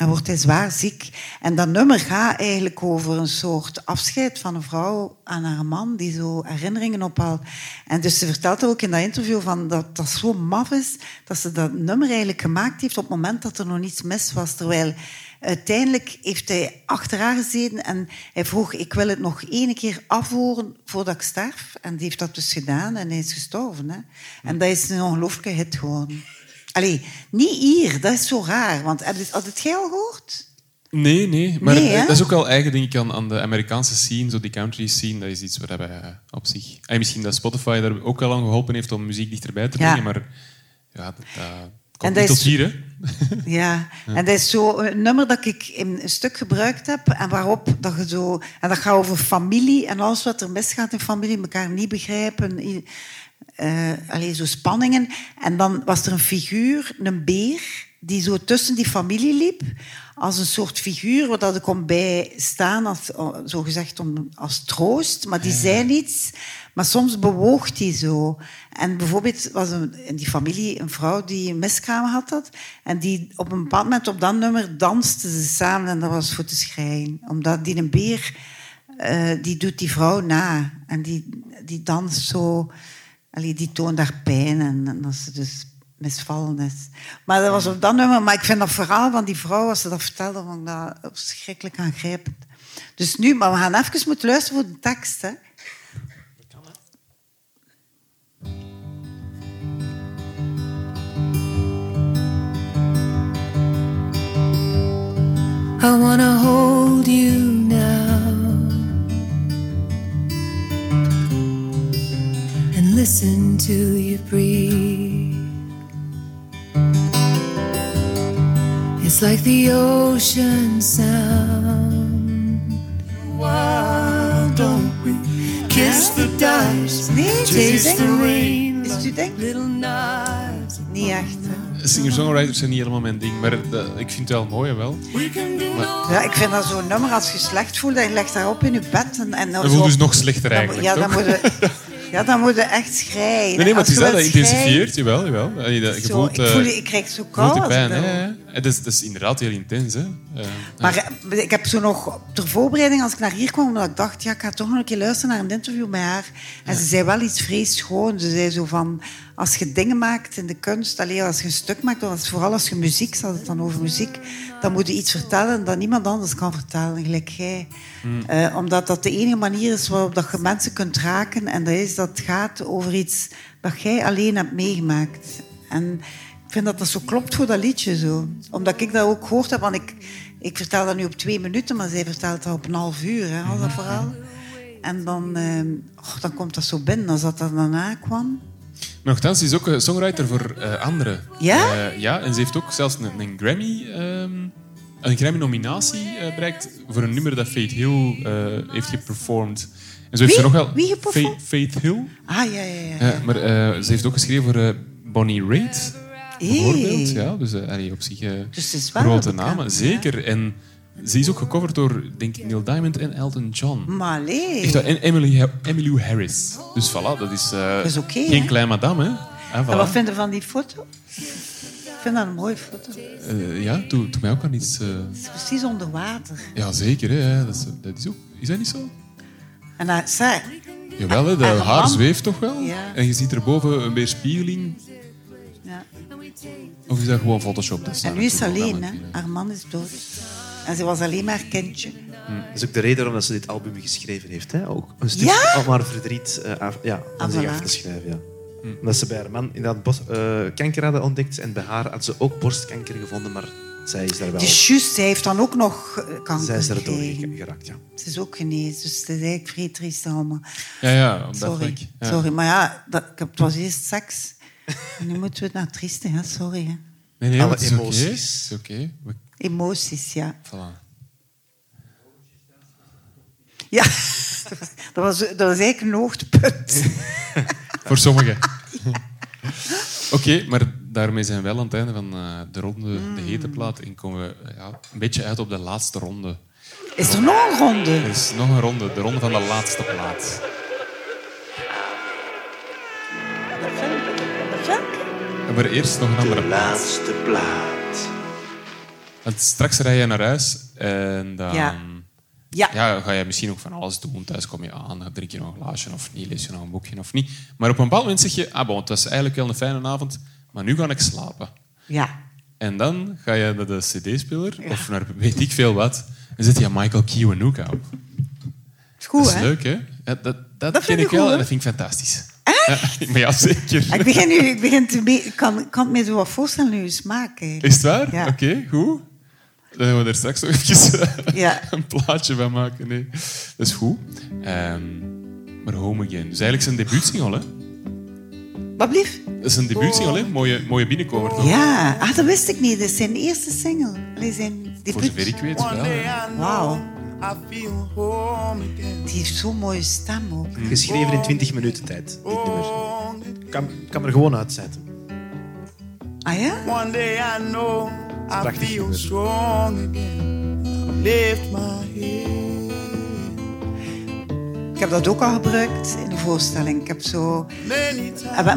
En wordt hij zwaar ziek. En dat nummer gaat eigenlijk over een soort afscheid van een vrouw aan haar man, die zo herinneringen ophaalt. En dus ze vertelt ook in dat interview van dat dat zo maf is, dat ze dat nummer eigenlijk gemaakt heeft op het moment dat er nog niets mis was. Terwijl uiteindelijk heeft hij achter haar gezeten en hij vroeg, ik wil het nog één keer afhoren voordat ik sterf. En die heeft dat dus gedaan en hij is gestorven. Hè? En dat is een ongelooflijke hit geworden. Allee, niet hier, dat is zo raar. Want heb je, het jij al gehoord? Nee, nee. Maar Nee, dat is ook wel eigen, denk ik, aan, aan de Amerikaanse scene, zo die country scene. Dat is iets waar wij eh, op zich... En misschien dat Spotify daar ook wel aan geholpen heeft om muziek dichterbij te Ja. brengen, maar ja, dat, dat komt niet tot is- hier, hè. Ja, en dat is zo een nummer dat ik in een stuk gebruikt heb en waarop dat je zo... En dat gaat over familie en alles wat er misgaat in familie, elkaar niet begrijpen, eh allee, zo spanningen. En dan was er een figuur, een beer, die zo tussen die familie liep, als een soort figuur waar dat ik kon bij staan, als, zo gezegd om, als troost, maar die zei niets. Maar soms bewoog die zo. En bijvoorbeeld was er in die familie een vrouw die een miskraam had. Dat, en die op een bepaald moment op dat nummer dansten ze samen. En dat was voor te schreien. Omdat die een beer, eh, die doet die vrouw na. En die, die danst zo... Allee, die toont haar pijn. En, en dat ze dus misvallen is. Maar dat was op dat nummer. Maar ik vind dat verhaal van die vrouw, als ze dat vertelde, vond ik dat verschrikkelijk aangrijpend. Dus nu, maar we gaan even moeten luisteren voor de tekst. Hè. I wanna hold listen to you breathe. It's like the ocean sound. Why don't we kiss the dust? Nee, the rain. Is het ding? Little knives. Niet echt. Singer-songwriters zijn niet helemaal mijn ding, maar dat- ik vind het wel mooi, wel. Ja, ik vind dat zo'n nummer, als je slecht voelt, dan je legt daarop in je bed. En, en Dat voelt dus nog slechter dan, eigenlijk, ja, dan moet je, ja, dan moet je echt schrijven. Nee, nee, maar het is dat, dat intensifieert, jawel, jawel. Ja, Je, je Zo, voelt, ik, eh, voel, ik krijg zo koud. pijn, ik hè. Het is, het is inderdaad heel intens, hè. Eh, Maar eh, ik heb zo nog ter voorbereiding, als ik naar hier kwam, omdat ik dacht, ja, ik ga toch nog een keer luisteren naar een interview met haar. En ze zei wel iets vrees schoon. Ze zei zo van, als je dingen maakt in de kunst, alleen als je een stuk maakt, als, vooral als je muziek, ze had het dan over muziek, dan moet je iets vertellen dat niemand anders kan vertellen, gelijk jij. Eh, omdat dat de enige manier is waarop dat je mensen kunt raken. En dat is dat het gaat over iets dat jij alleen hebt meegemaakt. En ik vind dat dat zo klopt voor dat liedje. Zo. Omdat ik dat ook gehoord heb. Want ik, ik vertel dat nu op twee minuten, maar zij vertelt dat op een half uur. Hè, al dat verhaal. En dan, eh, och, dan komt dat zo binnen als dat er daarna kwam. Ze is ook een songwriter voor eh, anderen. Ja? Eh, ja, en ze heeft ook zelfs een, een Grammy... ehm, een Grammy-nominatie eh, bereikt voor een nummer dat Faith Hill heeft geperformed. En zo heeft Wie? ze nog wel... Wie? Faith, Faith Hill. Ah, ja, ja, ja. Ja, maar ze heeft ook geschreven voor Bonnie Raitt, bijvoorbeeld. Ja, dus eh, allee, op zich eh, Dus grote namen. Zeker. En ze is ook gecoverd door, denk ik, Neil Diamond en Elton John. Maar. Echt, en Emily, Emmylou Harris. Dus voilà, dat is, eh, Dat is geen hè? klein madame. Hè? Ah, voilà. En wat vind je van die foto? Ik vind dat een mooie foto. Ja, doe, doe mij ook aan iets... Het is precies onder water. ja, zeker. Hè. Dat, is, dat is, ook, is dat niet zo? En dat, zeg, Jawel, hè, de haar zweeft toch wel? Ja. En je ziet erboven een weerspiegeling. Of is dat gewoon Photoshop? Dat En nu is ze alleen, hè. Haar man is dood. En ze was alleen maar kindje. Dat is ook de reden waarom dat ze dit album geschreven heeft. Hè? Ook een stuk Ja? om haar verdriet eh, af, ja, aan Ah, zich voilà. af te schrijven. Ja. Omdat ze bij haar man inderdaad bos, eh, kanker hadden ontdekt en bij haar had ze ook borstkanker gevonden, maar zij is daar wel... Dus juist, zij heeft dan ook nog eh, kanker Zij is er doorheen geraakt, ja. Ze is ook genezen, dus het is eigenlijk vrij triest allemaal. Ja, ja, dat Sorry. Ja. sorry. maar ja, dat, het was eerst seks. Nu moeten we het naar trieste, hè? sorry. Hè. Nee, nee, Alle het is oké. emoties. Emoties, ja. Voilà. Ja, dat was, dat was eigenlijk een hoogtepunt. Voor sommigen. Oké, maar daarmee zijn we wel aan het einde van eh, de ronde, de hete plaat. En komen we eh, ja, een beetje uit op de laatste ronde. Is er nog een ronde? Er is nog een ronde, de ronde van de laatste plaat. Maar eerst nog een andere De laatste plaat. Want straks rij je naar huis en dan Ja. Ja. ja, ga je misschien ook van alles doen. Thuis kom je aan, dan drink je nog een glaasje of niet, lees je nog een boekje of niet. Maar op een bepaald moment zeg je, ah bon, het was eigenlijk wel een fijne avond, maar nu ga ik slapen. Ja. En dan ga je naar de cd-speler of naar weet ik veel wat en zet je Michael Kiwanuka op. Is goed, dat is hè? leuk, hè? Ja, dat dat, Dat ken vind ik ik wel goed, en hè? dat vind ik fantastisch. Maar ja, zeker. Ik begin nu, ik begin te ik kan, kan het me zo wat voorstellen nu eens maken. Is het waar? Ja. Oké, goed. Dan gaan we er straks nog even eh, Ja. een plaatje van maken. Nee. Dat is goed. Ehm, maar Home Again. Dus eigenlijk zijn debuutsingle, hè? Wat blieft? Dat is een debuutsingle, hè? Mooie, mooie binnenkomer, toch? Ja, ah, dat wist ik niet. Dat is zijn eerste single. Allee, zijn Voor debuut. zover ik weet wel. Wauw. Die heeft zo'n mooie stem ook. Geschreven in 20 minuten tijd, dit nummer. Kan, kan er gewoon uitzetten. Ah ja? One day I know I Prachtig feel nummer. strong again. Lift my head. Ik heb dat ook al gebruikt in de voorstelling. Ik heb zo...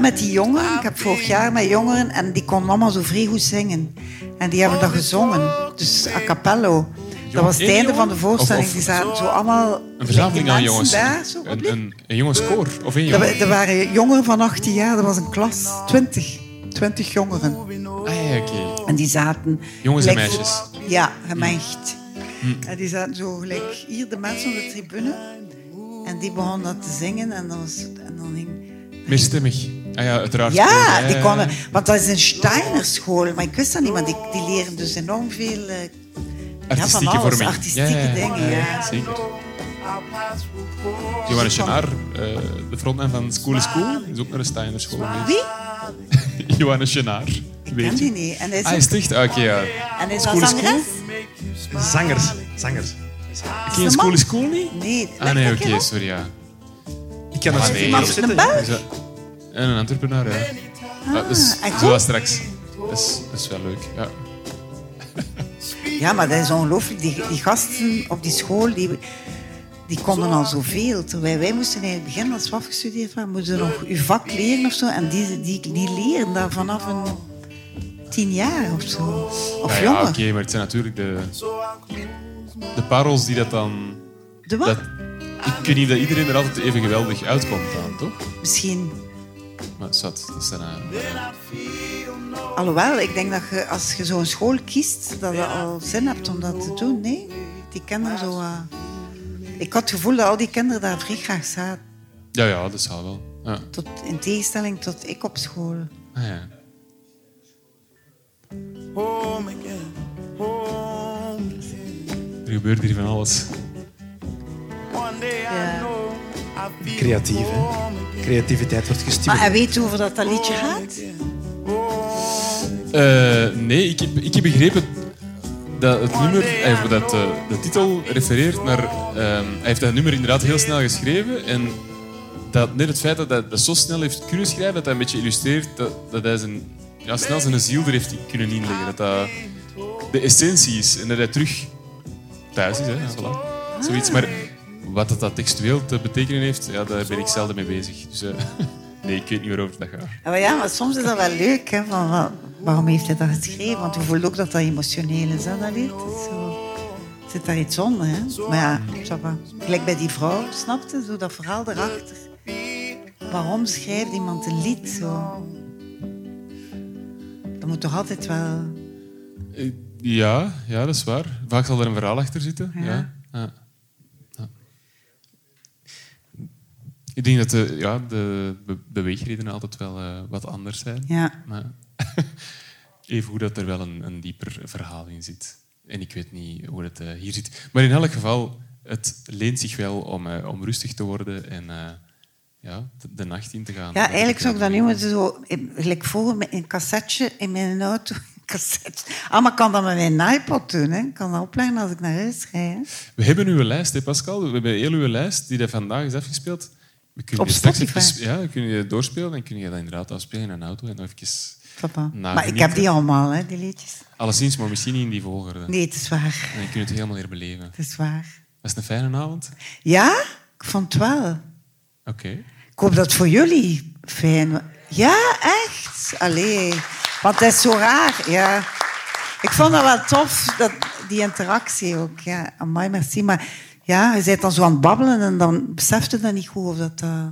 Met die jongeren, ik heb vorig jaar met jongeren en die konden allemaal zo vrij goed zingen. En die hebben dat gezongen, dus a cappello. Dat was het einde van de voorstelling. Of- of- Die zaten zo allemaal... Een verzameling aan jongens. Daar, zo, een, een, een jongenskoor. Of Er, jongen. er waren jongeren van 18 jaar, dat was een klas. 20. 20 jongeren. Ah ja, oké. En die zaten... Jongens en meisjes. Ja, gemengd. En die zaten zo gelijk hier, de mensen op de tribune. En die begonnen dat te zingen en dan, was, en dan ging... Meerstemmig. Ah ja, uiteraard. Ja, die konden... Want dat is een Steiner-school, maar ik wist dat niet. Maar die, die leren dus enorm veel... ja, van Artistieke alles, vorming. artistieke Ja, ja, ja. dingen, ja. Zeker. Johannes Genaar, eh, de frontman van School is Cool, is ook naar de Steiner school geweest. Wie? Johannes Genaar. Ik weet ken die niet. En hij is, Ah, is echt? Ah, Oké, ja. en hij is School dat is zangeres? Zangers. Zangers. Ken je School is Cool niet? Nee. Ah nee, dat oké, sorry, ja. Ik kan dat Ah, nee, Iemand joh. een Belg? Is dat- En een Antwerpenaar, ja. Ah, dus, zo straks. Dat is, dat is wel leuk, ja. Ja, maar dat is ongelooflijk. Die, die gasten op die school, die, die konden al zoveel. Terwijl wij moesten eigenlijk beginnen als we afgestudeerd waren, moesten nog uw vak leren of zo. En die, die, die leren daar vanaf een tien jaar of zo. Of ja, jonger. oké, maar het zijn natuurlijk de, de parels die dat dan... De wat? Dat, ik weet niet dat iedereen er altijd even geweldig uitkomt aan, toch? Misschien. Maar zat, dat zijn... eh, Alhoewel, ik denk dat je, als je zo'n school kiest, dat je al zin hebt om dat te doen. Nee, die kinderen zo... eh, Ik had het gevoel dat al die kinderen daar vrij graag zaten. Ja, ja, dat zou wel. Ja. Tot, in tegenstelling tot ik op school. Ah, ja. home again. Home again. Er gebeurt hier van alles. Creatief, hè? Creativiteit wordt Maar gestimuleerd. en weet je over dat dat liedje gaat? Eh, nee, ik heb, ik heb begrepen dat het nummer, eh, dat eh, de titel refereert naar. ehm, hij heeft dat nummer inderdaad heel snel geschreven. En dat net het feit dat hij dat zo snel heeft kunnen schrijven, dat hij een beetje illustreert dat, dat hij zijn, ja, snel zijn ziel er heeft kunnen inleggen. Dat dat de essentie is en dat hij terug thuis is. Hè. Zoiets. Maar wat dat, dat textueel te betekenen heeft, ja, daar ben ik zelden mee bezig. Dus, nee, ik weet niet waarover dat gaat. Ja, maar ja, maar soms is dat wel leuk. Hè, van, waarom heeft hij dat geschreven? Want je voelt ook dat dat emotioneel is, hè, dat. Zo. Zit daar iets onder, hè? Maar ja, gelijk bij die vrouw, snapte zo dat verhaal erachter. Waarom schrijft iemand een lied zo? Dat moet toch altijd wel... Eh, ja, ja, dat is waar. Vaak zal er een verhaal achter zitten. Ja. ja. ja. Ik denk dat de, ja, de beweegredenen altijd wel eh, wat anders zijn. Ja. even hoe dat er wel een, een dieper verhaal in zit. En ik weet niet hoe het eh, hier zit. Maar in elk geval, het leent zich wel om, eh, om rustig te worden en eh, ja, de, de nacht in te gaan. Ja, eigenlijk zou ik dat nu moeten zo... Gelijk vroeger met een cassetje in mijn auto. Cassette. Ah, maar ik kan dat met mijn iPod doen. Hè. Ik kan dat opleggen als ik naar huis rijd. hè. We hebben uw lijst, hè, Pascal. We hebben heel uw lijst die dat vandaag is afgespeeld. We kunnen Op die straks even- ja, kunnen die doorspelen en kun je dat inderdaad afspelen in een auto en nog even Papa. Maar ik heb die allemaal, hè, die liedjes. Alleszins, maar misschien niet in die volgorde. Nee, het is waar. En je het helemaal herbeleven. Het is waar. Was het een fijne avond? Ja, ik vond het wel. Oké. Ik hoop dat het voor jullie fijn was. Ja, echt. Allee. Want het is zo raar. Ja. Ik vond dat wel tof, dat, die interactie ook. Ja, amai, merci. Maar ja, je bent dan zo aan het babbelen en dan beseft je dat niet goed of dat eh,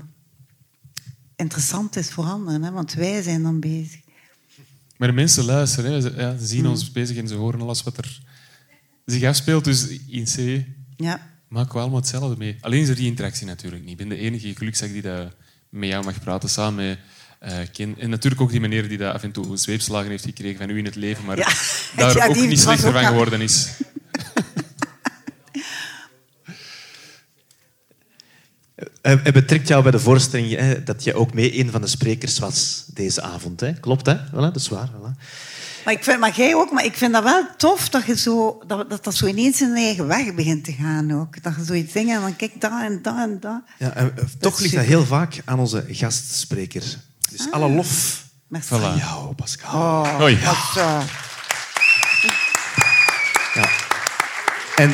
interessant is voor anderen. Hè? Want wij zijn dan bezig. Maar de mensen luisteren, hè. Ze, ja, ze Hmm. zien ons bezig en ze horen alles wat er zich afspeelt. Dus in C Ja. maken we allemaal hetzelfde mee. Alleen is er die interactie natuurlijk niet. Ik ben de enige gelukzak die dat met jou mag praten, samen met Ken. En natuurlijk ook die meneer die dat af en toe zweepslagen heeft gekregen van u in het leven, maar Ja. daar Ja, ook niet slechter van geworden is. Het betrekt jou bij de voorstelling hè, dat je ook mee een van de sprekers was deze avond. Hè? Klopt, hè? Voilà, dat is waar. Voilà. Maar, ik vind, maar jij ook, maar ik vind dat wel tof dat je zo, dat, dat, dat zo ineens in een eigen weg begint te gaan ook. Dat je zoiets dingen en dan kijk daar en daar en daar. Ja, en, eh, toch ligt dat heel vaak aan onze gastspreker. Dus alle lof Merci. aan jou, Pascal. Oh, Hoi. Ja. En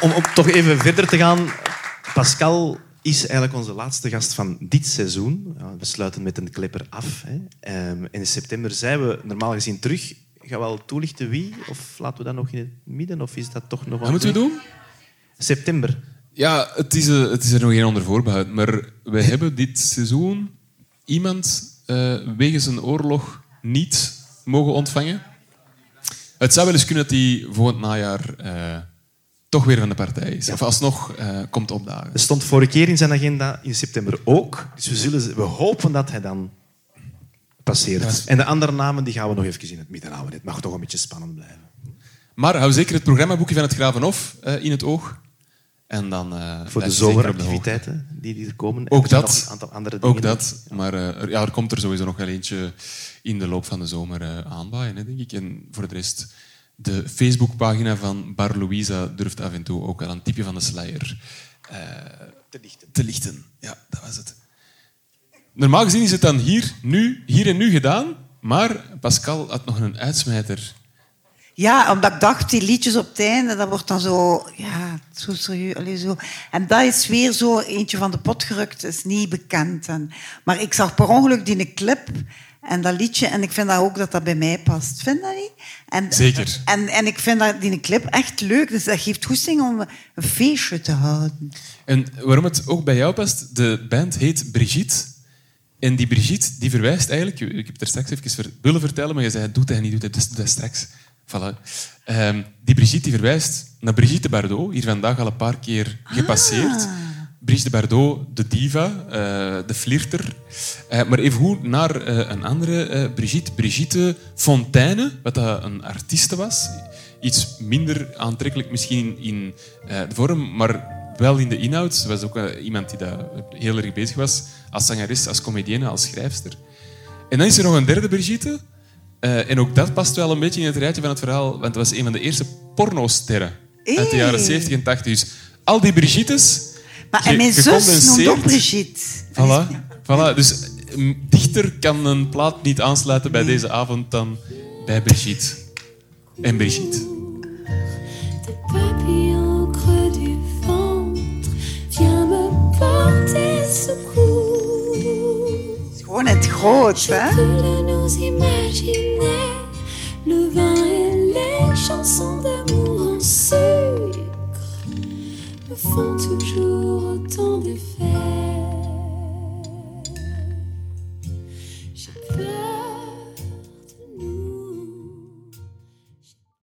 om, om toch even verder te gaan. Pascal is eigenlijk onze laatste gast van dit seizoen. We sluiten met een klepper af. Hè. Ehm, in september zijn we normaal gezien terug. Ga wel toelichten wie? Of laten we dat nog in het midden? Of is dat toch nog Wat moeten we doen? September. Ja, het is, eh, het is er nog geen onder voorbehoud. Maar we hebben dit seizoen iemand eh, wegens een oorlog niet mogen ontvangen. Het zou wel eens kunnen dat hij volgend najaar eh, toch weer van de partij is. Of alsnog eh, komt opdagen. Er stond vorige keer in zijn agenda in september ook. Dus we, zullen, we hopen dat hij dan passeert. En de andere namen die gaan we nog even in het midden houden. Het mag toch een beetje spannend blijven. Maar hou zeker het programmaboekje van het Gravenhof eh, in het oog. En dan, eh, Voor de zomeractiviteiten die, die er komen. En Ook dat. een aantal andere dingen. Ook dat. Maar er, ja, er komt er sowieso nog wel eentje in de loop van de zomer aanbaaien, denk ik. En voor de rest, de Facebookpagina van Bar Louisa durft af en toe ook wel een tipje van de sluier eh, Te lichten. te lichten. Ja, dat was het. Normaal gezien is het dan hier, nu, hier en nu gedaan. Maar Pascal had nog een uitsmijter. Ja, omdat ik dacht, die liedjes op het einde, dat wordt dan zo, ja, zo serieus. zo. En dat is weer zo eentje van de pot gerukt, is niet bekend. En, maar ik zag per ongeluk die clip en dat liedje, en ik vind dat ook dat dat bij mij past. Vind je dat niet? En, Zeker. En, en ik vind dat, die clip echt leuk, dus dat geeft goesting om een feestje te houden. En waarom het ook bij jou past, de band heet Brigitte. En die Brigitte die verwijst eigenlijk... Ik heb het er straks even willen vertellen, maar je zei, doet hij niet, doet hij, dus dat straks. Voilà. Ehm, die Brigitte die verwijst naar Brigitte Bardot, hier vandaag al een paar keer gepasseerd. Brigitte Bardot, de diva, eh, de flirter. Eh, maar evengoed naar eh, een andere Brigitte, Brigitte Fontaine, wat een artieste was. Iets minder aantrekkelijk misschien in de vorm, maar wel in de inhoud. Ze was ook iemand die daar heel erg bezig was als zangeres, als comedienne, als schrijfster. En dan is er nog een derde Brigitte. En ook dat past wel een beetje in het rijtje van het verhaal, want het was een van de eerste pornosterren uit de jaren Hey. 70 en 80. Dus al die Brigittes... Maar, en mijn zus noemt ook Brigitte. Voilà. voilà. Dus mm, dichter kan een plaat niet aansluiten bij deze avond dan bij Brigitte. En Brigitte. Het is gewoon het groot, hè? Le vin et les chansons d'amour en font toujours autant d'effets.